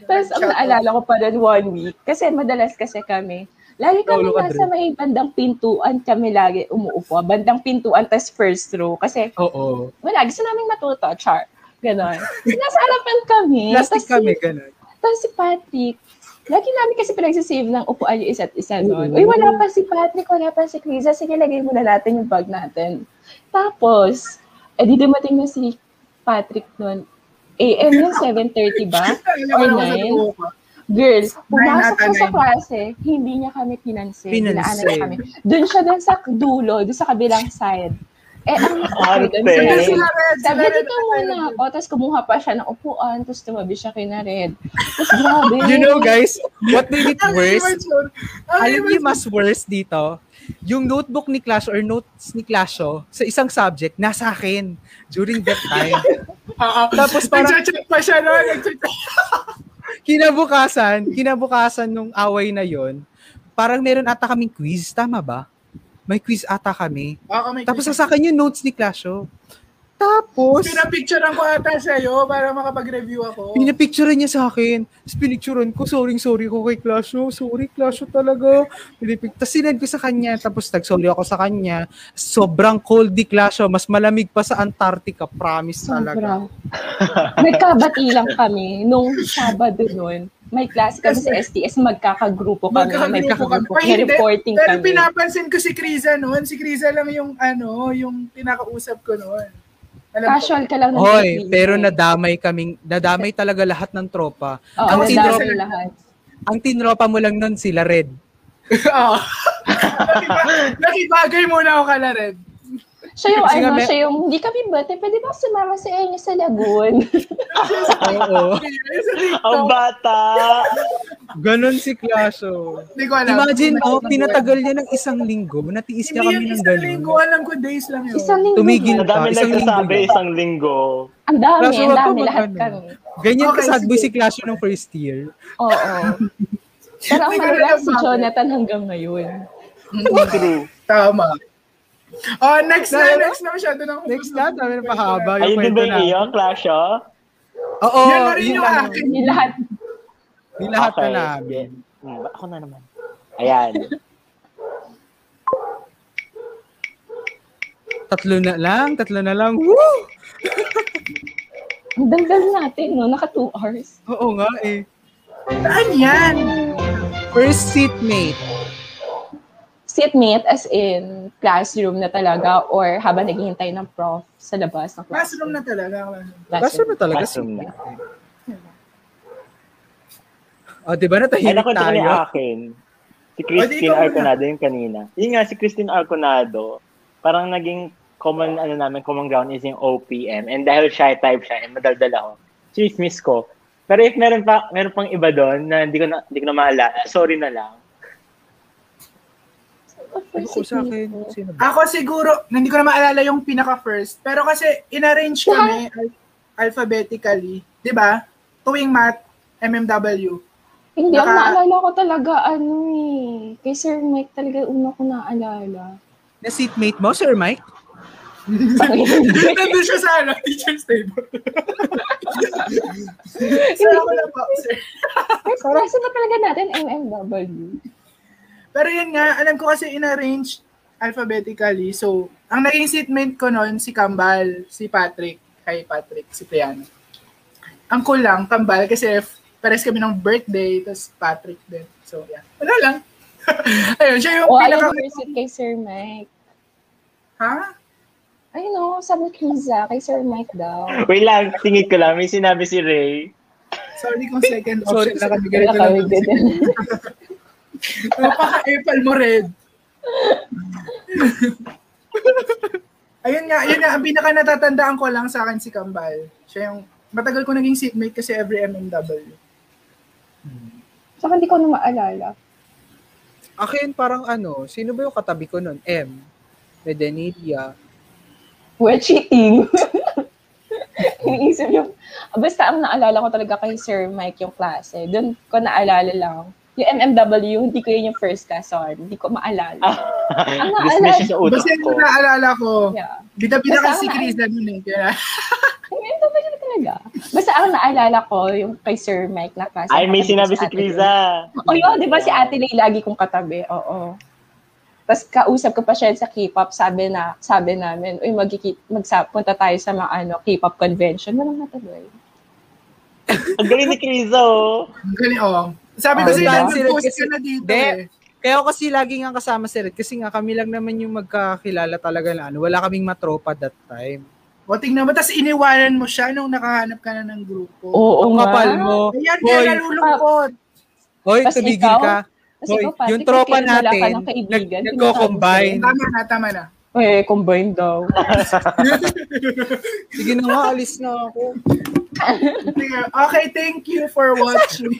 Tapos ang naalala ko pa doon one week, kasi madalas kasi kami, lagi kami Lolo nasa may bandang pintuan kami lagi umuupo. Bandang pintuan, tas first row. Kasi Oo. wala, gusto namin matuto, char. Ganon. [laughs] Nasa harapan kami. Plastic tas kami, Si, ganun. tapos si Patrick, lagi namin kasi pinagsisave ng upuan yung isa't isa noon. Oo. Uy, wala pa si Patrick, wala pa si Krisa. Sige, lagay muna natin yung bag natin. Tapos, eh di dumating na si Patrick noon. AM yun, 7.30 ba? [laughs] Or 9? Girl, pumasok siya sa klase, hindi niya kami pinansin. Pinansin. Kami. Doon siya doon sa dulo, doon sa kabilang side. Eh, ang [laughs] Red, Sabi, dito muna ako. Tapos kumuha pa siya ng upuan. Tapos tumabi siya kay na Red. Tapos grabe. You know guys, what made it [laughs] Ang worse? Alam niyo mas worse dito? Yung notebook ni Clash or notes ni Clasho sa isang subject, nasa akin during that time. Oo. [laughs] Tapos parang Nagchat-chat pa siya no? Kinabukasan, kinabukasan nung away na yon, parang meron ata kaming quiz, tama ba? May quiz ata kami. Oo, may Tapos sa akin yung notes ni Clasho. Tapos, Pinapicturean ko ata sa'yo para makapag-review ako. pinapicturean niya sa akin. Tapos pinicturean ko, sorry, sorry ko kay Clasho. Sorry, Clasho talaga. Pinipic- Tapos sinend ko sa kanya. Tapos nag-sorry ako sa kanya. Sobrang cold di Clasho. Mas malamig pa sa Antarctica. Promise talaga. Sobra. Nagkabati lang kami nung Sabado nun. May class kami sa STS, magkakagrupo kami. may Magkakagrupo kami. magkakagrupo, may hindi. reporting Pero kami. pinapansin ko si Kriza noon. Si Kriza lang yung ano, yung pinakausap ko noon. Alam ko. Casual ka lang ng Hoy, pero nadamay kaming, nadamay talaga lahat ng tropa. Oo, ang, tinropa, lahat. ang tinropa mo lang nun sila Red. [laughs] Oo. Nakiba- [laughs] Nakibagay muna ako kala Red. Siya yung Kasi nga ano, may- siya yung, hindi kami bate, pwede ba sumama sa inyo sa lagoon? [laughs] Oo. Ang bata! Ganon si Clasho. Hindi ko alam. Imagine, oh, pinatagal niya ng isang linggo. Natiis niya Hindi kami yung ng isang ganon. linggo. Alam ko days lang yun. Isang linggo. Tumigil yun. Ang dami Isang nagsasabi, linggo. isang linggo. Ang dami, Kaso ang ka dami, lahat kami. Ganyan Okay, ka sad boy sige. si Clasho nung first year. Oo. [laughs] Pero ang alam si. Jonathan hanggang ngayon. True. Tama. Oh, next na, next na masyado na. Next na, dami na pahaba Ayun din ba yung iyo, Clash, oh? Oo, Yan na rin yun yung akin. Yung lahat. Yung lahat na namin. Hmm, ako na naman. Ayan. [laughs] Tatlo na lang, tatlo na lang. Woo! [laughs] Ang daldal natin, no? Naka two hours. Oo nga eh. Saan yan? First seatmate. Seatmate as in classroom na talaga or habang naghihintay ng prof sa labas ng Classroom classroom. na talaga. Kaso na talaga Classroom na. O, di ba Ay, natahimik tayo? akin. Si O, di Christine muna. Arconado yung kanina. Yun nga, si Christine Arconado, parang naging common, ano namin, common ground is yung OPM. And dahil shy type siya, and madaldal ako, chismis ko. Pero if meron pa, meron pang iba doon na hindi ko na, hindi ko na maalala, sorry na lang. Ako sa akin, sino ba? Ako siguro, hindi ko na maalala yung pinaka-first. Pero kasi, inarrange kami al- alphabetically. Di ba? Tuwing math, MMW. Hindi, ang Naka- naalala ko talaga, ano eh. Kay Sir Mike talaga yung una ko naalala. Na seatmate mo, Sir Mike? [laughs] Nandun siya sa ano, [laughs] teacher's table. [laughs] sir, ako lang po, sir. Lesson na talaga natin, MMW. Pero yun nga, alam ko kasi in-arrange alphabetically. So, ang naging seatmate ko noon, si Kambal, si Patrick. Hi, Patrick, si Priano. Ang cool lang, Kambal, kasi pares kami ng birthday, tapos Patrick din. So, yeah. Wala lang. [laughs] Ayun, siya yung O, ayaw pinaka... mo visit kay Sir Mike. Ha? Ayun o, sabi ni Kriza, kay Sir Mike daw. Wait lang, tingin ko lang, may sinabi si Ray. Sorry kung second [laughs] Sorry, option na kami. Ganito lang. [laughs] Napaka-epal mo, Red. ayun nga, yun nga, ang pinaka natatandaan ko lang sa akin si Kambal. Siya yung, matagal ko naging seatmate kasi every MMW. Saka hindi ko na maalala. Akin parang ano, sino ba yung katabi ko nun? M. Medenilia. Well, cheating. [laughs] Iniisip yung, basta ang naalala ko talaga kay Sir Mike yung klase. Doon ko naalala lang. Yung MMW, hindi ko yun yung first class on. Hindi ko maalala. Ang Dismiss siya sa utak Basta ko. yung naalala ko, Yeah. bida-bida Basta kasi si Chris na nun eh. Kaya, [laughs] MMW na talaga. Basta ang naalala ko, yung kay Sir Mike na klase. Ay, may sinabi si Criza. Lay. Oh, yun, di ba si Ate Lay lagi kong katabi? Oo. Tapos kausap ko pa siya sa K-pop, sabi na, sabi namin, uy, magkiki- magsa, punta tayo sa mga ano, K-pop convention. Walang natuloy. Ang galing ni Criza, oh. ang galing, oh. Sabi ko Oh, diba? nag-post Kasi- ka na dito Hindi. eh. Kaya ako kasi lagi nga kasama si Red kasi nga kami lang naman yung magkakilala talaga na ano. Wala kaming matropa that time. O, tingnan mo, tapos iniwanan mo siya nung nakahanap ka na ng grupo. Oo nga. kapal mo. Ayan, kaya nalulungkot. Hoy, tumigil ka. Hoy, yung tropa natin, ng kaibigan, nag- nagko-combine. Tama na, tama na. Eh, combine daw. [laughs] [laughs] Sige na nga, alis na ako. [laughs] Okay, thank you for watching.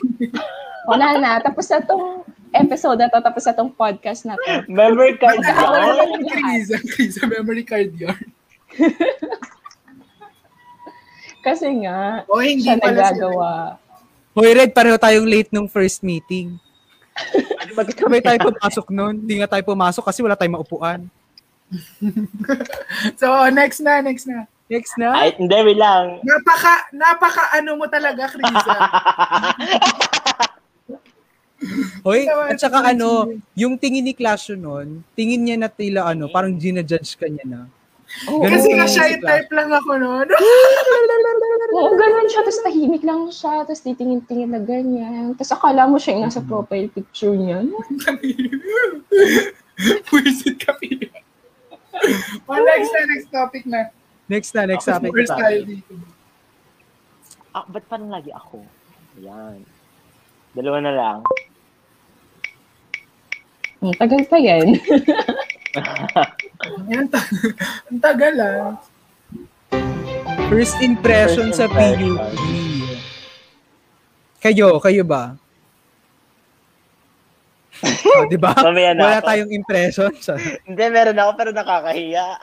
Wala na. Tapos na tong episode na to, tapos na tong podcast na to. Memory card yung Krisa, Krisa memory card yarn. [laughs] Kasi nga, O, hindi siya nagagawa. Hoy, Red, pareho tayong late nung first meeting. [laughs] Magkasabay tayo pumasok noon. Hindi nga tayo pumasok kasi wala tayong maupuan. So, next na, next na. Next na. Ay, hindi, wait lang. Napaka, napaka ano mo talaga, Krisa. [laughs] Hoy, at saka ano, yung tingin ni Clasio nun, tingin niya na tila ano, parang ginajudge ka niya na. Ganun Kasi yung nga si shy Clasio. type lang ako noon. [laughs] Oo, ganun siya. Tapos tahimik lang siya. Tapos titingin-tingin na ganyan. Tapos akala mo siya yung nasa profile picture niya. Wisit ka, Pia. Oh, next na, next topic na. Next na, next topic. First tayo dito. Ah, ba't parang lagi ako? Ayan. Dalawa na lang. Ang tagal pa yan. [laughs] Ta- ang tagal ah. First impression First sa impression. PUP. Kayo, kayo ba? [laughs] oh, di ba? Wala tayong impression. Sa... [laughs] Hindi, meron ako pero nakakahiya.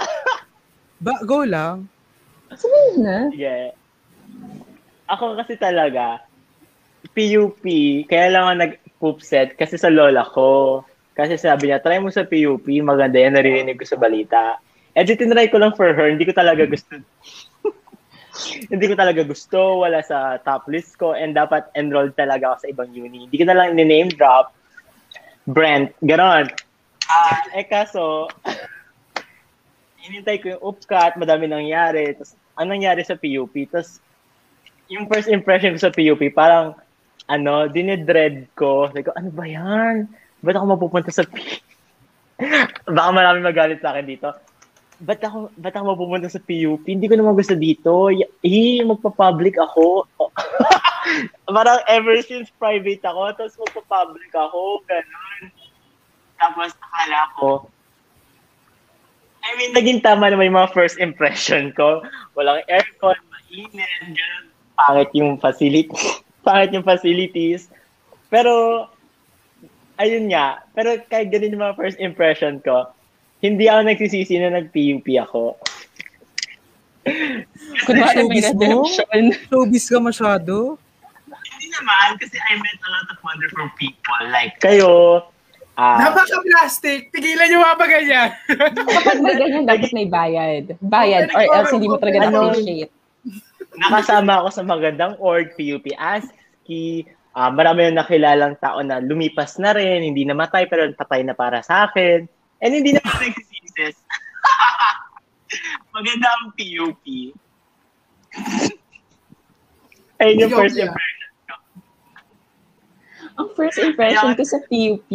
Ba, go lang. Sabihin na. Sige. Ako kasi talaga, PUP, kaya lang ako nag-poop set kasi sa lola ko. Kasi sabi niya, try mo sa PUP, maganda yan, naririnig ko sa balita. Eh, di tinry ko lang for her, hindi ko talaga gusto. [laughs] hindi ko talaga gusto, wala sa top list ko, and dapat enrolled talaga ako sa ibang uni. Hindi ko na lang name drop. Brent, ganon. Ah, eh kaso, [laughs] hinintay ko yung upcut, madami nangyari. Tapos, anong nangyari sa PUP? Tapos, yung first impression ko sa PUP, parang, ano, dinidread ko. Sabi ko, ano ba yan? Ba't ako mapupunta sa PUP? [laughs] Baka marami magalit sa akin dito. Ba't ako, ba't ako mapupunta sa PUP? Hindi ko naman gusto dito. Eh, magpa-public ako. [laughs] parang ever since private ako, tapos magpa-public ako, ganun. Tapos akala ko, I mean, naging tama naman yung mga first impression ko. Walang aircon, mainit, ganun. Pangit yung facility. [laughs] pangit yung facilities. Pero, ayun nga. Pero kahit ganun yung mga first impression ko, hindi ako nagsisisi na nag-PUP ako. [laughs] Kunwari may redemption. Showbiz ka masyado. Hindi naman, kasi I met a lot of wonderful people. Like, kayo, ah, Napaka-plastic. Tigilan niyo mga ba ganyan? Kapag may ganyan, dapat may bayad. Bayad or else hindi mo talaga Ano? na-appreciate. nakasama ako sa magandang org, PUP ASCII, ah marami na nakilalang tao na lumipas na rin, hindi namatay pero patay na para sa akin. And hindi na ako nagsisisis. [laughs] Maganda ang PUP. Ayun yung first impression. Ang first impression ko sa PUP,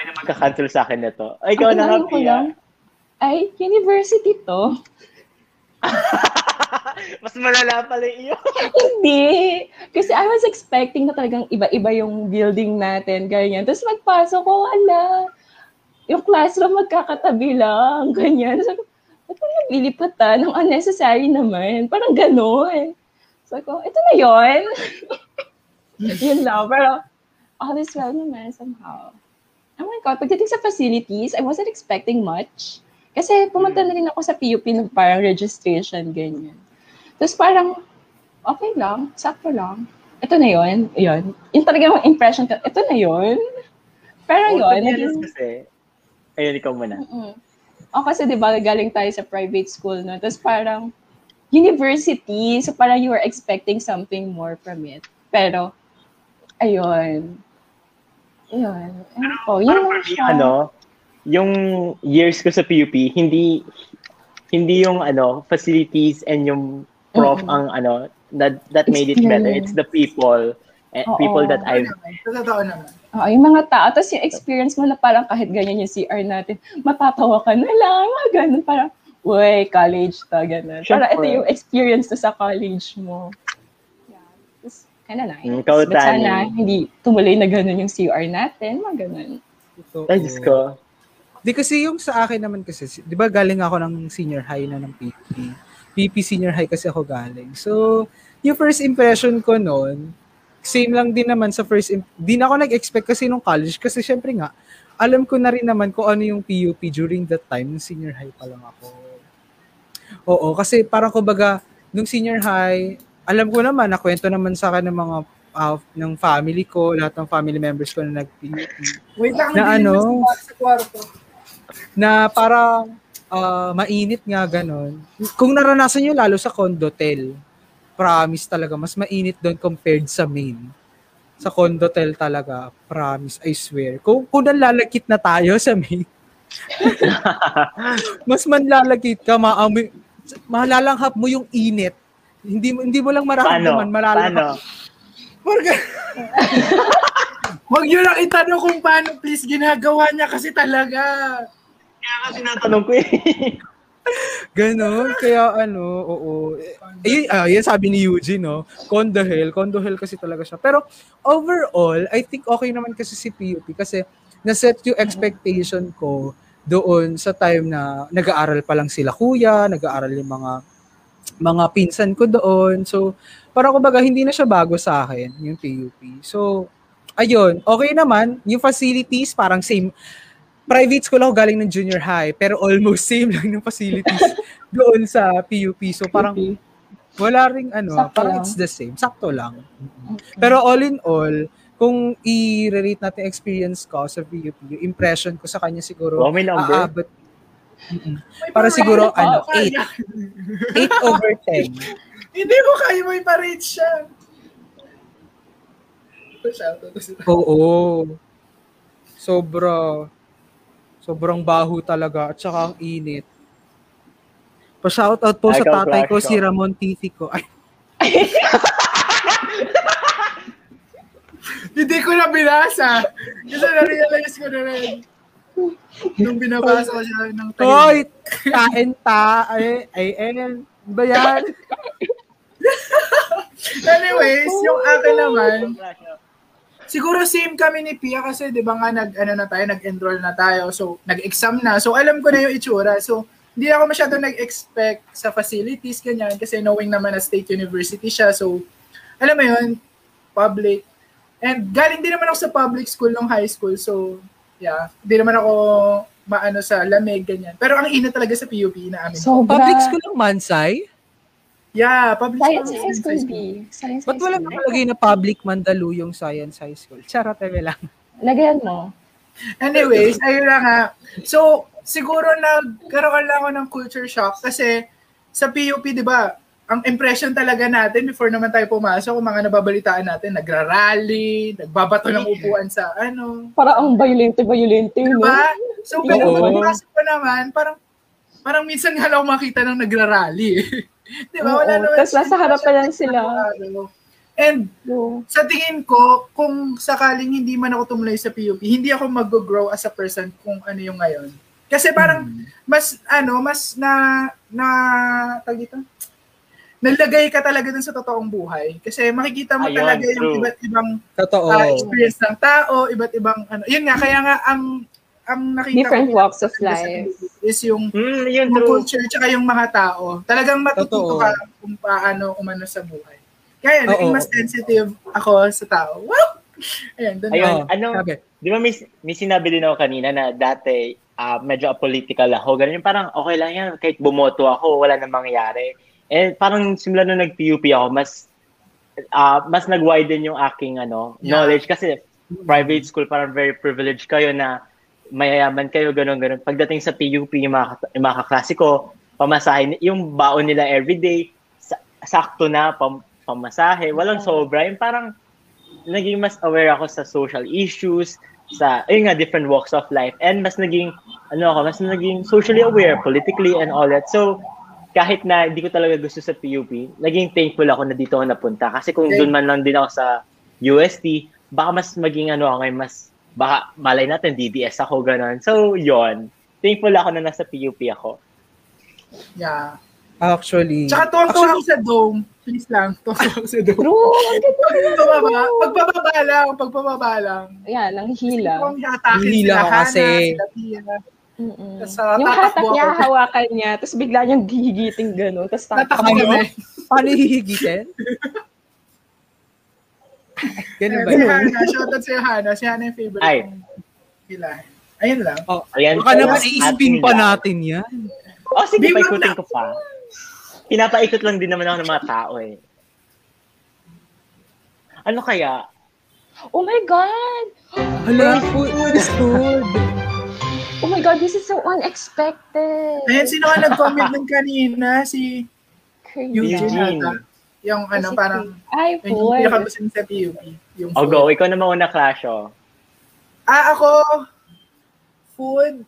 Na magka-cancel sa akin nito. Ay, ikaw na ko Pia. lang, ay, university to. [laughs] Mas malala pala iyo. [laughs] Hindi. Kasi I was expecting na talagang iba-iba yung building natin, ganyan. Tapos magpasok ko, ala, yung classroom magkakatabi lang, [laughs] ganyan. So, ba't mo naglilipatan? Ang unnecessary naman. Parang gano'n. So, ko, ito na yon Yun lang. Pero, all is well naman somehow. Oh my God, pagdating sa facilities, I wasn't expecting much. Kasi pumunta na rin ako sa PUP ng parang registration, ganyan. Tapos parang, okay lang, sakto lang. Ito na yon yun. Yung talaga yung impression ko, ito na yon Pero Oh, yun, naging, kasi, ayun, ikaw muna. Mm. O kasi di ba galing tayo sa private school no. Tapos parang university, so parang you were expecting something more from it. Pero ayun. Ayun. Ayun po. Yun Parang lang for me, siya. ano, yung years ko sa PUP, hindi hindi yung ano, facilities and yung prof Mm-mm. ang ano that that made it better. It's the people eh, Oo. people that Ano I've totoo naman. Oo, yung mga tao. Tapos yung experience mo na parang kahit ganyan yung CR natin, matatawa ka na lang, mga ganun. Parang, uy, college to, ganun. Parang ito yung experience to sa college mo. Kinda nice. Mm, ikaw, But sana, hindi tumuloy na ganun yung CR natin, mga ganun. Totoo. ay Diyos ko. Di kasi yung sa akin naman kasi, di ba galing ako ng senior high na ng PP. PP senior high kasi ako galing. So, yung first impression ko noon, same lang din naman sa first, im- di na ako nag-expect kasi nung college kasi syempre nga, alam ko na rin naman kung ano yung PUP during that time, nung senior high pa lang ako. Oo, kasi parang kumbaga, nung senior high, alam ko naman, nakwento naman sa akin ng mga ah, ng family ko, lahat ng family members ko na nag-PUP Wait lang, Na ano? na sa kwarto. na parang ah, mainit nga ganon. Kung naranasan nyo lalo sa condotel, promise talaga, mas mainit doon compared sa main. Sa condotel talaga, promise, I swear. Kung, kung nalalagkit na tayo sa main, [laughs] mas manlalagkit ka, maamoy, malalanghap mo yung init. Hindi mo hindi mo lang Paano? mararamdaman, Paano? malalanghap. Morgan, [laughs] Huwag nyo lang itanong kung paano please ginagawa niya kasi talaga. Kaya kasi natanong ko eh. [laughs] Ganon. Kaya ano, oo. Ayun, ah, yan sabi ni Eugene, no? Condo Hill. Condo Hill kasi talaga siya. Pero overall, I think okay naman kasi si PUP kasi naset yung expectation ko doon sa time na nag-aaral pa lang sila kuya, nag-aaral yung mga mga pinsan ko doon. So, para kumbaga hindi na siya bago sa akin, yung PUP. So, ayun, okay naman. Yung facilities, parang same. Private school ako galing ng junior high, pero almost same [laughs] lang yung facilities [laughs] doon sa PUP. So, parang wala ring ano, Sakto parang lang. it's the same. Sakto lang. Pero all in all, kung i-rate natin experience ko sa PUP, yung impression ko sa kanya siguro, Oh, may number? aabot, Para siguro, ano, 8. Kaya. 8 [laughs] over 10. Hindi mo kaya mo iparate siya. Oo. Sobra. Sobrang baho talaga at saka ang init. Pa-shoutout po sa Ikaw, tatay ko, si ko. Ramon Titico. Ay, [laughs] Hindi ko na binasa. Kasi na-realize ko na rin. Nung binabasa ko siya ng Hoy! Kain ta! Ay, ay, ay, ano ba yan? [laughs] Anyways, yung akin naman, siguro same kami ni Pia kasi 'di ba nga nag ano na tayo, nag-enroll na tayo. So, nag-exam na. So, alam ko na yung itsura. So, hindi ako masyado nag-expect sa facilities ganyan kasi knowing naman na state university siya. So, alam mo yun, public. And galing din naman ako sa public school nung high school. So, yeah, hindi naman ako maano sa lamig ganyan. Pero ang init talaga sa PUP na amin. Sobra. Public school ng Mansay? yeah, public Science school. High School B. Science Ba't wala nakalagay na public Mandaluyong Science High School? Charot, eme lang. Lagayan mo. Anyways, ayun na nga. So, siguro nagkaroon lang ako ng culture shock kasi sa PUP, di ba, ang impression talaga natin before naman tayo pumasok, kung mga nababalitaan natin, nagrarally, nagbabato ng upuan sa ano. Para ang violente-violente, no? Diba? So, Oo. pero pagpasok ko naman, parang parang minsan nga lang makita ng nagrarally. [laughs] di ba? Wala naman. tas nasa harapan lang sila. Ano. And No. sa tingin ko, kung sakaling hindi man ako tumuloy sa PUP, hindi ako mag-grow as a person kung ano yung ngayon. Kasi parang mas ano, mas na na tawag dito. Nalagay ka talaga dun sa totoong buhay. Kasi makikita mo Ayun, talaga yung true. iba't ibang Totoo. ah, experience ng tao, iba't ibang ano. Yun nga, kaya nga ang ang nakita Different ko walks of life. is yung Hmm, yun yung true. culture tsaka yung mga tao. Talagang matututo Totoo. ka kung paano umano sa buhay. Kaya naging mas sensitive ako sa tao. Wow! [laughs] Ayan, doon Ayun, Oo, ano, sabi. di ba may, may sinabi din ako kanina na dati ah, medyo apolitical ako. Ganun yung parang okay lang yan. Kahit bumoto ako, wala nang mangyayari. Eh, parang simula nung nag-PUP ako, mas ah, mas nag-widen yung aking ano, Yeah. knowledge. Kasi private school, parang very privileged kayo na mayayaman kayo, ganun, ganun. Pagdating sa PUP, yung mga, yung mga kaklase ko, pamasahe, yung baon nila everyday, sa- sakto na, pam, pamasahe, walang sobra. Yung parang, naging mas aware ako sa social issues, sa, ayun nga, different walks of life. And mas naging, ano ako, mas naging socially aware, politically and all that. So, kahit na hindi ko talaga gusto sa PUP, naging thankful ako na dito ako napunta. Kasi kung Okay. doon man lang din ako sa UST, baka mas maging ano ako ngayon, mas, baka malay natin, DDS ako, gano'n. So, yon Thankful ako na nasa PUP ako. Yeah. Actually. Tsaka tuwang-tuwa ako sa dome. Please lang, tuwang-tuwa ako sa dome. True. Ang ganda Pagpababa, lang, pagpababa lang. Yan, ang hila. Kung atake Hila sila ka Hana, kasi. sila. Mm-mm. Tas, ah, yung hatak niya, ako. hawakan niya, tapos bigla niyang gigigiting gano'n, tapos tatakbo. Ano? Paano hihigitin? [laughs] Ganun ba Si yun? Hana, shoutout si Hana. Si Hana yung favorite Ay. kong hilahin. Ayun lang. Oh, Ayan. baka naman Ating i-spin pa natin yan. Oh, sige, Di, paikutin ko pa. Pinapaikot lang din naman ako ng mga tao eh. Ano kaya? Oh my God! Hala, food is good. Oh my God, this is so unexpected. Ayan, sino ka nag-comment nun kanina? Si Crazy. Eugene. Yung ano, Kasi- parang, Ay, yung niya sa PUP. Yung O food. go, ikaw na mauna clash, oh. Ah, ako, food.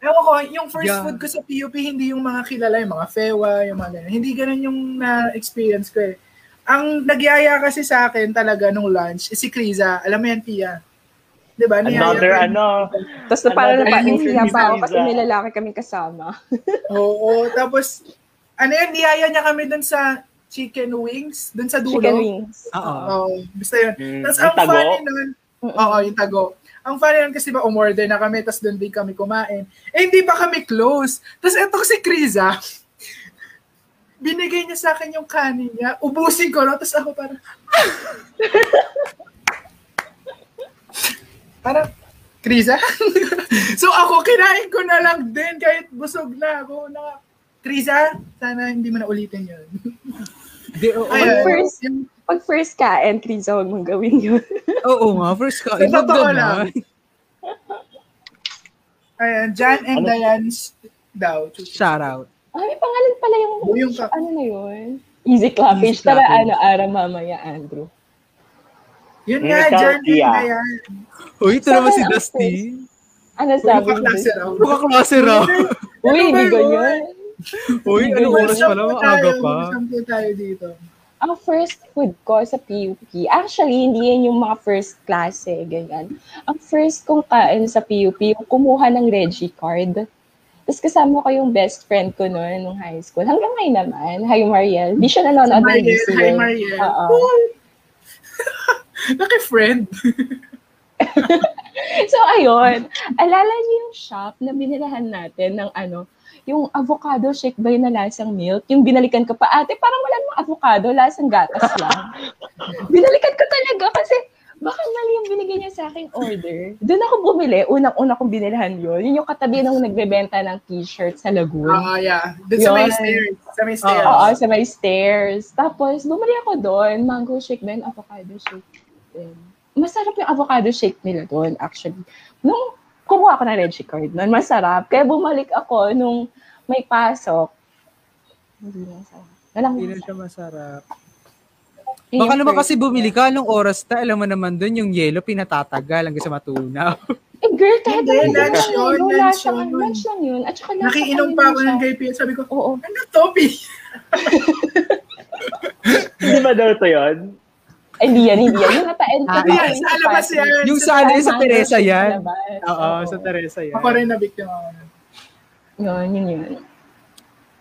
Ewan ko, yung first Yeah. food ko sa PUP, hindi yung mga kilala, yung mga fewa, yung mga ganun. Hindi ganun yung na-experience ko eh. Ang nagyaya kasi sa akin talaga nung lunch, is si Kriza. Alam mo yan, Pia? Di ba? Another, ka- ano, Tapos na parang napainsya pa ako kasi may lalaki kami kasama. [laughs] Oo, tapos, ano yun, niyaya niya kami dun sa chicken wings, dun sa dulo. Chicken wings. Oo. Oo, basta yun. Mm, Tapos yung ang tago? funny nun, oo, yung tago. Ang funny nun kasi ba, umorder na kami, tapos doon din kami kumain. Eh, hindi pa kami close. Tapos eto si Kriza, [laughs] binigay niya sa akin yung kanin niya, ubusin ko, no? tapos ako parang, [laughs] parang, Kriza? [laughs] so ako, kinain ko na lang din, kahit busog na ako. Na, Kriza, sana hindi mo na ulitin yun. [laughs] Di, oo, Ayun, first- yung- Pag first kain, Krisa, huwag mong gawin yun. [laughs] oo nga, first ka. Sa totoo lang. Ayan, Jan and Ano? Diane's daw. Shout out. Ay, pangalan pala yung, yung ka- ano na yun? Easy clappage. Easy Tara, ano, ara mamaya, Andrew. Yun Mm, nga, and Tia. Diane. Uy, ito naman si Dusty. Ano Uy, sabi mo? raw. Bukaklase raw. Uy, Ano ba hindi yun? ganyan. Uy, ano oras pala? Mag-sampu Maaga tayo, pa. mag-sampu tayo dito. Ang first food ko sa PUP, actually, hindi yan yung mga first klase, ganyan. Ang first kong kain sa PUP, yung kumuha ng Reggie card. Tapos kasama ko yung best friend ko noon nung high school. Hanggang ngayon naman. Hi, Mariel. Di siya nanonood ng Mariel, hi. Mariel. Oo. [laughs] Naki-friend. [laughs] So, ayun. Alala niyo yung shop na binilahan natin ng ano, yung avocado shake ba na lasang milk? Yung binalikan ko pa, ate, parang wala namang avocado, lasang gatas lang. [laughs] binalikan ko talaga kasi baka mali yung binigay niya sa aking order. Doon ako bumili, unang-una kong binilhan yun. Yun yung katabi nung nagbebenta ng t-shirt sa Lagoon. Ah, yeah. Doon sa may stairs. Sa may stairs. Oo, sa may stairs. Tapos, bumili ako doon, mango shake din, avocado shake din. Masarap yung avocado shake nila doon, actually. Nung kumuha ako ng Reggie card noon, masarap. Kaya bumalik ako nung may pasok. Hindi na masarap. Walang Hindi na masarap. siya masarap. Yun Baka naman kasi bumili ka nung oras na, alam mo naman dun, yung yellow pinatatagal hanggang sa matunaw. Eh, girl, kahit Hindi, lunch lang yun, yun. lunch Lunch lang, yun. lunch lang yun. At saka lasa Nakiinom pa ako ng kay Pia. Sabi ko, Oo. ano to, Pi? Hindi ba daw to yun? Ay, hindi yan, hindi yan. Yung nata-end Ah, na yeah, yun sa alabas yan. yung sa ano, sa Teresa yan. Oo, sa Teresa yan. Ako rin na-victim ako. Yun, yun, yun.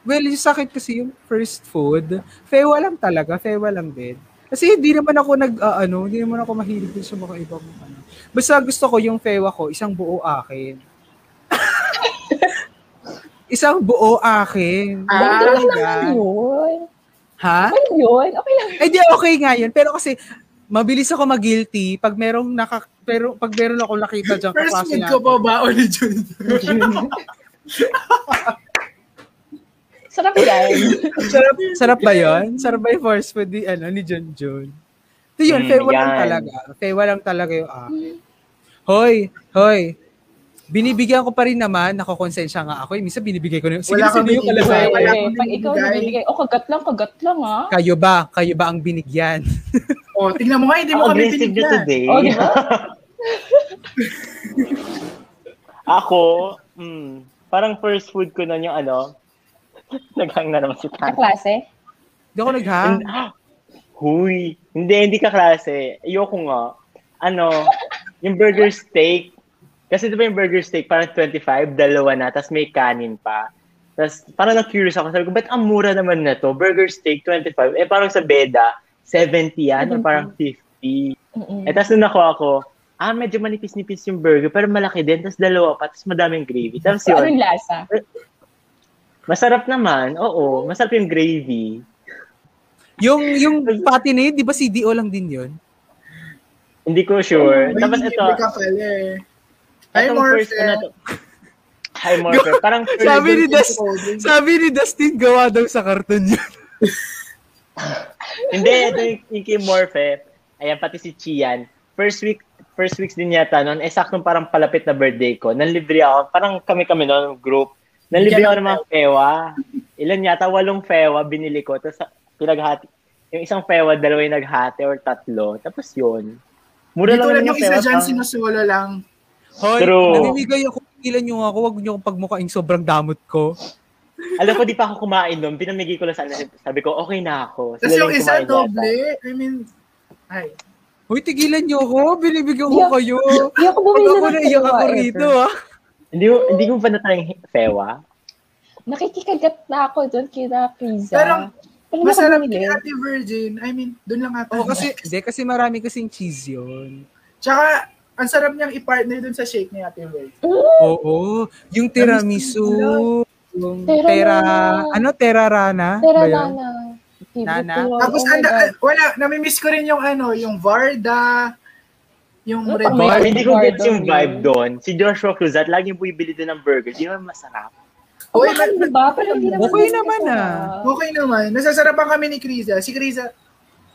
Well, yung sa akin kasi yung first food, fewa lang talaga, fewa lang din. Kasi hindi naman ako nag, ah, ano, hindi naman ako mahilig din sa mga ibang, ano. Basta gusto ko yung fewa ko, isang buo akin. [laughs] isang buo akin. Ah, Okay lang yun. Ha? Okay yun. Okay lang. Eh di okay nga yun. Pero kasi, mabilis ako mag-guilty pag merong naka, pero pag meron ako nakita dyan, First kaklase food ko natin. pa ba o ni Jun? [laughs] Sarap yan. sarap, sarap ba yun? Sarap ba yung first food ni, ano, ni John John? Ito yun, Mm, fewa lang yan. talaga. Fewa lang talaga yung akin. Hoy, hoy, binibigyan ko pa rin naman, nakakonsensya nga ako. Eh, minsan binibigay ko na, sige, Wala sino yung binibigay. kalahati? Wala Eh, akong pag ikaw binibigay. nabibigay, oh, kagat lang, kagat lang, ah. Kayo ba? Kayo ba ang binigyan? [laughs] O, tingnan mo nga, hindi mo Ang kami binigyan. today. Oh, di ba? [laughs] Ako, mm, parang first food ko na yung ano, [laughs] naghang na naman si Sa Tan. klase? Hindi ako naghang. Huy, hindi, hindi ka klase. Ayoko nga. Ano, yung burger steak. Kasi di ba yung burger steak, parang 25, dalawa na, tapos may kanin pa. Tapos parang na-curious ako. Sabi ko, ba't ang mura naman na to? Burger steak, 25. Eh, parang sa Beda, 70 yan, or 70. parang 50. Mm-mm. Eh, tapos nung nakuha ko, ah, medyo manipis-nipis yung burger, pero malaki din, tapos dalawa pa, tapos madaming gravy. Tapos So, yun, anong lasa? masarap naman, oo, masarap yung gravy. Yung, yung [laughs] pati na yun, di ba CDO lang din yun? Hindi ko sure. Uy, Tapos hindi ito, ka pala eh. Hi, Morphe. first, ano to? Hi, Morphe. Parang [laughs] Sabi ni King sabi ni Dustin, gawa daw sa karton yun. hindi, ito yung, yung kay Morphe. Ayan, pati si Chian. First week, first weeks din yata noon, eh saktong parang palapit na birthday ko. Nanlibre ako, parang kami-kami noon, group. Nanlibre ako ng mga fewa. Ilan yata, walong fewa binili ko. Tapos pinaghati. Yung isang fewa, dalawa yung naghati or tatlo. Tapos yun. Mura Dito lang lang yung isa fewa. dyan, sa- sinusolo lang. Hoy, True. namimigay ako. Ilan nyo ako. Huwag nyo akong pagmukaing sobrang damot ko. Alam ko, di pa ako kumain doon. Pinamigay ko lang sana. Sabi ko, okay na ako. Tapos yung isa, doble. I mean, ay. Hoy, tigilan nyo ako. Binibigyan ko kayo. Hindi ako bumili ako ng naiyak fewa ako rito, ah. Hindi hindi ko pa natrying fewa. Nakikikagat na ako doon kina Kriza. Pero, Pero Masarap kay Ate Virgin. I mean, dun lang ata. Oo, kasi, hindi, kasi marami kasing cheese yun. Tsaka, ang sarap niyang i-partner dun sa shake ni Ate Virgin. Oo. Yung tiramisu. Yung Tera tera, Rana. ano, tera rana? Ba yun? Nana. Tapos, Oh anda, God. wala, namimiss ko rin yung ano, yung Varda, yung Ano Red may- hindi ko gets yung vibe me. doon. Si Joshua Cruzat, laging bumibili din ng burgers. Di naman masarap. Uy, Ang mahal, di ba? Pero hindi naman Okay naman, ah. Okay naman. Nasasarapan kami ni Kriza. Si Kriza,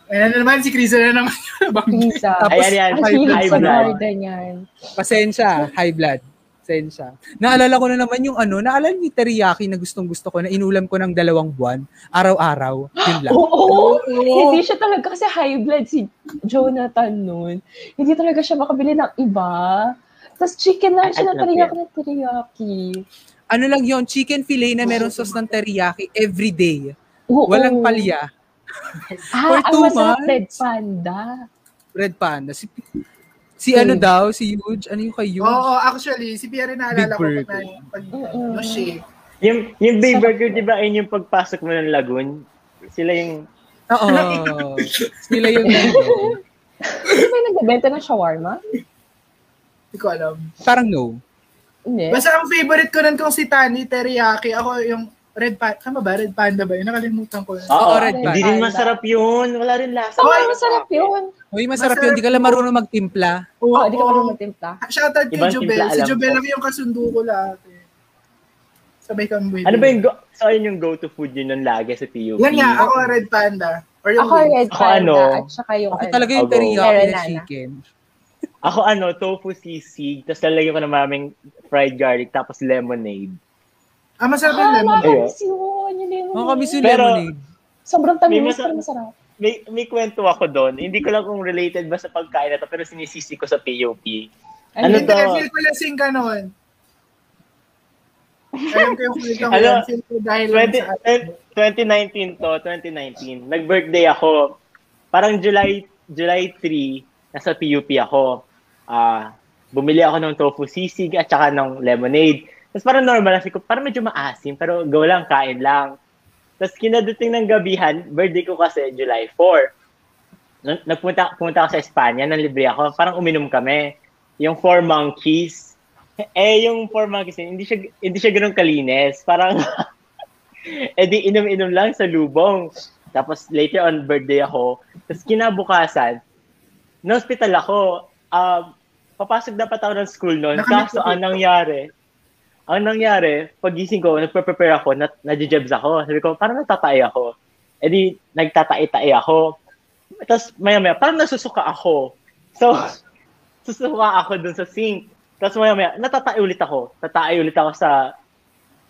Ayan na naman, si Kriza na naman. [laughs] Pizza. Tapos, Ayan, yan. High hilig high blood. Yan. Pasensya, high blood. Pasensya. Naalala ko na naman yung ano, naalala ni teriyaki na gustong gusto ko na inulam ko ng dalawang buwan, araw-araw. Yun lang. Oo. Hindi siya talaga kasi high blood si Jonathan noon. Hindi talaga siya makabili ng iba. Tapos chicken lang siya ay, teriyaki ng teriyaki. Ano lang yon chicken fillet na meron sauce ng teriyaki every day. Oo. Walang palya. Ah, For ang two masarap months? red panda. Red Panda. Si, si ano daw, si Huge. Ano yung kay Huge? Oo, actually, si Pierre naalala ko Big pag, pag Mm-mm. no. Yung, yung Bay Burger, di ba, ayun yung pagpasok mo ng lagoon? Sila yung... Oo. [laughs] Sila yung Hindi ba yung nagbebenta ng shawarma? Hindi ko alam. parang no. Hindi. Basta ang favorite ko nun kung si Tani Teriyaki, ako yung Red Panda. Tama ba? Red Panda ba yun? Nakalimutan ko. Oo, Oo, Red Hindi Panda. rin masarap yun. Wala rin lasa. Oo, Hoy! masarap yun. Uy, masarap, Masarap yun. Di ka lang marunong magtimpla. Oo, Oo, di ka marunong magtimpla. Shoutout kay Jubel. timpla Si Jubel lang yung kasundo ko lahat. eh. Sabay kami bumibili. Ano ba yung, go- so, ayun yung go-to food yun nun lagi sa PUP? Yan nga, ako Red Panda. Or yung Ako red Ako panda ano? at saka yung Ako ano. talaga yung Ako. teriyaki na chicken. Ako ano, tofu sisig, tapos lalagyan ko ng maraming fried garlic, tapos lemonade. Ah, masarap yung Ah, lemon. nakakamiss yun. Yung lemon. Mga kami si Pero- lemonade. Sobrang tamis, May masa- pero masarap. May, may kwento ako doon. Hindi ko lang kung related ba sa pagkain na to, pero sinisisi ko sa PUP. Ano Ayun. to? Hindi, feel ko lasing ka noon. Alam ko yung kwento ko Ano? ko dahil lang 20, sa eh, 2019 to, 2019. Nag-birthday ako. Parang July July 3, nasa PUP ako. Ah, bumili ako ng tofu sisig at saka ng lemonade. Tapos parang normal, kasi ko, parang medyo maasim, pero go lang, kain lang. Tapos kinadating ng gabihan, birthday ko kasi July 4. Nung- Nagpunta, pumunta ako sa Espanya, nanlibre ako, parang uminom kami. Yung Four Monkeys. Eh, yung Four Monkeys, hindi siya, hindi siya ganun kalinis. Parang, [laughs] eh di inom-inom lang sa lubong. Tapos later on, birthday ako. Tapos kinabukasan, na-hospital ako. Um, papasok dapat ako ng school noon. Kaso ang nangyari, ang nangyari, pagising ko, nagpe-prepare ako, na, nadjejebs ako. Sabi ko, parang natatay ako. Eh di, nagtatay-tay ako. Tapos maya-maya, parang nasusuka ako. So, [laughs] susuka ako dun sa sink. Tapos maya-maya, natatay ulit ako. Tatay ulit ako sa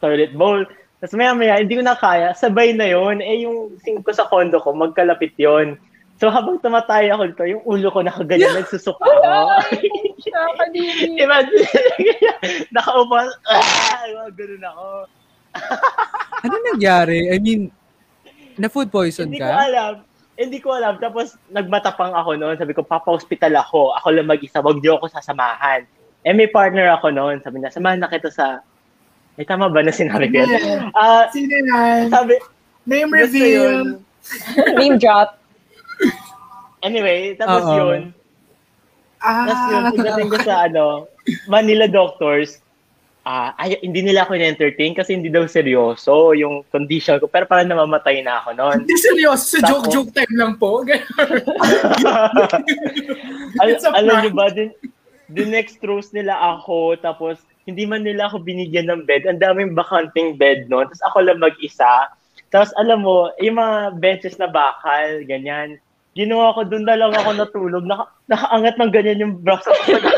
toilet bowl. Tapos maya-maya, hindi ko na kaya. Sabay na yon Eh, yung sink ko sa condo ko, magkalapit yon So, habang tumatay ako dito, yung ulo ko nakaganyan, nagsusuka ako. [laughs] Nakakadiri. Imagine, [laughs] nakaupo, ah, ganun ako. [laughs] Ano nangyari? I mean, na food poison Hindi ko ka? alam. Hindi ko alam. Tapos, nagmatapang ako noon. Sabi ko, papa-hospital ako. Ako lang mag-isa. Wag niyo ako sasamahan. Eh, may partner ako noon. Sabi niya, samahan na kita sa... Ay, tama ba na sinabi ko? Yeah. Ah, Sino yan? sabi, Name reveal. yun. Name drop. Anyway, tapos Oo. yun. Tapos yun, Ah, pagdating ko sa ano, Manila Doctors, ah ay, hindi nila ako in-entertain kasi hindi daw seryoso yung condition ko. Pero parang namamatay na ako noon. hindi seryoso. Sa Tapos- joke-joke time lang po. [laughs] Al- alam niyo ba, din, din next roast nila ako, tapos hindi man nila ako binigyan ng bed. Ang daming bakanting bed noon. Tapos ako lang mag-isa. Tapos alam mo, yung mga benches na bakal, ganyan. Ginawa ko doon na lang ako natulog. Naka, nakaangat ng ganyan yung bra ko.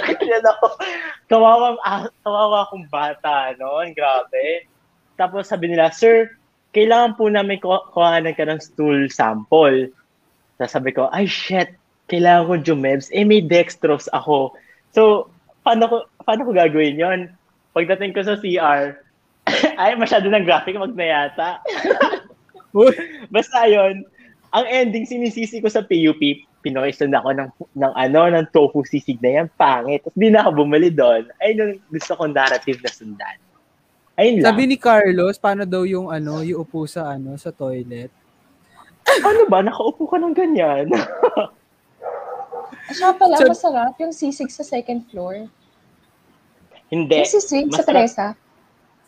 Ganyan ako. Kawawa, ah, kawawa akong bata, noon. Grabe. Tapos sabi nila, Sir, kailangan po namin ku- kuhanan ka ng stool sample. Tapos sabi ko, ay shit, kailangan ko Jumebs. Eh, may dextrose ako. So, paano ko, paano ko gagawin yon? Pagdating ko sa CR, [coughs] ay, masyado ng graphic, wag na yata. Uy, [laughs] Basta yun, ang ending sinisisi ko sa PUP, pinoisan ako ng, ng ano, ng tofu sisig na yan, pangit. Tapos di na ako bumali doon. Ayun yung gusto kong narrative na sundan. Ayun lang. sabi ni Carlos, paano daw yung ano, yung upo sa ano, sa toilet? ano ba? Nakaupo ka ng ganyan. Siya pala, So- masarap yung sisig sa second floor. Hindi. Yung sisig sa. Teresa.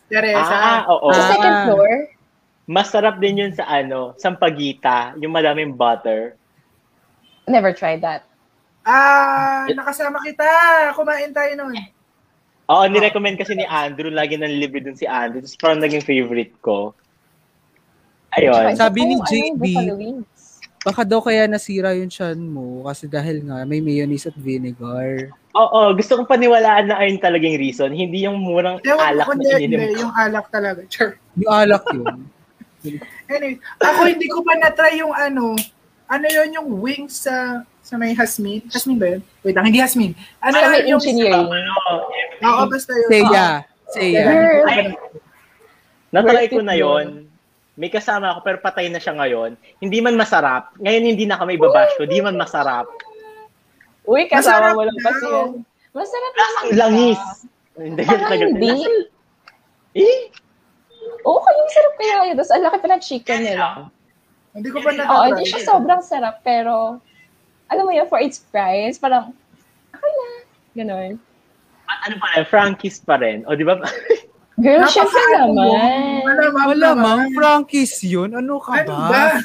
Teresa. Ah, oo. Sa Ah. second floor. Masarap din yun sa ano, sampagita, yung madaming butter. Never tried that. Ah, nakasama kita. Kumain tayo nun. Oo, nirecommend kasi ni Andrew, lagi nang libre dun si Andrew. Tapos parang naging favorite ko. Ayun. Sabi ni Oh, ano, JB. Baka daw kaya nasira yung chan mo kasi dahil nga may mayonnaise at vinegar. Oo, gusto kong paniwalaan na ayun talagang reason. Hindi yung murang Ewan alak na ininom ko. yung alak talaga. Sure. Yung alak yun. Anyway, ako hindi ko pa na-try yung ano, ano yun yung wings sa sa may Hasmin. Hasmin ba yun? Wait lang, hindi Hasmin. Ano Sa yun yung... engineering. Ano, Oo, basta yun. Seiya. Seiya. Girl. Ay, natry ko na yon. May kasama ako pero patay na siya ngayon. Hindi man masarap. Ngayon hindi na kami babash ko. Hindi man masarap. Uy, Masarap kasama mo lang kasi yan. Masarap Lasang naman langis. Hindi. Hindi. Eh? Oo, kayo masarap kaya yun. Tapos ang laki pa ng chicken nila. Hindi ko pa Oo, na-try. hindi siya sobrang sarap, pero alam mo yun, for its price, parang, okay na. Ganon. At ano pa rin, Frankie's pa rin. O di ba? Girl, syempre naman. Malamang Wala naman. mang Frankie's yun. Ano ka Ano ba?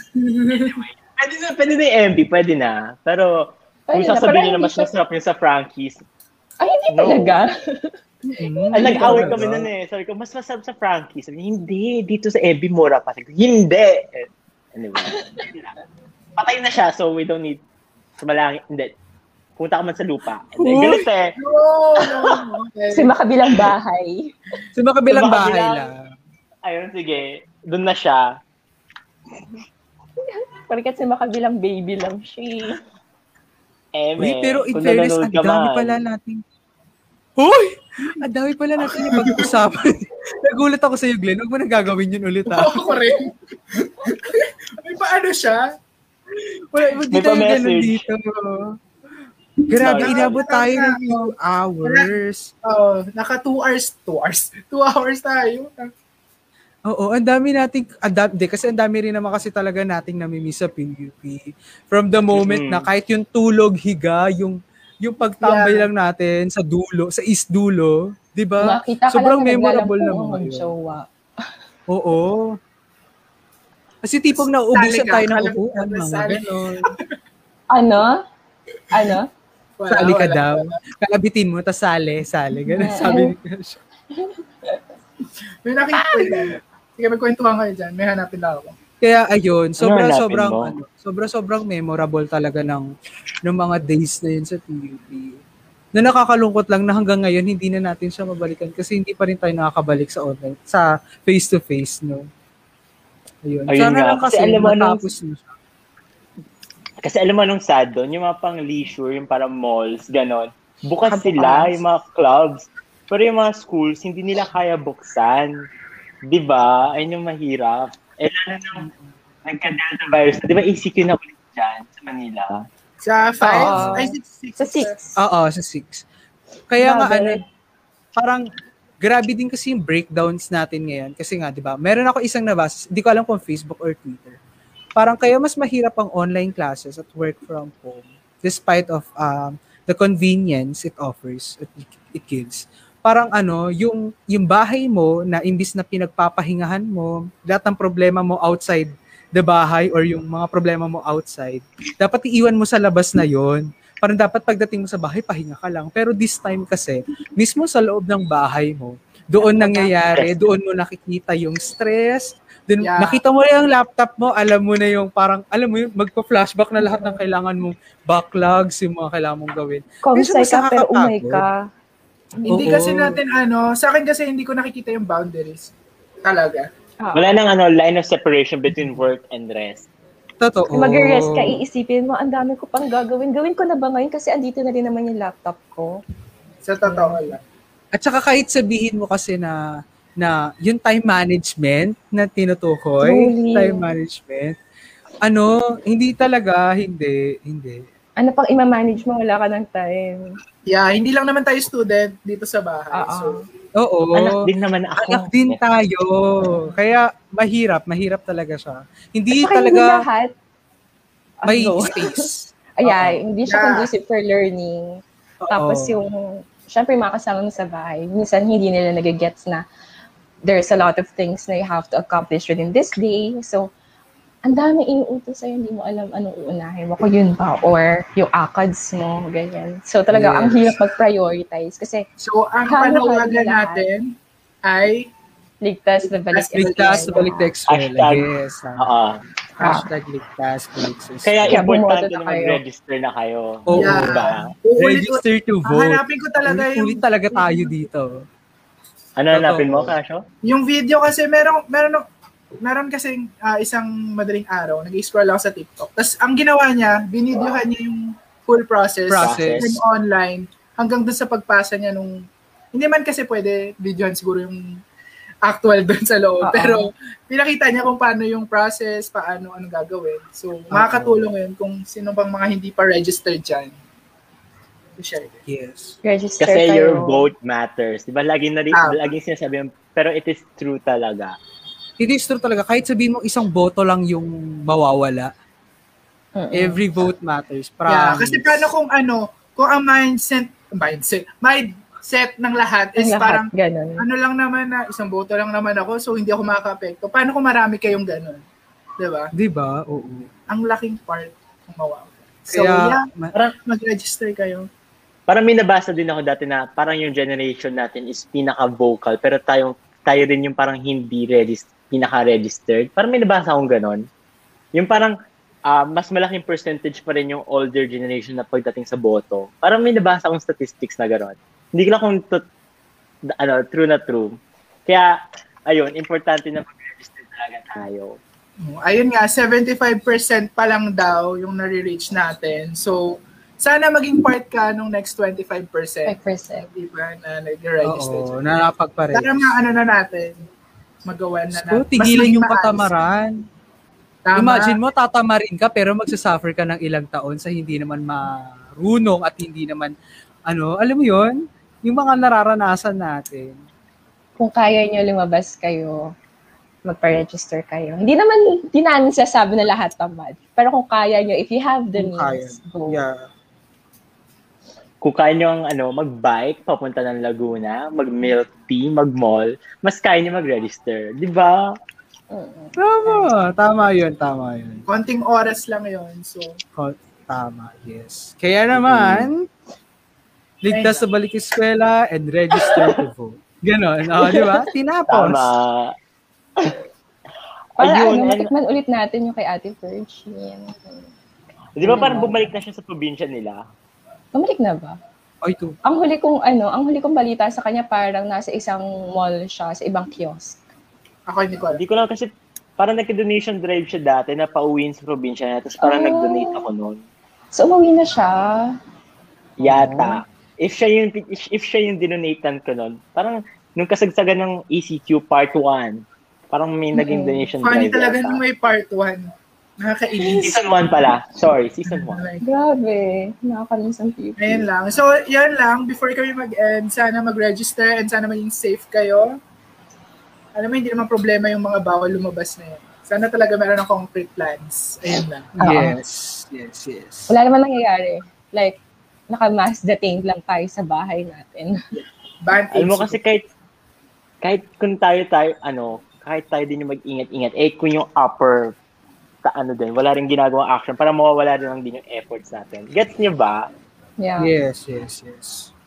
pwede na, pwede na yung MB, pwede na. Pero kung Pwede na, sasabihin na hindi mas masarap yung sa Frankie's, Ay, hindi No. talaga. Hmm, Ay, nag-away kami nun eh. Sabi ko, mas masarap sa Frankie's. Sabi niya, hindi, dito sa MB mura pa. Sabi ko, hindi. Anyway, [laughs] patay na siya, so we don't need sumalangit. Hindi. Punta ka man sa lupa. Hindi, Uy! galit eh. No, no, okay. Sa makabilang bahay. Sa makabilang Sa bahay lang. Ayun, sige. Doon na siya. Pagkat sa makabilang baby lang siya. Eh, Uy, pero in fairness, ang dami man. pala natin. Hoy! Ang dami pala natin yung pag-usapan. [laughs] Nagulat ako sa'yo, Glenn. Huwag mo nang gagawin yun ulit, ha? Oo, ko rin. May paano siya? Wala, hindi May tayo ganun dito. Grabe, Sorry. inabot tayo ng 2 hours. Oo, naka 2 hours. 2 hours. 2 hours tayo. Oo, ang dami nating, ang dami, di, kasi ang dami rin naman kasi talaga nating namimiss sa PUP. From the moment Mhm. na kahit yung tulog, higa, yung yung pagtambay Yeah. lang natin sa dulo, sa east dulo, di ba? Ka Sobrang memorable naman ng yun. jowa. Oo. Kasi tipong nauubusan Sali ka, tayo ng upuan, mga ganon. Ano? Ano? Wala, Sali ka wala. daw. Kalabitin mo, tas sali, sali. Ganun sabi ni Kasha. May ko dyan. Sige, magkwentuhan kayo dyan. May hanapin lang ako. Kaya ayun, sobrang hanapin sobrang mo? ano, sobrang sobrang memorable talaga ng ng mga days na yun sa PUP. Na nakakalungkot lang na hanggang ngayon hindi na natin siya mabalikan kasi hindi pa rin tayo nakakabalik sa online, sa face to face, no. Ayun. Ayun Sana nga. lang kasi, Kasi alam mo, nung- matapos na siya. Kasi alam mo nung sad doon, yung mga pang leisure, yung parang malls, ganon. Bukas Kabukas. sila, yung mga clubs. Pero yung mga schools, hindi nila kaya buksan. Di ba? Ayun yung mahirap. Eh, lalo nung nagka-Delta virus. Di ba ECQ na ulit dyan sa Manila? Sa 5? Oo. Ay, 6. Sa six. Oo, sa six. Kaya nga ano, parang grabe din kasi yung breakdowns natin ngayon. Kasi nga, di ba, meron ako isang nabasa, di ko alam kung Facebook or Twitter. Parang kaya mas mahirap ang online classes at work from home despite of um, the convenience it offers, it, it gives. Parang ano, yung, yung bahay mo na imbis na pinagpapahingahan mo, lahat ng problema mo outside the bahay or yung mga problema mo outside, dapat iiwan mo sa labas na yon Parang dapat pagdating mo sa bahay, pahinga ka lang. Pero this time kasi, mismo sa loob ng bahay mo, Doon nangyayari, doon mo nakikita yung stress. Doon, Yeah. nakita mo yung laptop mo, alam mo na yung parang, alam mo yun, magpa-flashback na lahat ng kailangan mong backlogs, yung mga kailangan mong gawin. Comsci mas ka, pero umay ka. Hindi Oo. kasi natin ano, sa akin kasi hindi ko nakikita yung boundaries. Talaga. Ah. Wala nang ano, line of separation between work and rest. Totoo. Mag-rest ka, iisipin mo, ang dami ko pang gagawin. Gawin ko na ba ngayon? Kasi andito na rin naman yung laptop ko. Sa totoo lang. At saka kahit sabihin mo kasi na na yung time management na tinutukoy, Truly. time management, ano, hindi talaga, hindi, hindi. Ano pang ima-manage mo? Wala ka ng time. Yeah, hindi lang naman tayo student dito sa bahay. Oo. So, Oo. Anak din naman ako. Anak din tayo. Kaya mahirap, mahirap talaga siya. Hindi At saka hindi talaga lahat. may ano, space. [laughs] Ayan, hindi siya Yeah. conducive for learning. Oo. Tapos yung, syempre yung mga kasama mo sa bahay, minsan hindi nila nagigets na there's a lot of things na you have to accomplish within this day. So, ang dami inuutos sa'yo, hindi mo alam anong uunahin mo. Kung yun ba, or yung ACADS mo, ganyan. So, talaga, ang Yes. hirap mag-prioritize kasi so ang panawagan natin ay ligtas na balik. Ligtas, balik na eskwela. Hashtag. Yes. Oo. Hashtag ligtas, balik sa Kaya Kaya importante na na kayo. mag-register na kayo. Oo. Yeah. Diba? Register to vote. Hanapin ko talaga yung Ulit talaga tayo dito. Ano hanapin mo, Kasho? yung video kasi meron meron meron kasi isang madaling araw, nag-scroll ako sa TikTok. Tapos ang ginawa niya, binidyohan niya yung full process, Process. yung online hanggang dun sa pagpasa niya nung hindi man kasi pwede videohan siguro yung actual [laughs] doon sa loob. Oo. Pero pinakita niya kung paano yung process, paano ano gagawin. So, makakatulong yun kung sino bang mga hindi pa registered dyan. To-share it. Yes. Register Kasi kayo. your vote matters. Di ba? Lagi na rin, Ah. laging sinasabi yun, pero it is true talaga. It is true talaga. Kahit sabihin mo isang boto lang yung mawawala, Mm-mm. every vote matters. Yeah, Promise. kasi paano kung ano, kung ang mindset, mindset, mindset ng lahat is lahat, parang ganun. ano lang naman na isang boto lang naman ako so hindi ako makaka-apekto. Paano kung marami kayong ganun? 'Di ba? Di ba? Oo. Ang laking part kung mawawala. So, Kaya, yeah, ma- mag-register kayo. Parang may nabasa din ako dati na parang yung generation natin is pinaka-vocal pero tayong, tayo din yung parang hindi regis- pinaka-registered. Parang may nabasa akong ganon. Yung parang ah, mas malaking percentage pa rin yung older generation na pagdating sa boto. Parang may nabasa akong statistics na ganon. Hindi ko lang kung to- ano, true na true. Kaya, ayun, importante na mag-register talaga tayo. Ayun nga, 75% pa lang daw yung nare-reach natin. So, sana maging part ka nung next 25%. 5%. Di ba, na nag-register. oo, nakapagpares. Para maano na natin, magawa na So, natin. tigilan yung katamaran. Tama. Imagine mo, tatamarin ka pero magsasuffer ka ng ilang taon sa hindi naman marunong at hindi naman, ano, alam mo yon yung mga nararanasan natin. Kung kaya nyo lumabas kayo, magpa-register kayo. Hindi naman, hindi namin sasabi na lahat tamad. Pero kung kaya nyo, if you have the Kung kaya. means, go. Yeah. Kung kaya nyo ang, ano, mag-bike, papunta ng Laguna, mag-milk tea, mag-mall, mas kaya nyo mag-register. Di ba? Tama, tama yun, tama yun. Konting oras lang yon So, Ko- Tama, yes. Kaya naman, ligtas sa balik eskwela and register to vote. Ganon, oh, di ba? [laughs] Tinapos. Tama. Para Ayun, ano, matikman ulit natin yung kay Ate Virgin. Di ba parang bumalik na siya sa probinsya nila? Bumalik na ba? Ay, to. Ang huli kong ano, ang huli kong balita sa kanya parang nasa isang mall siya, sa ibang kiosk. ako hindi ko alam. Hindi ko lang kasi parang nag-donation drive siya dati na pauwiin sa probinsya niya. Tapos parang Oh. nag-donate ako noon. So, umuwi na siya. Yata. If siya yung if, if siya yung dinonatan ko noon, parang nung kasagsagan ng ECQ part 1, parang may naging Mm. donation Funny drive. talaga yata. nung may part 1. Nakakainis. Season 1 pala. Sorry, season 1. Like, Grabe. Nakakalimutan ang people. Ayun lang. So, yan lang. Before kami mag-end, sana mag-register and sana maging safe kayo. Alam mo, hindi naman problema yung mga bawal lumabas na yan. Sana talaga meron ng concrete plans. Ayun lang. Oo. Yes, yes, yes. Wala naman nangyayari. Like, naka-mass detained lang tayo sa bahay natin. Band Alam mo kasi kahit kahit kung tayo tayo ano, kahit tayo din yung mag-ingat-ingat, eh kung yung upper ta ano din, wala rin ginagawang action para mawawala rin lang din yung efforts natin. Gets niyo ba? Yeah. Yes, yes, yes.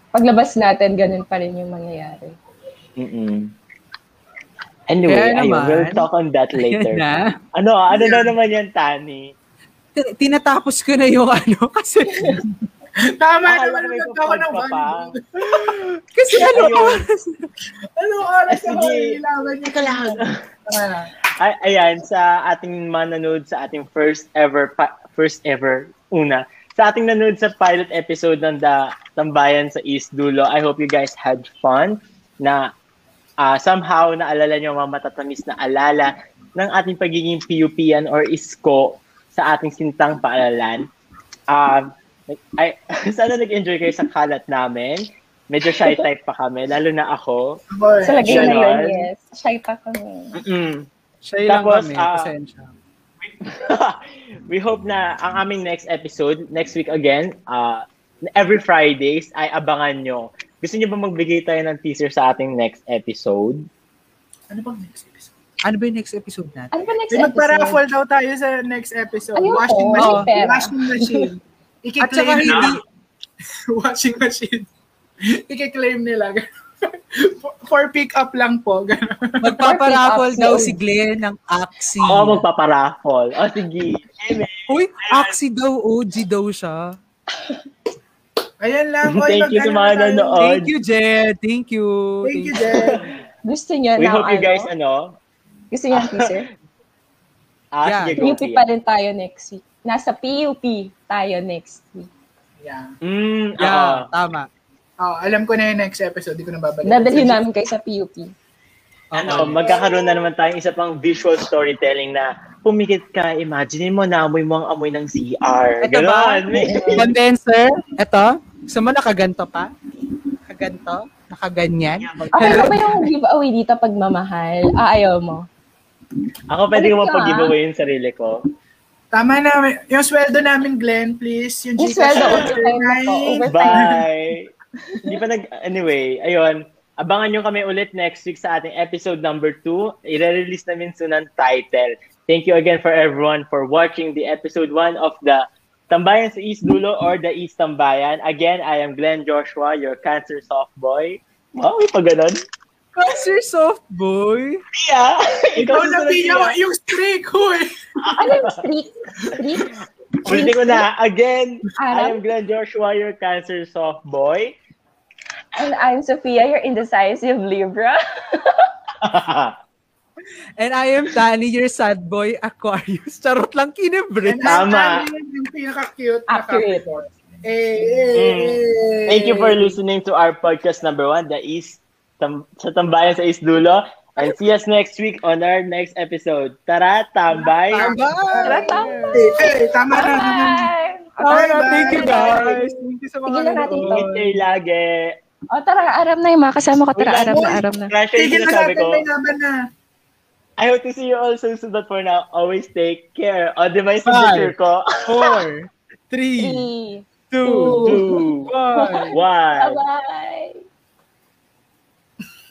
Paglabas natin, ganun pa rin yung mangyayari. Mm-mm. Anyway, Kaya ayun, naman, we'll talk on that later. na. Ano, ano na naman yan, Tani? T- Tinatapos ko na yung ano [laughs] kasi Tama Akala naman may ako ng pa kasi ano Ayun. Anong oras Ah, ako sige. ilaban niyo? [laughs] Ay, ayan, sa ating mananood sa ating first ever, pa- first ever, una, sa ating nanood sa pilot episode ng The Tambayan sa East Dulo, I hope you guys had fun na ah, somehow naalala nyo mga matatamis na alala ng ating pagiging PUPan or ISKO sa ating sintang paaralan. Um, ay, [laughs] sana nag-enjoy kayo sa kalat namin. Medyo shy type pa kami, lalo na ako. Boy, Sa lagay na yun, yes. Shy pa kami. Mm-mm. Siya lang Tapos, kami, ah, pasensya. [laughs] we hope na ang aming next episode, next week again, uh, every Fridays, ay abangan nyo. Gusto nyo ba magbigay tayo ng teaser sa ating next episode? Ano bang next episode? Ano ba yung next episode natin? Ano ba next May episode? magpa-raffle daw tayo sa next episode. Ayun washing po, machine. pera. Washing machine. [laughs] At saka Ikiklaim nila. hindi, [laughs] washing machine. Ikiklaim nila. For, for pick up lang po. Perfect daw si Glenn ng Axie. Oo, magpaparaffle. O, sige. Amen. Uy, Axie daw, OG daw siya. Ayan lang. [laughs] Oy, Thank you sa mga na tayo. nanood. Thank you, Jed. Thank you. Thank you, Jen. Gusto niyo We na, hope you ano? guys, ano, Gusto niyo ng [laughs] teaser? ah, Yeah. sige, PUP pa rin tayo next week. Nasa PUP tayo next week. Yeah. Mm. Yeah, tama. Oh, alam ko na yung next episode. Di ko na babalik. Dadalhin namin kayo sa PUP. Ano, magkakaroon na naman tayong isa pang visual storytelling na pumikit ka, imagine mo, naamoy mo ang amoy ng CR. Ito ba? Ganon. [laughs] Condenser. Ito. Gusto mo nakaganto pa? Nakaganto? Nakaganyan? Okay ka ba yung giveaway dito pag mamahal? Ah, ayaw mo. Ako pwede ko mapag-giveaway yung sarili ko. Tama na. Yung sweldo namin, Glenn, please. Yung Yung sweldo. Bye! Hindi pa nag... Anyway, ayun. Abangan nyo kami ulit next week sa ating episode number 2. I-release namin soon ang title. Thank you again for everyone for watching the episode 1 of the Tambayan sa East Dulo or the East Tambayan. Again, I am Glenn Joshua, your cancer soft boy. Wow, may pa ganun. Cancer soft boy. Pia! [laughs] Ikaw na. Pia. Yung streak, huy. Ano yung streak? Streak? Ulitin ko na. Again, I am Glenn Joshua, your cancer soft boy. And I'm Sophia, your indecisive Libra. [laughs] And I am Tani, your sad boy Aquarius. Charot lang I'm Tama. Yung pinaka-cute na Accurate. Capricorn. Eh, eh, eh. Thank you for listening to our podcast number one, the East Tam sa Tambayan sa East Dulo. And see us next week on our next episode. Tara, tambay! Tara, Bye! tama. Eh, eh, tama na. Bye! Na. Bye-bye. Thank you guys. Thank you sa mga Tignan natin to. Kayo lagi. O, tara, aram na yung mga kasama ko. Tara, Wait, aram na, aram na. Crash yung sinasabi ko. na. I hope to see you all soon. So that for now, always take care. O, di ba yung signature ko? Four, [laughs] three, Three, two, Two, one. one. Bye-bye.